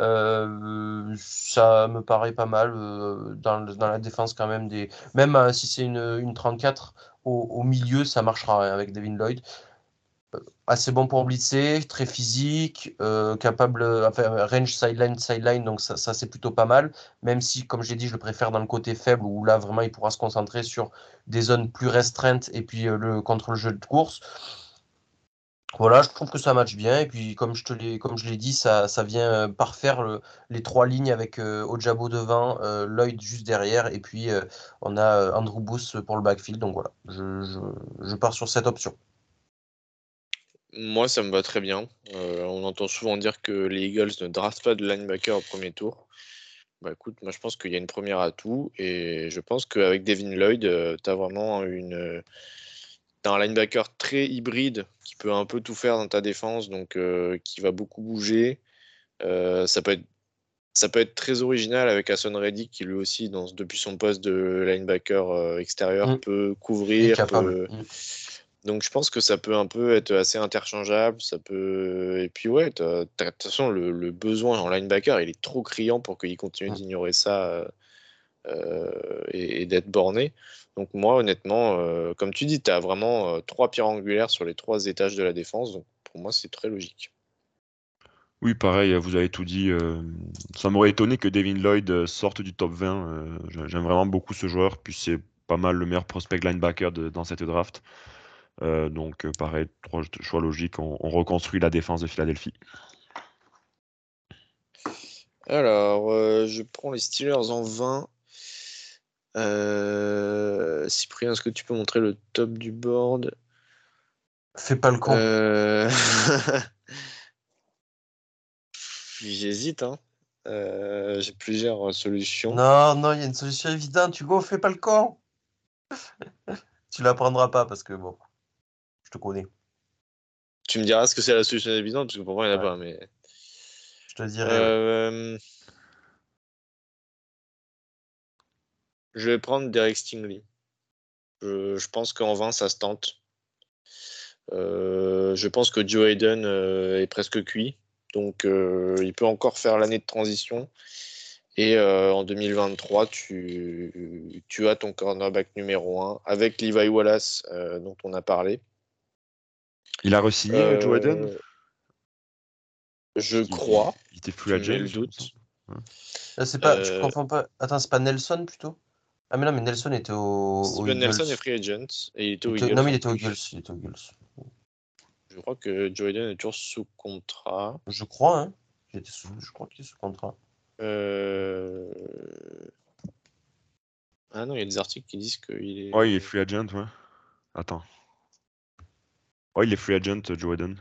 Euh, ça me paraît pas mal euh, dans, la défense quand même. Même si c'est une, une 34 au, au milieu, ça marchera hein, avec Devin Lloyd assez bon pour blitzer, très physique, euh, capable, euh, enfin, range sideline, sideline, donc ça, c'est plutôt pas mal. Même si, comme j'ai dit, je le préfère dans le côté faible où là vraiment il pourra se concentrer sur des zones plus restreintes et puis euh, le contre le jeu de course. Voilà, je trouve que ça match bien. Et puis, comme je te l'ai, comme je l'ai dit, ça, ça vient parfaire le- les trois lignes avec Ojabo devant, Lloyd juste derrière, et puis on a Andrew Booth pour le backfield. Donc voilà, je- je pars sur cette option. Moi, ça me va très bien. Euh, on entend souvent dire que les Eagles ne draftent pas de linebacker au premier tour. Bah écoute, moi je pense qu'il y a une première atout et je pense qu'avec Devin Lloyd, tu as vraiment une, euh, t'as un linebacker très hybride qui peut un peu tout faire dans ta défense, donc euh, qui va beaucoup bouger. Euh, ça peut être ça peut être très original avec Hassan Reddick qui lui aussi, dans, depuis son poste de linebacker euh, extérieur, Mm. peut couvrir, peut-. Donc je pense que ça peut un peu être assez interchangeable, ça peut et puis ouais, de toute façon le, le besoin en linebacker, il est trop criant pour qu'il continue d'ignorer ça euh, et, et d'être borné. Donc moi honnêtement, euh, comme tu dis, tu as vraiment euh, trois pierres angulaires sur les trois étages de la défense, donc pour moi c'est très logique. Oui, pareil, vous avez tout dit. ça m'aurait étonné que Devin Lloyd sorte du top 20. euh, j'ai- J'aime vraiment beaucoup ce joueur, puis c'est pas mal le meilleur prospect linebacker de- dans cette draft. Euh, donc, euh, pareil, trois choix logiques. On, on reconstruit la défense de Philadelphie. Alors, euh, je prends les Steelers en 20. Euh, Cyprien, est-ce que tu peux montrer le top du board? Fais pas le con. Euh, [LAUGHS] J'hésite. Hein. Euh, J'ai plusieurs solutions. Non, non, il y a une solution évidente. Hugo, fais pas le con. [LAUGHS] tu la prendras pas parce que bon, te connais. Tu me diras ce que c'est la solution évidente, parce que pour moi, il n'y en a Ouais. pas. Mais... Je te dirai. ouais. Euh, Je vais prendre Derek Stingley. Je, je pense qu'en 20, ça se tente. Euh, je pense que Joe Hayden euh, est presque cuit. Donc, il peut encore faire l'année de transition. Et euh, en 2023, tu, tu as ton cornerback numéro 1 avec Levi Wallace, euh, dont on a parlé. Il a re-signé Euh, Joe Hayden Je Il- crois. Il était plus à James. le doute. Là, c'est pas, tu euh, confonds pas. Attends, c'est pas Nelson plutôt? Ah, mais non, mais Nelson était au. au Steven Nelson est free agent et il était Il aux était- Eagles. Non, mais il était aux Eagles. Il était aux Eagles. Je crois que Joe est toujours sous contrat. Je crois, hein. Il était sous- Je crois qu'il est sous contrat. Euh, Ah non, il y a des articles qui disent qu'il est. Ouais, il est free agent, ouais. Attends. Ouais, il est free agent, Joe Hayden.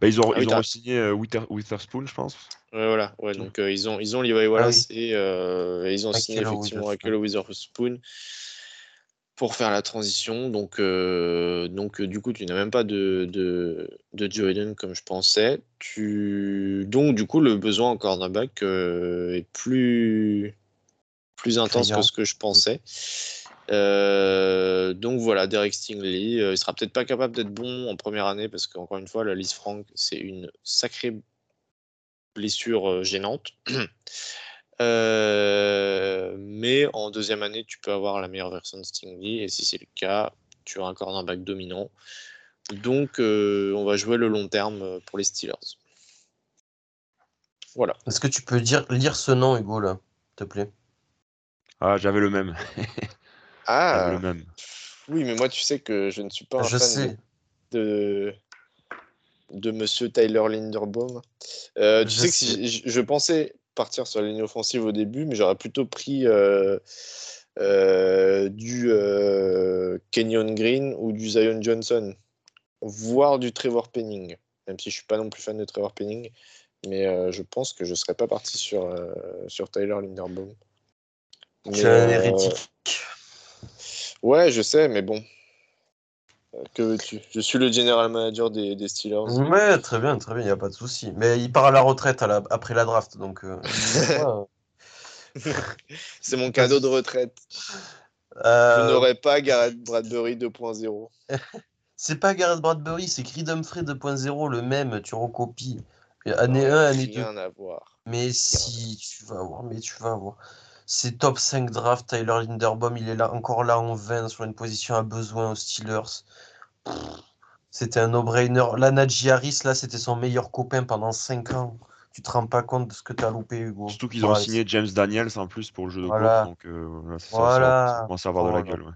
Bah, ils ont, Ah oui, ils ont t'as- re-signé euh, Wither- Witherspoon, je pense. Ouais, voilà, ouais, donc euh, ils ont ils ont Levi Wallace et, euh, et ils ont Avec signé effectivement. Akelo Witherspoon pour faire la transition. Donc, euh, donc euh, du coup, tu n'as même pas de, de, de Hayden comme je pensais. Tu... Donc, du coup, le besoin en cornerback euh, est plus, plus intense que ce que je pensais. Euh, donc voilà, Derek Stingley, euh, il sera peut-être pas capable d'être bon en première année parce qu'encore une fois, la Lise Frank, c'est une sacrée blessure euh, gênante. [CLEARS THROAT] Euh, mais en deuxième année, tu peux avoir la meilleure version de Stingley et si c'est le cas, tu as un cornerback dominant. Donc, euh, on va jouer le long terme pour les Steelers. Voilà. Est-ce que tu peux dire, lire ce nom, Hugo, là, s'il te plaît? Ah, j'avais le même. [LAUGHS] Ah, le même. oui, mais moi, tu sais que je ne suis pas un Je fan sais. de, de, de Monsieur Tyler Linderbaum. Euh, tu Je sais que si je, je pensais partir sur la ligne offensive au début, mais j'aurais plutôt pris euh, euh, du euh, Kenyon Green ou du Zion Johnson, voire du Trevor Penning, même si je suis pas non plus fan de Trevor Penning. Mais euh, je pense que je serais pas parti sur, euh, sur Tyler Linderbaum. Es un euh, hérétique. Ouais, je sais, mais bon. Euh, Que veux-tu? Je suis le general manager des, des Steelers. Ouais, très bien, très bien, il n'y a pas de souci. Mais il part à la retraite à la- après la draft, donc. euh, [LAUGHS] ouais. [LAUGHS] C'est mon cadeau de retraite. Je Euh, n'aurai pas Garrett Bradbury 2.0. [LAUGHS] c'est pas Gareth Bradbury, c'est Creed Humphrey 2.0, le même, tu recopies. Année Non, 1, année 2. Rien à voir. Mais si, tu vas voir, mais tu vas voir. C'est top 5 draft, Tyler Linderbaum, il est là, encore là en 20 sur une position à besoin aux Steelers. C'était un no-brainer. Là, Najee Harris, là, c'était son meilleur copain pendant 5 ans. Tu te rends pas compte de ce que tu as loupé, Hugo. Surtout qu'ils ont Ouais, signé James Daniels en plus pour le jeu de Voilà. course, donc euh, voilà, ça, ça- commence à avoir de la gueule. ouais.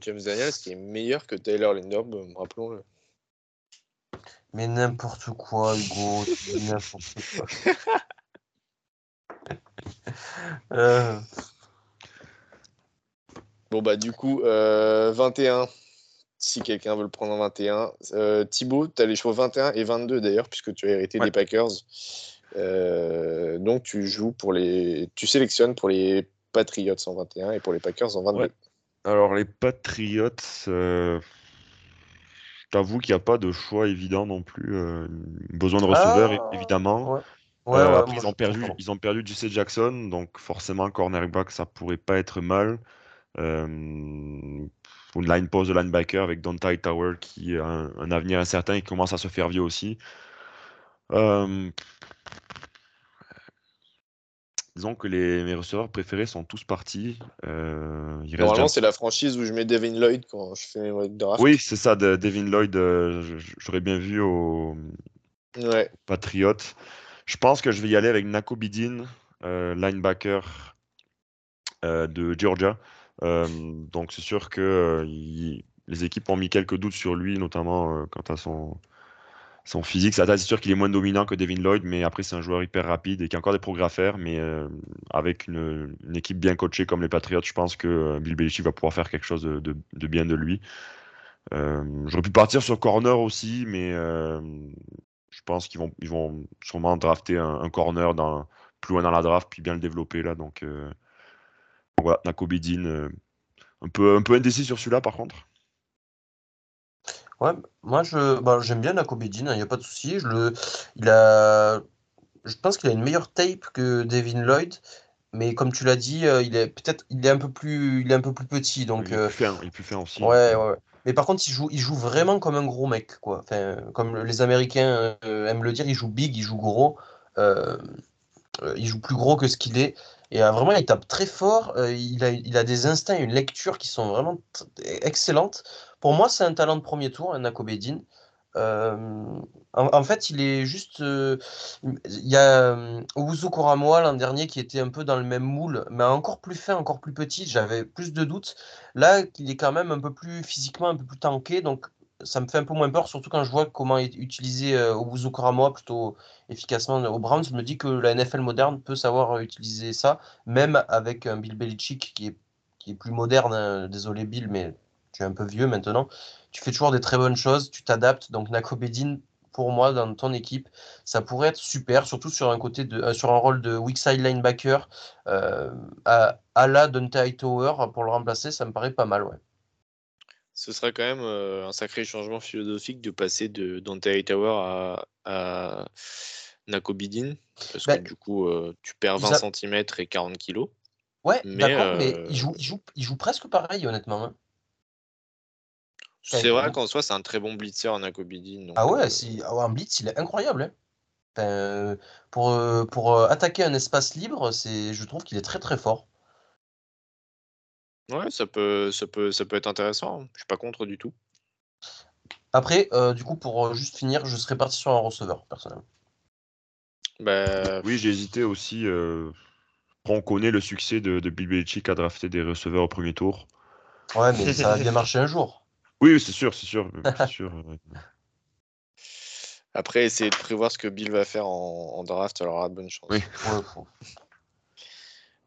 James Daniels qui est meilleur que Taylor Linderbaum, rappelons-le. Mais n'importe quoi, Hugo. n'importe quoi. [LAUGHS] [LAUGHS] Euh, Bon bah du coup, euh, 21, si quelqu'un veut le prendre en 21. Euh, Thibaut, tu as les choix 21 et 22 d'ailleurs, puisque tu as hérité Ouais. des Packers. Euh, donc tu joues pour les. Tu sélectionnes pour les Patriots en 21 et pour les Packers en 22. Ouais. Alors, les Patriots, euh, t'avoue qu'il n'y a pas de choix évident non plus. euh, besoin de receveur, Ah, évidemment. ouais. Ouais, Euh, ouais, après, moi, ils ont perdu, ils ont perdu JC Jackson, donc forcément, cornerback, ça pourrait pas être mal. Euh, une line pose de linebacker avec Dante Tower qui a un, un avenir incertain et qui commence à se faire vieux aussi. Euh, disons que les, mes receveurs préférés sont tous partis. Euh, Normalement, c'est la franchise où je mets Devin Lloyd quand je fais mes draft. Oui, c'est ça, de Devin Lloyd, euh, j'aurais bien vu au Ouais. Patriot. Je pense que je vais y aller avec Nako Bidin, euh, linebacker euh, de Georgia. Euh, donc c'est sûr que les équipes ont mis quelques doutes sur lui, notamment quant à son, physique. C'est sûr qu'il est moins dominant que Devin Lloyd, mais après c'est un joueur hyper rapide et qui a encore des progrès à faire. Mais avec une, équipe bien coachée comme les Patriots, je pense que Bill Belichick va pouvoir faire quelque chose de, bien de lui. J'aurais pu partir sur corner aussi, mais je pense qu'ils vont, ils vont sûrement drafter un, corner dans, plus loin dans la draft, puis bien le développer là. Donc, euh, voilà, Nakobe Dean, un, peu, un peu indécis sur celui-là par contre. Ouais, moi je, bah, j'aime bien Nakobe Dean, il hein, n'y a pas de souci. Je, le, il a, je pense qu'il a une meilleure tape que Devin Lloyd, mais comme tu l'as dit, il est peut-être il est un peu plus il est un peu plus petit donc il, peut faire, il peut faire aussi. Ouais, ouais. Mais par contre, il joue, il joue vraiment comme un gros mec, quoi. Enfin, comme les Américains euh, aiment le dire, il joue big, il joue gros. Euh, euh, il joue plus gros que ce qu'il est. Et vraiment, il tape très fort. il, a, il a des instincts une lecture qui sont vraiment excellentes. Pour moi, c'est un talent de premier tour, un Nakobedin. Euh, en, fait, il est juste. Euh, il y a euh, Owuzu l'an dernier qui était un peu dans le même moule, mais encore plus fin, encore plus petit. J'avais plus de doutes. Là, il est quand même un peu plus physiquement, un peu plus tanké. Donc, ça me fait un peu moins peur, surtout quand je vois comment utiliser euh, Owuzu plutôt efficacement au Browns. Je me dis que la NFL moderne peut savoir utiliser ça, même avec un Bill Belichick qui est, qui est plus moderne. Hein. Désolé, Bill, mais tu es un peu vieux maintenant tu fais toujours des très bonnes choses, tu t'adaptes. Donc Nako Bedin, pour moi, dans ton équipe, ça pourrait être super, surtout sur un côté de, euh, sur un rôle de weak side linebacker euh, à, à la Dante Tower pour le remplacer, ça me paraît pas mal, ouais. Ce serait quand même euh, un sacré changement philosophique de passer de Dante Tower à, à Nako Bedin, parce que ben, du coup, tu perds 20 cm et 40 kg. Ouais, d'accord, mais il joue, il, joue, il joue presque pareil, honnêtement. Hein. C'est vrai qu'en soi, c'est un très bon blitzer en Akobidin. Ah ouais, euh, ah un blitz, il est incroyable. Hein. pour, euh, pour euh, attaquer un espace libre, c'est, je trouve qu'il est très très fort. Ouais, ça peut, ça peut, ça peut être intéressant. Hein. Je suis pas contre du tout. Après, du coup, pour juste finir, je serais parti sur un receveur, personnellement. Bah... Oui, j'ai hésité aussi. On connaît le succès de, de Bill Belichick à drafter des receveurs au premier tour. Ouais, mais ça a bien marché un jour. Oui, c'est sûr, c'est sûr. [LAUGHS] sûr Après, essayer de prévoir ce que Bill va faire en, draft, alors aura de bonnes chances. Oui. [LAUGHS]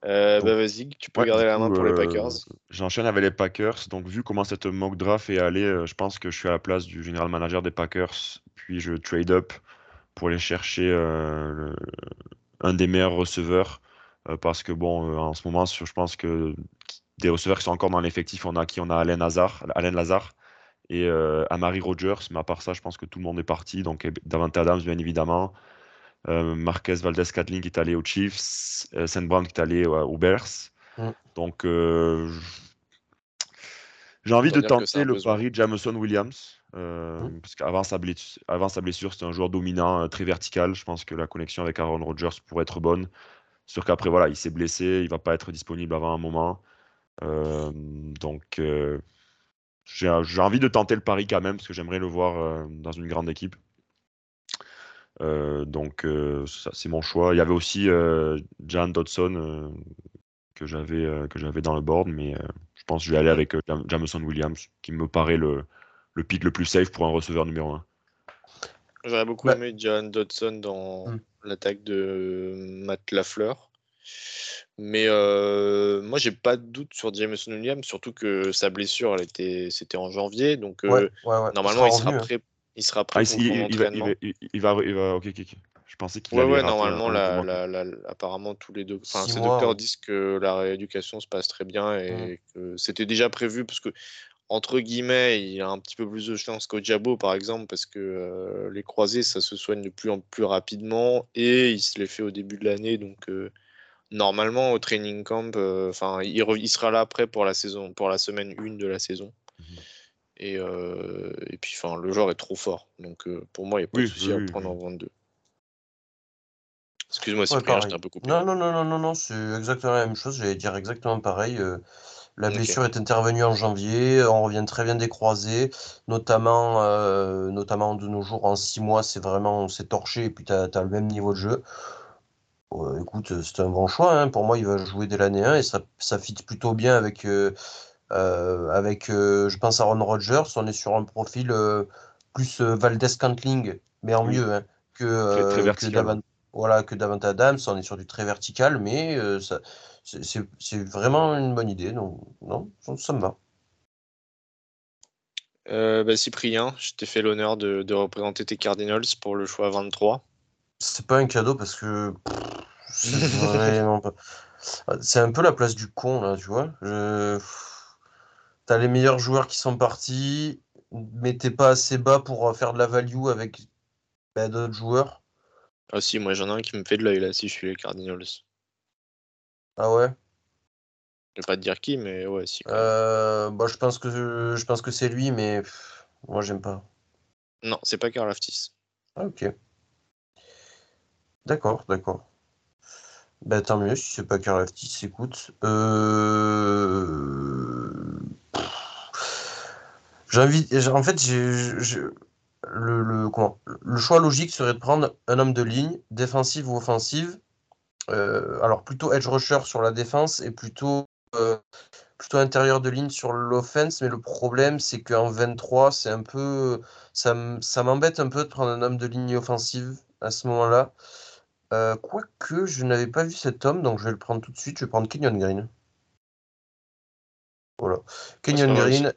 Euh, bah vas-y, tu peux garder la main pour les euh, Packers. J'enchaîne avec les Packers. Donc, vu comment cette mock draft est allée, euh, je pense que je suis à la place du général manager des Packers. Puis je trade up pour aller chercher un des meilleurs receveurs. parce que, bon, en ce moment, je pense que des receveurs qui sont encore dans l'effectif, on a qui? On a Alain Lazare et euh, Amari Rogers. Mais à part ça, je pense que tout le monde est parti. Donc eh, Davante Adams, bien évidemment. Euh, Marquez Valdez Catling qui est allé aux Chiefs. Euh, Saint Brown qui est allé aux Bears. Mm. Donc j'ai envie de tenter le pari Jameson Williams. Mm. Parce qu'avant sa, blessure, avant sa blessure, c'était un joueur dominant, très vertical. Je pense que la connexion avec Aaron Rodgers pourrait être bonne. Sûr qu'après, voilà, il s'est blessé, il va pas être disponible avant un moment. donc, j'ai envie de tenter le pari quand même parce que j'aimerais le voir euh, dans une grande équipe. Euh, donc euh, c'est mon choix. Il y avait aussi Jan Dodson que j'avais que j'avais dans le board, mais je pense que je vais aller avec Jameson Williams qui me paraît le, le pick le plus safe pour un receveur numéro 1. J'aurais beaucoup bah aimé John Dodson dans mmh. l'attaque de Matt Lafleur. Mais euh, moi, j'ai pas de doute sur Jameson Williams, surtout que sa blessure, elle était, c'était en janvier, donc euh, normalement, il sera, hein. prêt. Il sera prêt ah, pour il, il, va, il, va, il, va, ok, ok, Je pensais qu'il ouais, ouais, normalement, la, la, apparemment, tous les deux, enfin, ces docteurs disent que la rééducation se passe très bien et que c'était déjà prévu parce que entre guillemets, il a un petit peu plus de chance qu'au Diabo, par exemple, parce que euh, les croisés, ça se soigne de plus en plus rapidement et il se les fait au début de l'année, donc normalement au training camp, euh, enfin, il, sera là après pour la saison, pour la semaine 1 de la saison. Et, euh, et, puis, enfin, le joueur est trop fort. Donc, euh, pour moi, il n'y a pas de souci à prendre en 22. Excuse-moi, c'est ouais, j'étais un peu coupé. Non, non, non, non, non, non c'est exactement la même chose. J'allais dire exactement pareil. la blessure est intervenue en janvier. On revient très bien des croisés, notamment, notamment de nos jours en 6 mois. C'est vraiment, on s'est torché et puis tu as, as, le même niveau de jeu écoute, c'est un bon choix. Hein. Pour moi, il va jouer dès l'année 1 et ça, ça fit plutôt bien avec, euh, euh, avec euh, je pense, Aaron Rodgers. On est sur un profil plus Valdez Cantling, mais en mieux hein, que, que, Davant, voilà, que Davant Adams. On est sur du très vertical, mais ça, c'est vraiment une bonne idée. Donc, non, ça me va. Euh, bah, Cyprien, je t'ai fait l'honneur de, de représenter tes Cardinals pour le choix 23. C'est pas un cadeau parce que. pff, c'est pas- C'est un peu la place du con, là, tu vois. Je... T'as les meilleurs joueurs qui sont partis, mais t'es pas assez bas pour euh, faire de la value avec bah, d'autres joueurs. Ah si, moi j'en ai un qui me fait de l'œil là si je suis les Cardinals. Ah ouais? Je vais pas te dire qui, mais ouais, si. Euh, bah, je pense que je pense que c'est lui, mais pff, moi j'aime pas. Non, c'est pas Karlaftis. Ah, ok. D'accord, d'accord. Bah, tant mieux si c'est pas Karlaftis, écoute. Euh... En fait, Le, choix logique serait de prendre un homme de ligne, défensive ou offensive. Euh, alors plutôt edge rusher sur la défense et plutôt, euh, plutôt intérieur de ligne sur l'offense. Mais le problème, c'est qu'en 23, c'est un peu. Ça m'embête un peu de prendre un homme de ligne offensive à ce moment-là. Euh, quoique, je n'avais pas vu cet homme, donc je vais le prendre tout de suite. Je vais prendre Kenyon Green. Voilà. Kenyon pas mal Green.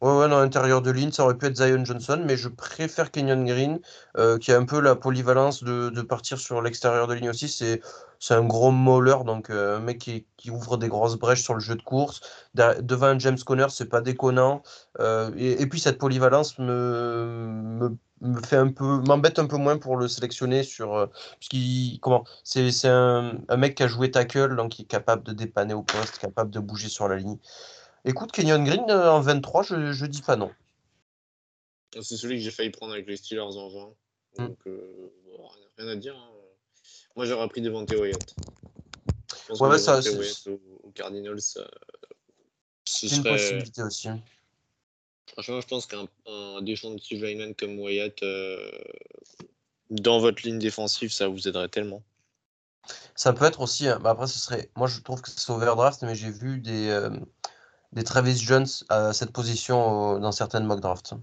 Ouais, ouais, non, intérieur de ligne, ça aurait pu être Zion Johnson, mais je préfère Kenyon Green, euh, qui a un peu la polyvalence de, de partir sur l'extérieur de ligne aussi. C'est, c'est un gros mauler, donc euh, un mec qui, qui ouvre des grosses brèches sur le jeu de course. Devant un James Conner, c'est pas déconnant. Euh, et, et puis cette polyvalence me, me, me fait un peu, m'embête un peu moins pour le sélectionner sur. euh, comment, c'est, c'est un, un mec qui a joué tackle, donc qui est capable de dépanner au poste, capable de bouger sur la ligne. Écoute, Kenyon Green euh, en 23, je, je dis pas non. C'est celui que j'ai failli prendre avec les Steelers en 20. Mm. Donc, euh, bon, rien à dire. hein. Moi j'aurais pris Devante Wyatt. Je pense Ouais, que ça, Devontae c'est- Wyatt aux, aux Cardinals, euh, ce C'est une serait. possibilité aussi. Franchement, je pense qu'un un defensive lineman comme Wyatt euh, dans votre ligne défensive, ça vous aiderait tellement. Ça peut être aussi. euh, bah après, ce serait. Moi, je trouve que c'est overdraft, mais j'ai vu des, euh, des Travis Jones à cette position euh, dans certaines mock drafts.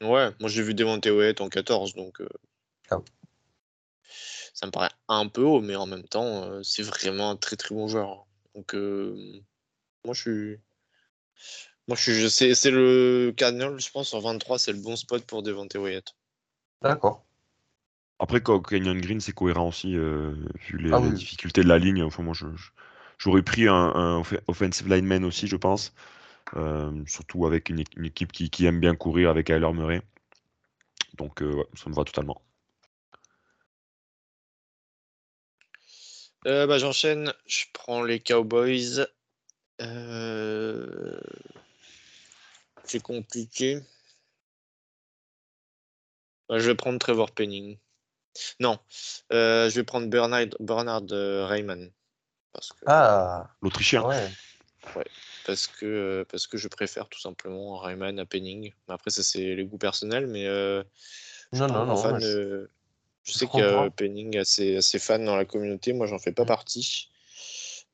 Ouais, moi j'ai vu Devante Wyatt en 14, donc euh, Ah. ça me paraît un peu haut, mais en même temps, c'est vraiment un très très bon joueur. Donc, moi je suis. Moi je suis. je- C'est c'est le Cardinal, je pense, en 23, c'est le bon spot pour Devante Wyatt. D'accord. Après, quand Kenyon Green, c'est cohérent aussi, euh, vu les, Ah les oui. difficultés de la ligne. Enfin, moi, j'aurais pris un, un off- offensive lineman aussi, je pense. Euh, surtout avec une, équipe qui, qui aime bien courir avec Kyler Murray. Donc, euh, ouais, ça me va totalement. Euh, bah, J'enchaîne, je prends les Cowboys. Euh, C'est compliqué. Je vais prendre Trevor Penning. Non, euh, je vais prendre Bernard, Bernard Rayman. Parce que, Ah, L'Autrichien. ouais. parce, que, euh, parce que je préfère tout simplement Rayman à Penning. Après, ça, c'est les goûts personnels, mais euh, je Non, non, non. fan. je- euh, je je sais qu'il y a. Penning assez, assez fan dans la communauté. Moi, j'en fais pas Mm. partie.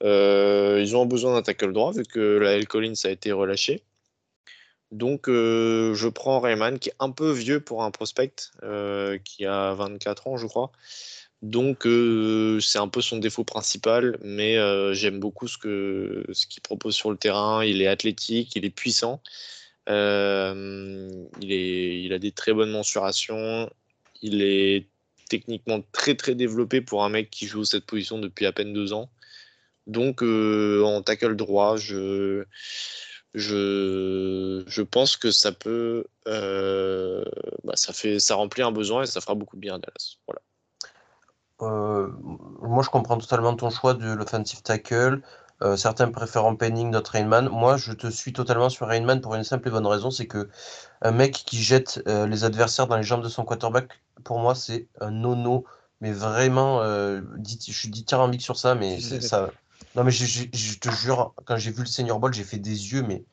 Euh, ils ont besoin d'un tackle droit vu que la L. Collins a été relâché. Donc, euh, je prends Rayman qui est un peu vieux pour un prospect euh, qui a 24 ans, je crois. Donc, euh, c'est un peu son défaut principal, mais j'aime beaucoup ce que ce qu'il propose sur le terrain. Il est athlétique, il est puissant, il, est, il a des très bonnes mensurations, il est techniquement très très développé pour un mec qui joue cette position depuis à peine deux ans. Donc, en tackle droit, je, je, je pense que ça peut, euh, bah, ça fait, ça remplit un besoin et ça fera beaucoup de bien à Dallas. Voilà. Euh, moi, je comprends totalement ton choix de l'offensive tackle. Euh, certains préfèrent Penning, d'autres Rainman. Moi, je te suis totalement sur Rainman pour une simple et bonne raison, c'est que un mec qui jette euh, les adversaires dans les jambes de son quarterback, pour moi, c'est un nono. Mais vraiment, euh, dit- je suis dithyrambique sur ça, mais [LAUGHS] ça. Non, mais je, je- je te jure, quand j'ai vu le Senior Ball, j'ai fait des yeux, mais,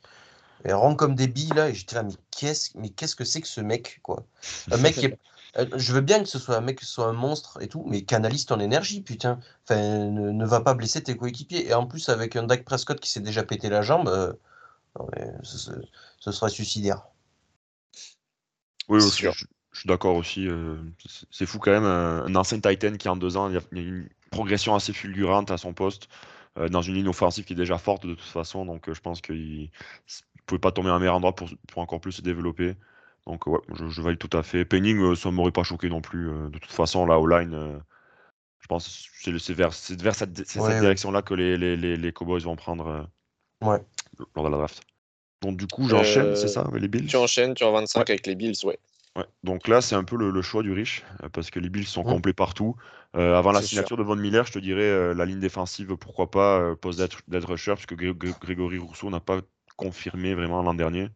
mais rond comme des billes là, et j'étais là, mais qu'est-ce, mais qu'est-ce que c'est que ce mec, quoi? Un mec qui est euh, Je veux bien que ce soit un mec, que ce soit un monstre et tout, mais canalise ton énergie, putain. Enfin, ne, ne va pas blesser tes coéquipiers. Et en plus, avec un Dak Prescott qui s'est déjà pété la jambe, euh, non, mais ce, ce- ce serait suicidaire. Oui, aussi, sûr. je, je suis d'accord aussi. euh, c'est- fou quand même, un, un ancien Titan qui en deux ans, il y a, une progression assez fulgurante à son poste, dans une ligne offensive qui est déjà forte de toute façon. Donc euh, je pense qu'il pouvait pas tomber à un meilleur endroit pour, pour encore plus se développer. Donc ouais, je, je valide tout à fait. Penning, euh, ça m'aurait pas choqué non plus. euh, de toute façon, la O-line, euh, je pense que c'est c'est vers, c'est vers cette, Ouais, direction-là que les, les, les, les Cowboys vont prendre euh, Ouais. lors de la draft. Donc du coup, j'enchaîne, Euh, c'est ça, avec les Bills? Tu enchaînes, tu en 25 Ouais. avec les Bills, ouais. Ouais. Donc là, c'est un peu le, le choix du riche, euh, parce que les Bills sont Mm. complets partout. Euh, avant la signature de Von Miller, je te dirais euh, la ligne défensive, pourquoi pas, euh, poste d'être rusher, parce que Gré- Gré- Grégory Rousseau n'a pas confirmé vraiment l'an dernier.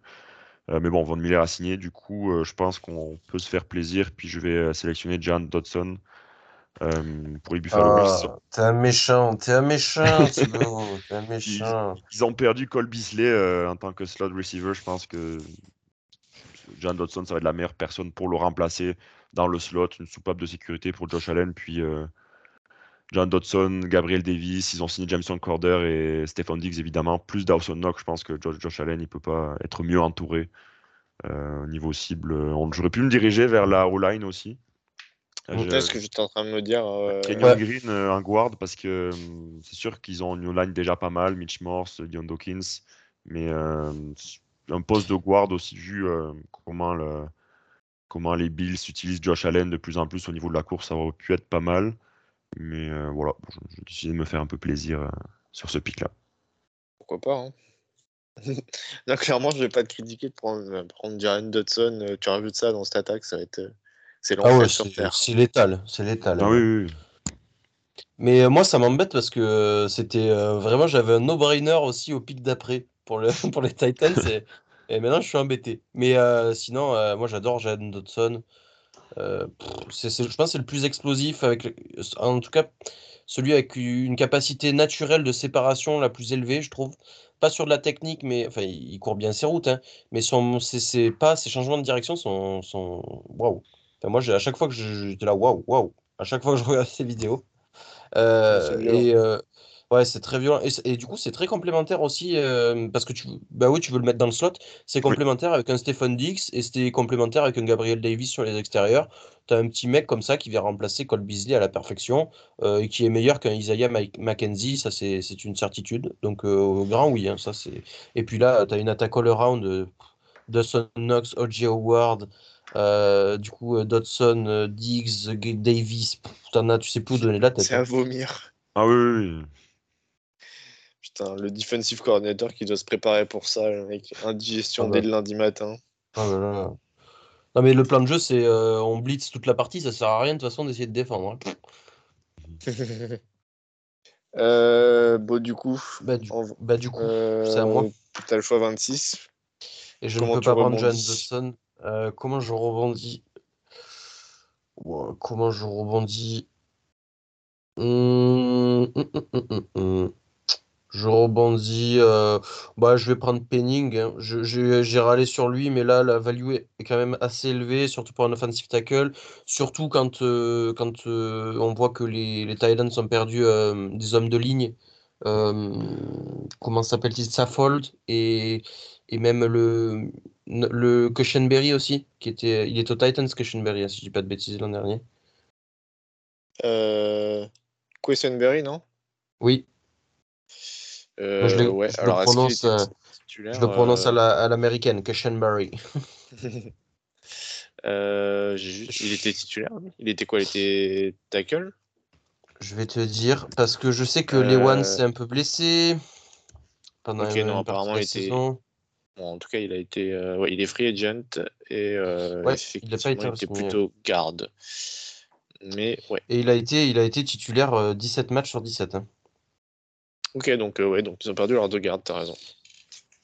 Mais bon, Von Miller a signé, du coup, je pense qu'on peut se faire plaisir. Puis je vais sélectionner Jan Dodson pour les Buffalo Bills. Ils Ah, t'es un méchant, t'es un méchant, [LAUGHS] Thibaut, t'es un méchant. Ils ont perdu Cole Beasley en tant que slot receiver. Je pense que John Dodson, ça va être la meilleure personne pour le remplacer dans le slot, une soupape de sécurité pour Josh Allen. Puis euh, John Dodson, Gabriel Davis, ils ont signé Jameson Corder et Stephon Diggs évidemment. Plus Dawson Knox, je pense que Josh, Josh Allen, il peut pas être mieux entouré euh, au niveau cible. On- J'aurais pu me diriger vers la O-line aussi. Euh, je- C'est ce que j'étais en train de me dire. euh, Kenyon Ouais. Green euh, en guard parce que hum, c'est sûr qu'ils ont une line déjà pas mal, Mitch Morse, Dion Dawkins, mais euh, un poste de guard aussi vu euh, comment, le, comment les Bills utilisent Josh Allen de plus en plus au niveau de la course, ça aurait pu être pas mal. Mais euh, voilà, j'ai décidé de me faire un peu plaisir euh, sur ce pic-là. Pourquoi pas hein. [LAUGHS] Non, clairement, je vais pas te critiquer de prendre, prendre Jaren Dodson. Tu rajoutes ça dans cette attaque, ça va être. C'est Ah ouais, sur Terre. c'est létal, c'est létal. Ah oui, oui, oui. Mais moi, ça m'embête parce que c'était euh, vraiment, j'avais un no-brainer aussi au pic d'après pour, le, [LAUGHS] pour les Titans et, et maintenant je suis embêté. Mais euh, sinon, euh, moi j'adore Jaden Dodson. Euh, pff, c'est, c'est- je pense que c'est le plus explosif, avec, en tout cas celui avec une capacité naturelle de séparation la plus élevée, je trouve. Pas sur de la technique, mais enfin, il court bien ses routes, hein, mais son, ses, ses pas, ses changements de direction sont, sont waouh. Enfin, moi, j'ai- à chaque fois que je- j'étais là, waouh, waouh, à chaque fois que je regarde ces vidéos. Et ouais, c'est très violent. Et, du coup, c'est très complémentaire aussi euh, parce que tu, bah oui, tu veux le mettre dans le slot. C'est complémentaire avec un Stephen Dix et c'était complémentaire avec un Gabriel Davis sur les extérieurs. Tu as un petit mec comme ça qui vient remplacer Cole Beasley à la perfection euh, et qui est meilleur qu'un Isaiah McKenzie. Ça, c'est c'est une certitude. Donc, euh, au grand oui. hein, ça, c'est... Et puis là, tu as une attaque all-around. euh, Dawson Knox, O.J. Howard, euh, du coup, Dodson, Diggs, G- Davis. Pff, T'en as, tu sais plus où donner la tête. C'est hein. à vomir. Ah oui, oui, oui. Putain, le defensive coordinator qui doit se préparer pour ça, mec. Indigestion Ah dès bah. le lundi matin. Là là. Non mais le plan de jeu c'est euh, on blitz toute la partie, ça sert à rien de toute façon d'essayer de défendre. hein. [LAUGHS] Euh, bon, du coup, Bah du, en- bah, du coup, euh, c'est à moi. T'as le choix 26. Et je comment ne peux pas prendre John. Euh, comment je rebondis? Comment je rebondis? Hum, hum, hum. Je rebondis. euh, Bah, je vais prendre Penning. hein. Je- J'ai râlé sur lui, mais là, la value est quand même assez élevée, surtout pour un offensive tackle. Surtout quand, euh, quand euh, on voit que les, les Titans ont perdu des hommes de ligne. Comment s'appelle-t-il? Saffold et, et même le, le Cushenberry aussi, qui était, il est aux Titans, Cushenberry, hein, si je dis pas de bêtises l'an dernier. Euh... Non? Oui, Euh, je le- ouais, je le alors prononce, euh, je le prononce à Euh, la- à l'américaine, Cushenberry. [LAUGHS] euh, j'ai juste... Il était titulaire Il était quoi Il était tackle? Je vais te dire, parce que je sais que Euh, Lewan s'est un peu blessé pendant Ok, une, non, de apparemment, la était- saison. Bon, en tout cas, il a été, euh, ouais, il est free agent et il a pas été il était plutôt garde. Mais ouais. Et il a été, il a été titulaire euh, 17 matchs sur 17. hein. Ok, donc euh, ouais, donc ils ont perdu leur deux gardes, t'as raison.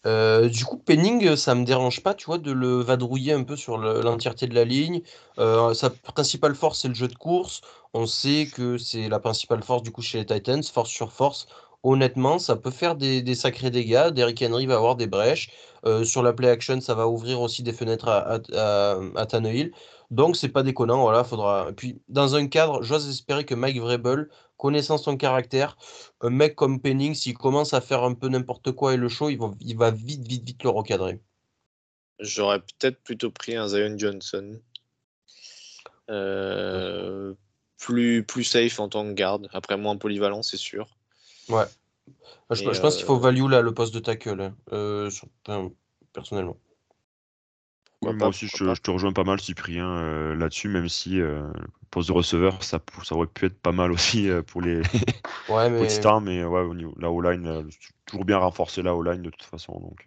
Euh, du coup, Penning, ça me dérange pas, tu vois, de le vadrouiller un peu sur le- l'entièreté de la ligne. Euh, sa principale force, c'est le jeu de course. On sait que c'est la principale force du coup chez les Titans, force sur force. Honnêtement, ça peut faire des, sacrés dégâts. Derrick Henry va avoir des brèches. Euh, sur la play action, ça va ouvrir aussi des fenêtres à, à, à, à Tannehill. Donc, c'est pas déconnant. Voilà, faudra. Et puis, dans un cadre, j'ose espérer que Mike Vrabel, connaissant son caractère, un mec comme Penning, s'il commence à faire un peu n'importe quoi et le show, il va, il va vite, vite, vite le recadrer. J'aurais peut-être plutôt pris un Zion Johnson. Euh, plus, plus safe en tant que garde. Après, moins polyvalent, c'est sûr. Ouais. Je, Mais, je pense qu'il faut euh, value là le poste de tackle. hein. Euh, sur- personnellement. Moi aussi, je, te rejoins pas mal, Cyprien, euh, là-dessus, même si euh, poste de receveur, ça, ça aurait pu être pas mal aussi pour les, [LAUGHS] ouais, mais... stars, mais ouais, au niveau, la O-line, toujours bien renforcer la O-line de toute façon. Donc,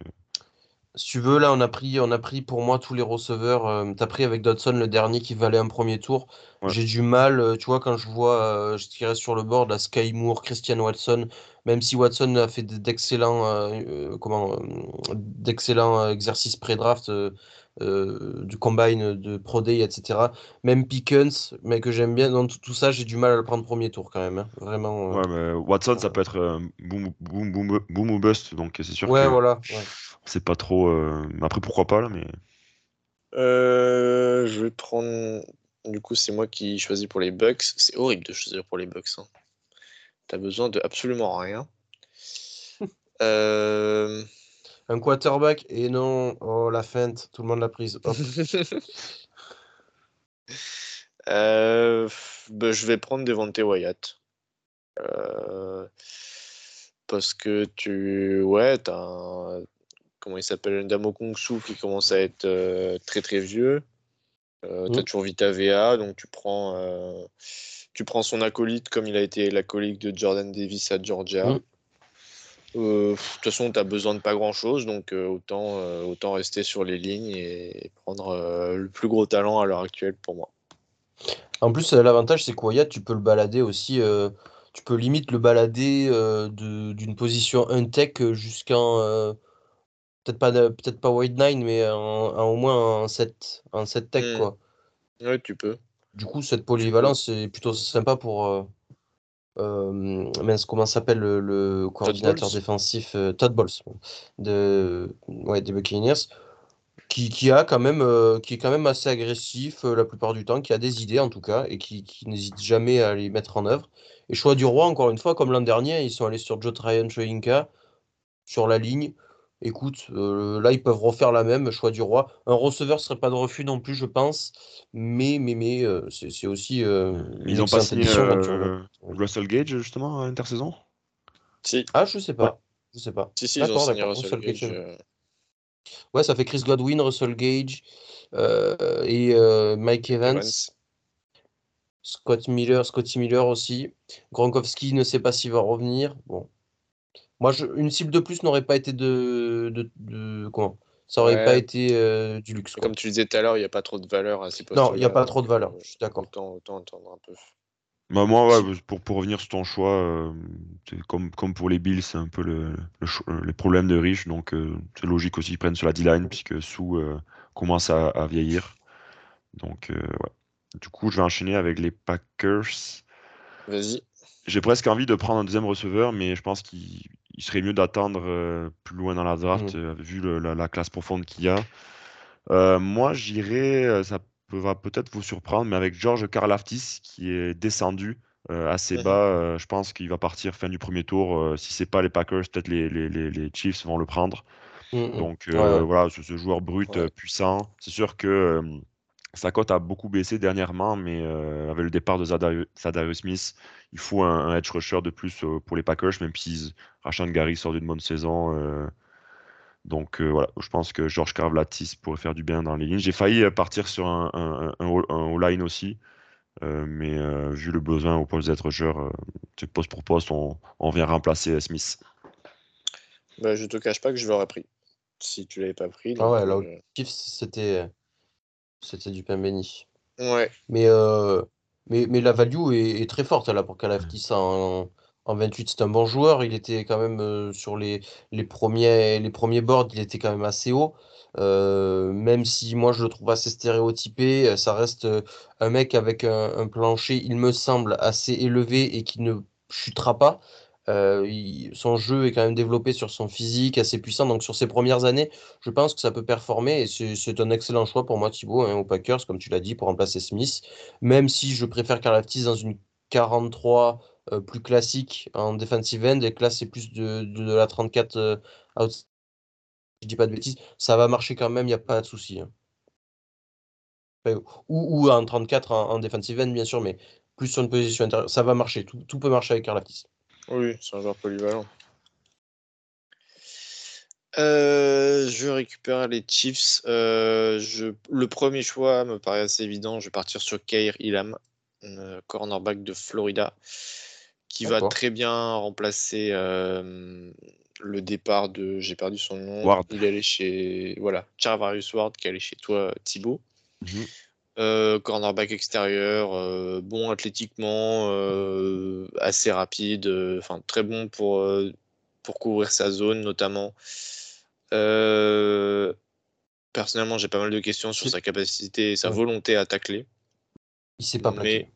si tu veux, là, on a pris, on a pris pour moi tous les receveurs. Euh, tu as pris avec Dodson le dernier qui valait un premier tour. J'ai du mal, euh, tu vois, quand je vois, euh, je tirais sur le board, la Sky Moore, Christian Watson, même si Watson a fait d'excellents comment d'excellents exercices pré-draft du combine, de Pro Day, etc. Même Pickens, mais que j'aime bien, dans tout, ça, j'ai du mal à le prendre premier tour quand même. Hein. Vraiment. Ouais, mais Watson, ça peut être boom, boom, boom, boom, ou bust, donc c'est sûr ouais, voilà. C'est pas trop. Euh, après, pourquoi pas là, mais. Euh, je vais prendre. Du coup, c'est moi qui choisis pour les Bucks. C'est horrible de choisir pour les Bucks. Hein. T'as besoin de absolument rien. [LAUGHS] Euh, Un quarterback et non. Oh, la feinte, tout le monde l'a prise. bah, [LAUGHS] je vais prendre Devante Wyatt. Parce que tu. Ouais, t'as un comment il s'appelle, Ndamo Kung Su qui commence à être euh, très très vieux. Euh, tu as mmh. toujours Vita VA, donc tu prends, euh, tu prends son acolyte comme il a été l'acolyte de Jordan Davis à Georgia. Mmh. De toute façon, tu as besoin de pas grand chose, donc autant, autant rester sur les lignes et prendre le plus gros talent à l'heure actuelle pour moi. En plus, l'avantage, c'est qu'Oya, tu peux le balader aussi. tu peux limite le balader d'une position un tech jusqu'à peut-être pas, peut-être pas White 9, mais au moins un 7, un 7 tech, mmh. quoi. Ouais, tu peux. Du coup, cette polyvalence, c'est plutôt sympa pour. Euh, euh, comment s'appelle le, coordinateur défensif euh, Todd Bowles de, ouais, des Buccaneers qui, qui, a quand même, qui est quand même assez agressif la plupart du temps, qui a des idées en tout cas, et qui, qui n'hésite jamais à les mettre en œuvre. Et choix du roi, encore une fois, comme l'an dernier, ils sont allés sur Joe Tryon Shoyinka, sur la ligne écoute, euh, là, ils peuvent refaire la même, choix du roi. Un receveur ne serait pas de refus non plus, je pense. Mais, mais, mais euh, c'est aussi. Euh, ils ont pas signé Russell Gage, justement, à intersaison Si. Ah, je sais pas. Je sais pas. Si, si, ils ont signé Russell, Gage. Ouais, ça fait Chris Godwin, Russell Gage et Mike Evans. Scott Miller, Scotty Miller aussi. Gronkowski ne sait pas s'il va revenir. Bon, moi, je, une cible de plus n'aurait pas été de, de, comment? Ça aurait pas été euh, du luxe. Comme tu disais tout à l'heure, il n'y a pas trop de valeur à ces postes. Non, il n'y a pas trop de valeur. Je suis d'accord. Autant, autant attendre un peu. Bah moi, ouais, pour, pour revenir sur ton choix, euh, comme, comme pour les Bills, c'est un peu le, le, les problèmes de riches. Donc, euh, c'est logique aussi qu'ils prennent sur la D-line, puisque Sou commence à, à, vieillir. Donc, ouais. Du coup, je vais enchaîner avec les Packers. Vas-y. J'ai presque envie de prendre un deuxième receveur, mais je pense qu'il il serait mieux d'attendre euh, plus loin dans la draft, mmh. euh, vu la, classe profonde qu'il y a. Euh, moi, j'irais, ça va peut-être vous surprendre, mais avec George Karlaftis, qui est descendu assez mmh bas, je pense qu'il va partir fin du premier tour. si c'est pas les Packers, peut-être les, les, les, Chiefs vont le prendre. Mmh Donc voilà, ce, ce, joueur brut puissant. C'est sûr que sa cote a beaucoup baissé dernièrement, mais euh, avec le départ de Zadarius Smith, il faut un, edge rusher de plus euh, pour les Packers, même si Rashan Gary sort d'une bonne saison. Euh. donc voilà, je pense que George Karvlatis pourrait faire du bien dans les lignes. J'ai failli partir sur un, un, line aussi, mais vu le besoin au poste d'être rusher, poste pour poste, on, vient remplacer Smith. Bah, je te cache pas que je l'aurais pris si tu l'avais pas pris. ah ouais, là, c'était c'était du pain béni. Ouais. Mais, euh, mais, mais la value est, très forte là pour Calaftis en, en 28. C'est un bon joueur. Il était quand même euh, sur les, les, premiers, les premiers boards, il était quand même assez haut. Euh, même si moi je le trouve assez stéréotypé, ça reste un mec avec un plancher, il me semble, assez élevé et qui ne chutera pas. Euh, son jeu est quand même développé sur son physique assez puissant. Donc sur ses premières années, je pense que ça peut performer et c'est un excellent choix pour moi Thibaut hein, aux Packers, comme tu l'as dit, pour remplacer Smith. Même si je préfère Karlaftis dans une 43 euh, plus classique en defensive end et que là c'est plus de, de, la 34 euh, out. Je dis pas de bêtises, ça va marcher quand même, il n'y a pas de souci. Hein. Ou, ou, en 34 en, defensive end, bien sûr, mais plus sur une position intérieure. Ça va marcher, tout, tout peut marcher avec Karlaftis. Oui, c'est un joueur polyvalent. Euh, je récupère les Chiefs. Euh, je... Le premier choix me paraît assez évident. Je vais partir sur Kair Ilam, euh, cornerback de Florida, qui va très bien remplacer euh, le départ de. J'ai perdu son nom. Ward. Il est allé chez. Voilà, Charvarius Ward qui est allé chez toi, Thibaut. Mhm. Euh, cornerback extérieur, euh, bon athlétiquement, euh, assez rapide, enfin très bon pour, pour couvrir sa zone notamment. Personnellement, j'ai pas mal de questions sur sa capacité et sa Ouais. volonté à tacler. Il s'est pas plaqué.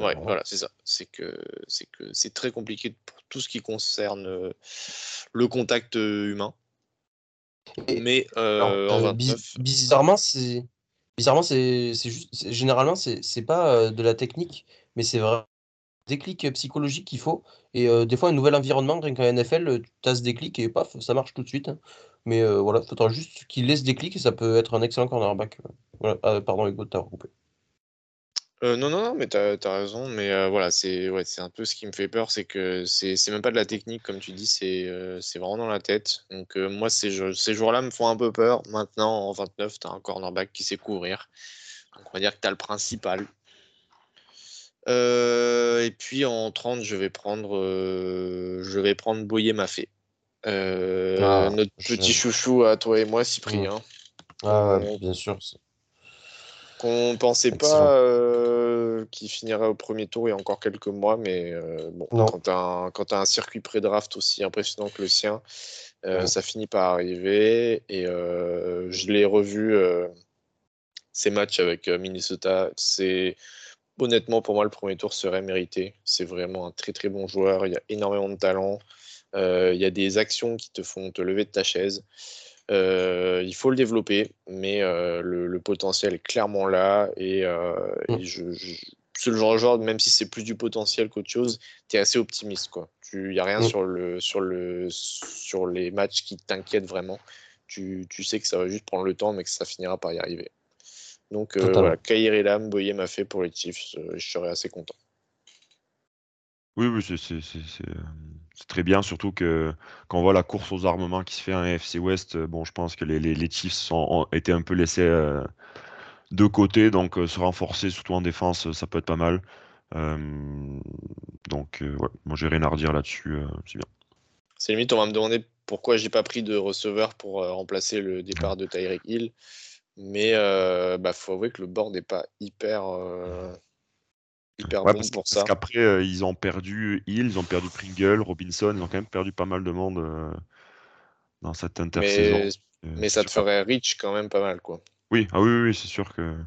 Ouais, voilà, c'est ça. C'est que c'est que c'est très compliqué pour tout ce qui concerne le contact humain. Et- Mais Alors, en biz- 29, bizarrement, c'est bizarrement c'est juste généralement c'est pas euh, de la technique, mais c'est vraiment déclic euh, psychologique qu'il faut. Et euh, des fois, un nouvel environnement, rien qu'en NFL, tu as ce déclic et paf, ça marche tout de suite. hein. Mais euh, voilà, il faudra juste qu'il laisse déclic et ça peut être un excellent cornerback. Voilà. Ah, pardon, Hugo, de t'avoir coupé. Euh, non, non, non, mais t'as as raison. Mais euh, voilà, c'est ouais, c'est un peu ce qui me fait peur, c'est que c'est même pas de la technique, comme tu dis, c'est euh, c'est vraiment dans la tête. Donc moi, ces, jeux- ces jours-là me font un peu peur. Maintenant, en 29, t'as un cornerback qui sait couvrir. Donc on va dire que t'as le principal. Et puis en 30, je vais prendre, je vais prendre Boyer Maffé. Ah, notre petit chouchou à toi et moi, Cyprien. Ah, Ouais. bien sûr. Qu'on pensait pas euh, qu'il finirait au premier tour il y a encore quelques mois, mais euh, bon, Non. quand tu as, un circuit pré-draft aussi impressionnant que le sien, euh, ça finit par arriver. Et je l'ai revu, ces matchs avec Minnesota. C'est honnêtement, pour moi, le premier tour serait mérité. C'est vraiment un très très bon joueur. Il y a énormément de talent. Il y a des actions qui te font te lever de ta chaise. Euh, il faut le développer, mais euh, le, le potentiel est clairement là. Et, euh, Mm. et je, je- c'est le genre de joueur, même si c'est plus du potentiel qu'autre chose, tu es assez optimiste. Il n'y a rien Mm. sur, le, sur, le, sur les matchs qui t'inquiètent vraiment. Tu, tu sais que ça va juste prendre le temps, mais que ça finira par y arriver. Donc euh, voilà, Kair Elam, Boyer m'a fait pour les Chiefs. euh, je serais assez content. Oui, oui, c'est c'est- très bien, surtout que quand on voit la course aux armements qui se fait en FC West, euh, bon, je pense que les, les, Chiefs ont été un peu laissés euh, de côté, donc euh, se renforcer, surtout en défense, ça peut être pas mal. Donc, ouais, moi j'ai rien à redire là-dessus, c'est bien. C'est limite, on va me demander pourquoi j'ai pas pris de receveur pour remplacer le départ de Tyreek Hill. Mais euh, bah, faut avouer que le board n'est pas hyper, hyper Ouais, bon parce, pour parce ça. qu'après, euh, ils ont perdu Hill, ils ont perdu Pringle, Robinson, ils ont quand même perdu pas mal de monde euh, dans cette intersaison. Mais, Euh, mais ça te ferait rich quand même pas mal. quoi. Oui, ah oui, oui, oui, c'est sûr que,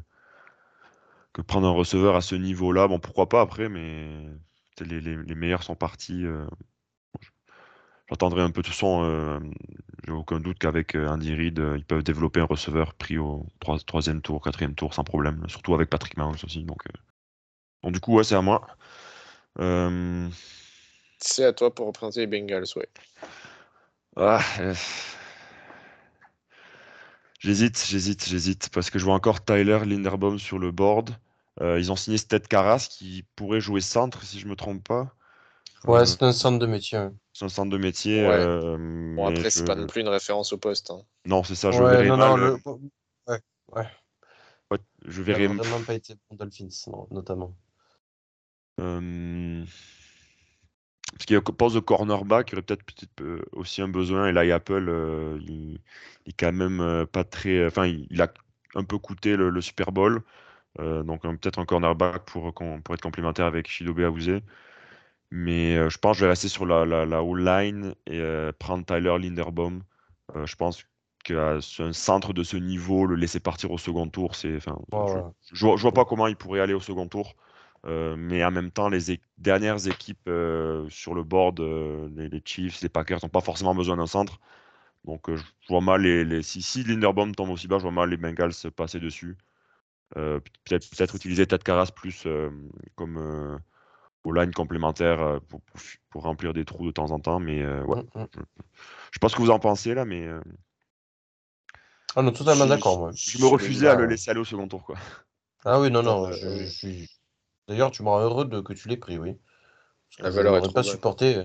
que prendre un receveur à ce niveau-là, bon, pourquoi pas après, mais les, les- les meilleurs sont partis. euh, bon, J'attendrai un peu de toute façon, euh, j'ai aucun doute qu'avec Andy Reid, euh, ils peuvent développer un receveur pris au troi- troisième tour, quatrième tour sans problème, surtout avec Patrick Mahomes aussi. Donc, euh. Donc du coup, ouais, c'est à moi. Euh, C'est à toi pour représenter les Bengals, ouais. Ah, euh, J'hésite, j'hésite, j'hésite, parce que je vois encore Tyler Linderbaum sur le board. Euh, ils ont signé Sted Carras qui pourrait jouer centre, si je me trompe pas. Ouais, Euh, c'est un centre de métier. c'est un centre de métier. Ouais. euh, Bon, mais après, c'est je- pas non plus une référence au poste. hein. Non, c'est ça, je Ouais, verrais non, mal. non, le... ouais, ouais. ouais, je Il verrais a vraiment pas été bon Dolphins, notamment. Euh, Parce qu'il y a de cornerback, il y aurait peut-être euh, aussi un besoin. Et là, Apple, euh, il, il est quand même pas très. Enfin, il, il a un peu coûté le, le Super Bowl. Euh, donc un- peut-être un cornerback pour, être complémentaire avec Shidobe Awuzie. Mais je pense que je vais rester sur la, la, la O-line et prendre Tyler Linderbaum. Je pense qu'un centre de ce niveau, le laisser partir au second tour, c'est. Enfin, je, je je vois pas comment il pourrait aller au second tour. Euh, mais en même temps, les dernières équipes euh, sur le board, euh, les, les Chiefs, les Packers, n'ont pas forcément besoin d'un centre. Donc euh, je vois mal les, les- si, si Linderbaum tombe aussi bas, je vois mal les Bengals se passer dessus. Euh, peut-être peut-être utiliser Ted Carras plus euh, comme euh, au line complémentaire pour, pour, f- pour remplir des trous de temps en temps. Mais euh, ouais, Mm, mm. je sais pas ce que vous en pensez là, mais euh, Ah non, totalement Je- d'accord, moi. je me refusais à le Ah, laisser aller au second tour. Quoi. Ah oui, non, [LAUGHS] Non, je, je suis. D'ailleurs, tu me rends heureux de, que tu l'aies pris, oui. La valeur je est trop pas bonne. supporté.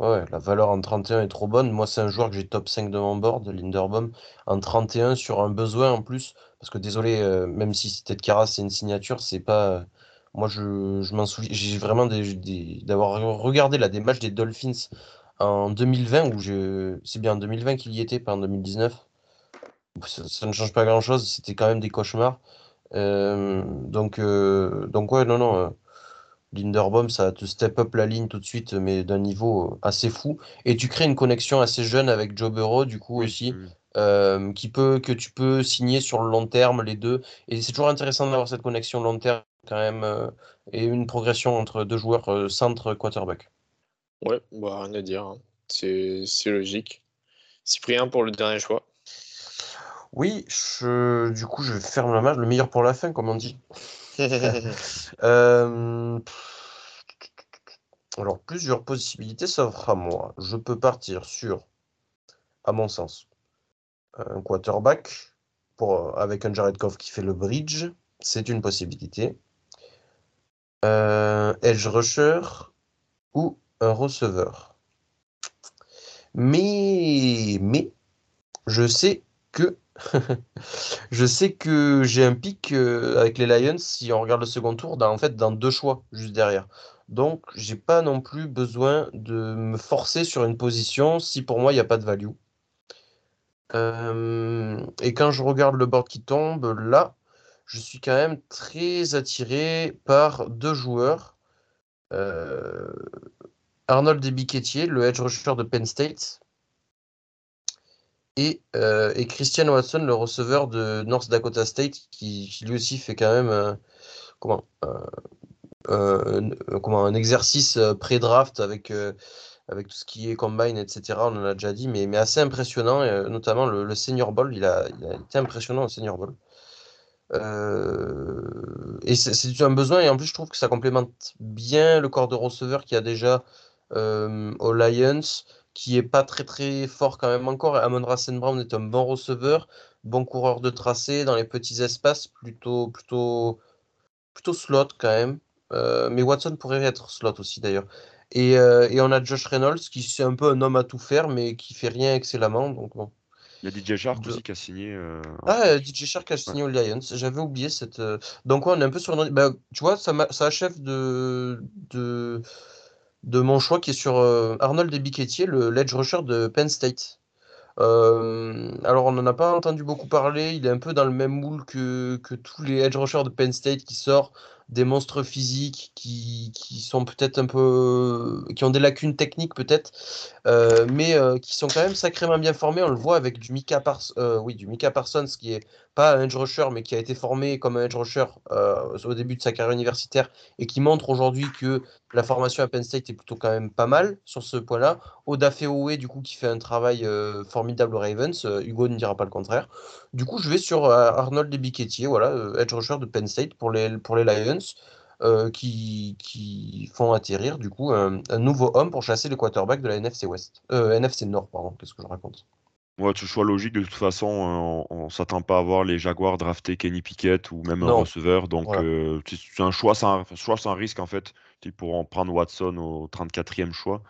Ouais, la valeur en 31 est trop bonne. Moi, c'est un joueur que j'ai top 5 de mon board, Linderbaum, en 31 sur un besoin en plus. Parce que désolé, euh, même si c'était de Caras, c'est une signature, c'est pas. Moi, je, je m'en souviens. J'ai vraiment des, des- d'avoir regardé là, des matchs des Dolphins en 2020, où je. C'est bien en 2020 qu'il y était, pas en 2019. Ça, ça ne change pas grand-chose, c'était quand même des cauchemars. Euh, donc, euh, donc, ouais, non, non. euh, Linderbaum, ça te step up la ligne tout de suite, mais d'un niveau assez fou. Et tu crées une connexion assez jeune avec Joe Burrow, du coup, Oui, aussi, oui. euh, qui peut, que tu peux signer sur le long terme, les deux. Et c'est toujours intéressant d'avoir cette connexion long terme, quand même, euh, et une progression entre deux joueurs euh, centre-quarterback. Ouais, bah, rien à dire. hein. C'est c'est logique. Cyprien pour le dernier choix. Oui, je, du coup, je ferme la match, le meilleur pour la fin, comme on dit. [LAUGHS] [LAUGHS] Euh, Alors, plusieurs possibilités s'offrent à moi. Je peux partir sur, à mon sens, un quarterback pour, avec un Jared Goff qui fait le bridge. C'est une possibilité. Un edge rusher ou un receveur. Mais, mais, je sais que [LAUGHS] je sais que j'ai un pic euh, avec les Lions si on regarde le second tour dans, en fait dans deux choix juste derrière. Donc j'ai pas non plus besoin de me forcer sur une position si pour moi il n'y a pas de value. Euh, et quand je regarde le board qui tombe là, je suis quand même très attiré par deux joueurs. Euh, Arnold Desbiquetier, le edge rusher de Penn State, et, euh, et Christian Watson, le receveur de North Dakota State, qui, qui lui aussi fait quand même euh, euh, un- comment, un exercice pré-draft avec, avec tout ce qui est combine, etc. On en a déjà dit, mais, mais assez impressionnant, notamment le, Senior Bowl. Il a, été impressionnant au Senior Bowl. Et c'est un besoin, et en plus, je trouve que ça complémente bien le corps de receveur qu'il y a déjà aux Lions, qui est pas très très fort quand même encore. Amon St. Brown est un bon receveur, bon coureur de tracé dans les petits espaces, plutôt, plutôt, plutôt slot quand même. Euh, mais Watson pourrait être slot aussi d'ailleurs. Et, euh, et on a Josh Reynolds qui c'est un peu un homme à tout faire, mais qui fait rien excellemment. Donc bon. Il y a DJ Shark De- aussi qui a signé. euh, Ah. DJ Shark a signé aux Lions. J'avais oublié cette. euh, Donc, ouais, on est un peu sur. Bah, tu vois, ça, ça achève de, de, de mon choix qui est sur euh, Arnold Desbiquetier, le l'edge rusher de Penn State. Euh, alors, on n'en a pas entendu beaucoup parler. Il est un peu dans le même moule que, que tous les edge rushers de Penn State qui sortent des monstres physiques qui, qui sont peut-être un peu. qui ont des lacunes techniques, peut-être, euh, mais euh, qui sont quand même sacrément bien formés. On le voit avec du Mika, Pars- euh, oui, du Mika Parsons, qui est pas un edge rusher, mais qui a été formé comme un edge rusher au début de sa carrière universitaire et qui montre aujourd'hui que la formation à Penn State est plutôt quand même pas mal sur ce point-là. Oda Feowe, du coup, qui fait un travail formidable aux Ravens. Hugo ne dira pas le contraire. Du coup, je vais sur Arnold Desbiquetier, voilà, edge rusher de Penn State pour les, pour les Lions. Euh, qui, qui font atterrir du coup un, un nouveau homme pour chasser les quarterbacks de la NFC West. Euh, NFC Nord, pardon, qu'est-ce que je raconte? Ouais, tu choix logique, de toute façon, euh, on, on s'attend pas à voir les Jaguars drafter Kenny Pickett ou même un Non. receveur. Donc, Voilà. euh, c'est un choix sans, choix sans risque, en fait. Ils pourront prendre Watson au 34e choix.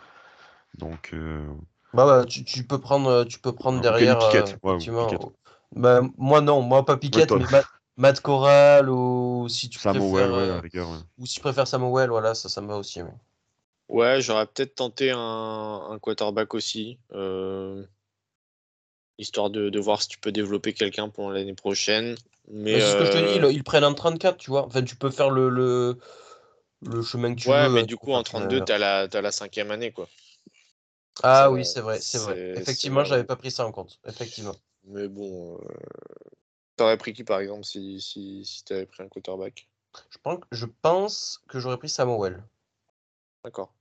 Donc, euh, Bah, bah, tu, tu peux prendre, tu peux prendre Kenny derrière. Pickett. euh, ouais. Pickett. Bah, moi, non, moi, pas Pickett, mais Matt, Corral ou si tu Samuel, préfères. ouais, euh, rigueur. ouais. ou si tu préfères Samuel, voilà, ça, ça me va aussi. ouais. Ouais, j'aurais peut-être tenté un, un quarterback aussi, euh, histoire de, de voir si tu peux développer quelqu'un pour l'année prochaine. Mais Mais c'est ce que je te dis, euh, ils, ils prennent en 34, tu vois. Enfin, tu peux faire le, le, le chemin que tu ouais, veux. mais hein, du coup, en faire le chemin 32, inverse. t'as la, t'as la cinquième année, quoi. Ah Ça, oui, c'est vrai, c'est vrai. Effectivement, j'avais pas pris ça en compte. Effectivement. Mais bon, euh, t'aurais pris qui, par exemple, si, si, si t'avais pris un quarterback? Je pense, je pense que j'aurais pris Samuel. D'accord.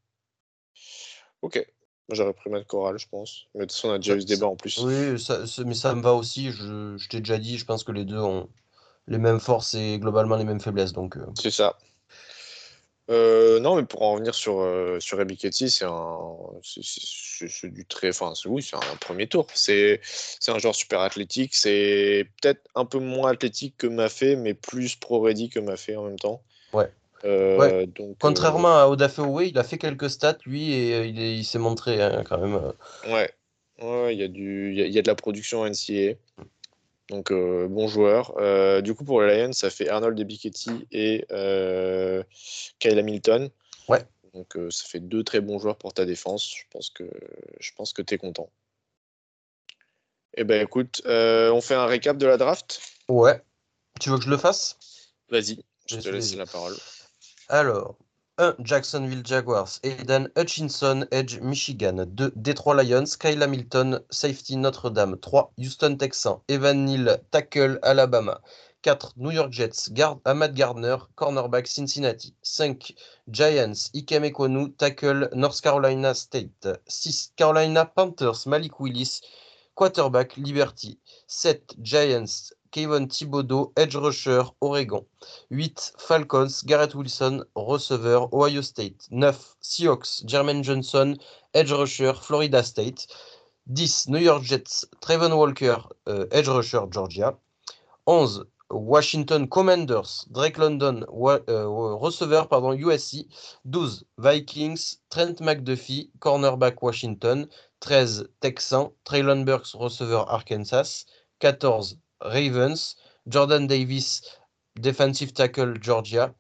Ok. J'aurais pris Matt Corral, je pense. Mais de toute façon, on a déjà Ça- eu ce débat en plus. Oui, ça, mais ça me va aussi. Je, je t'ai déjà dit, je pense que les deux ont les mêmes forces et globalement les mêmes faiblesses. Donc, euh, C'est ça. Euh, non, mais pour en revenir sur, euh, sur Ebiketie, c'est un, c'est du très, enfin, oui, c'est un premier tour. C'est, un joueur super athlétique. C'est peut-être un peu moins athlétique que Maffei, mais plus pro-ready que Maffei en même temps. Ouais. Euh, Ouais. donc, euh, Contrairement à Odafe Owe, il a fait quelques stats, lui, et euh, il, est- il s'est montré hein, quand même. euh. Ouais, ouais, il y a du, y a, y a de la production en NCAA. Donc euh, bon joueur. Euh, du coup pour les Lions, ça fait Arnold Ebiketie et euh, Kyle Hamilton. Ouais. Donc euh, ça fait deux très bons joueurs pour ta défense. Je pense que je pense que t'es content. Eh ben écoute, euh, on fait un récap de la draft? Ouais. Tu veux que je le fasse? Vas-y, je Je te laisse la parole. Alors, 1. Jacksonville Jaguars, Aidan Hutchinson, Edge Michigan. 2. Detroit Lions, Kyle Hamilton, Safety Notre-Dame. 3. Houston Texans, Evan Neal, Tackle Alabama. 4. New York Jets, Gard Ahmad Gardner, Cornerback Cincinnati. 5. Giants, Ikem Tackle North Carolina State. 6. Carolina Panthers, Malik Willis, Quarterback Liberty. 7. Giants, Kevin Thibodeau, Edge Rusher, Oregon. 8. Falcons, Garrett Wilson, receveur, Ohio State. 9. Seahawks, Jermaine Johnson, edge rusher, Florida State. 10. New York Jets, Trayvon Walker, euh, edge rusher, Georgia. 11. Washington Commanders, Drake London, euh, receveur, pardon, USC. 12. Vikings, Trent McDuffie, cornerback Washington. 13. Texans, Traylon Burks, receveur Arkansas. 14. Ravens, Jordan Davis, defensive tackle Georgia.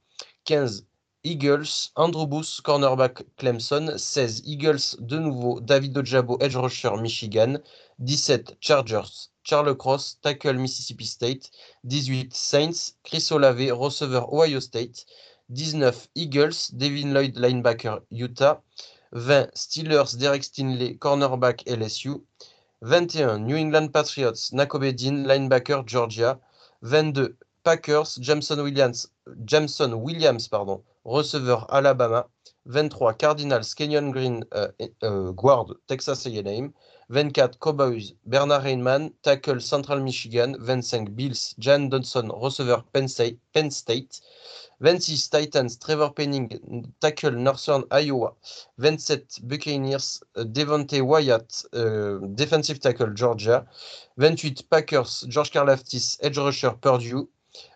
15 Eagles, Andrew Booth, cornerback Clemson. 16 Eagles, de nouveau David Ojabo, edge rusher Michigan. 17 Chargers, Charles Cross, tackle Mississippi State. 18 Saints, Chris Olave, receveur Ohio State. 19 Eagles, Devin Lloyd, linebacker Utah. 20 Steelers, Derek Stinley, cornerback LSU. 21 New England Patriots, Nakobe linebacker Georgia. 22 Packers, Jameson Williams, Jameson Williams pardon, receveur Alabama. 23 Cardinals, Kenyon Green, euh, euh, guard Texas A&M. 24 Cowboys, Bernard Rainman, tackle Central Michigan. 25 Bills, Jan Dodson, receveur Penn State. Penn State. 26 Titans, Trevor Penning, tackle Northern Iowa. 27 Buccaneers, euh, Devontae Wyatt, defensive tackle Georgia. 28 Packers, George Karlaftis, edge rusher Purdue.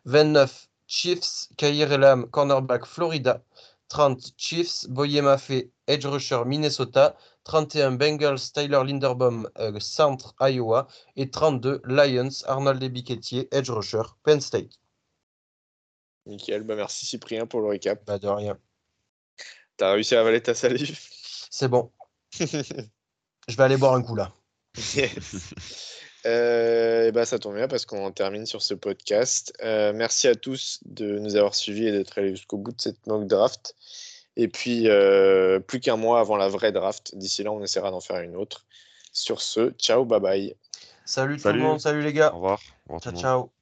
29 Chiefs, Kair Elam, cornerback Florida. 30 Chiefs, Boye Mafe, edge rusher Minnesota. 31 Bengals, Tyler Linderbaum, euh, centre Iowa. Et 32 Lions, Arnold Ebiketie, edge rusher Penn State. Nickel, bah merci Cyprien pour le récap. Bah de rien. T'as réussi à avaler ta salive. C'est bon. [LAUGHS] Je vais aller boire un coup là. Yes. Euh, et bah, ça tombe bien parce qu'on en termine sur ce podcast. Euh, merci à tous de nous avoir suivis et d'être allés jusqu'au bout de cette mock draft. Et puis, euh, plus qu'un mois avant la vraie draft. D'ici là, on essaiera d'en faire une autre. Sur ce, ciao, bye bye. Salut tout le monde, salut les Au gars. revoir. Au revoir Ciao ciao.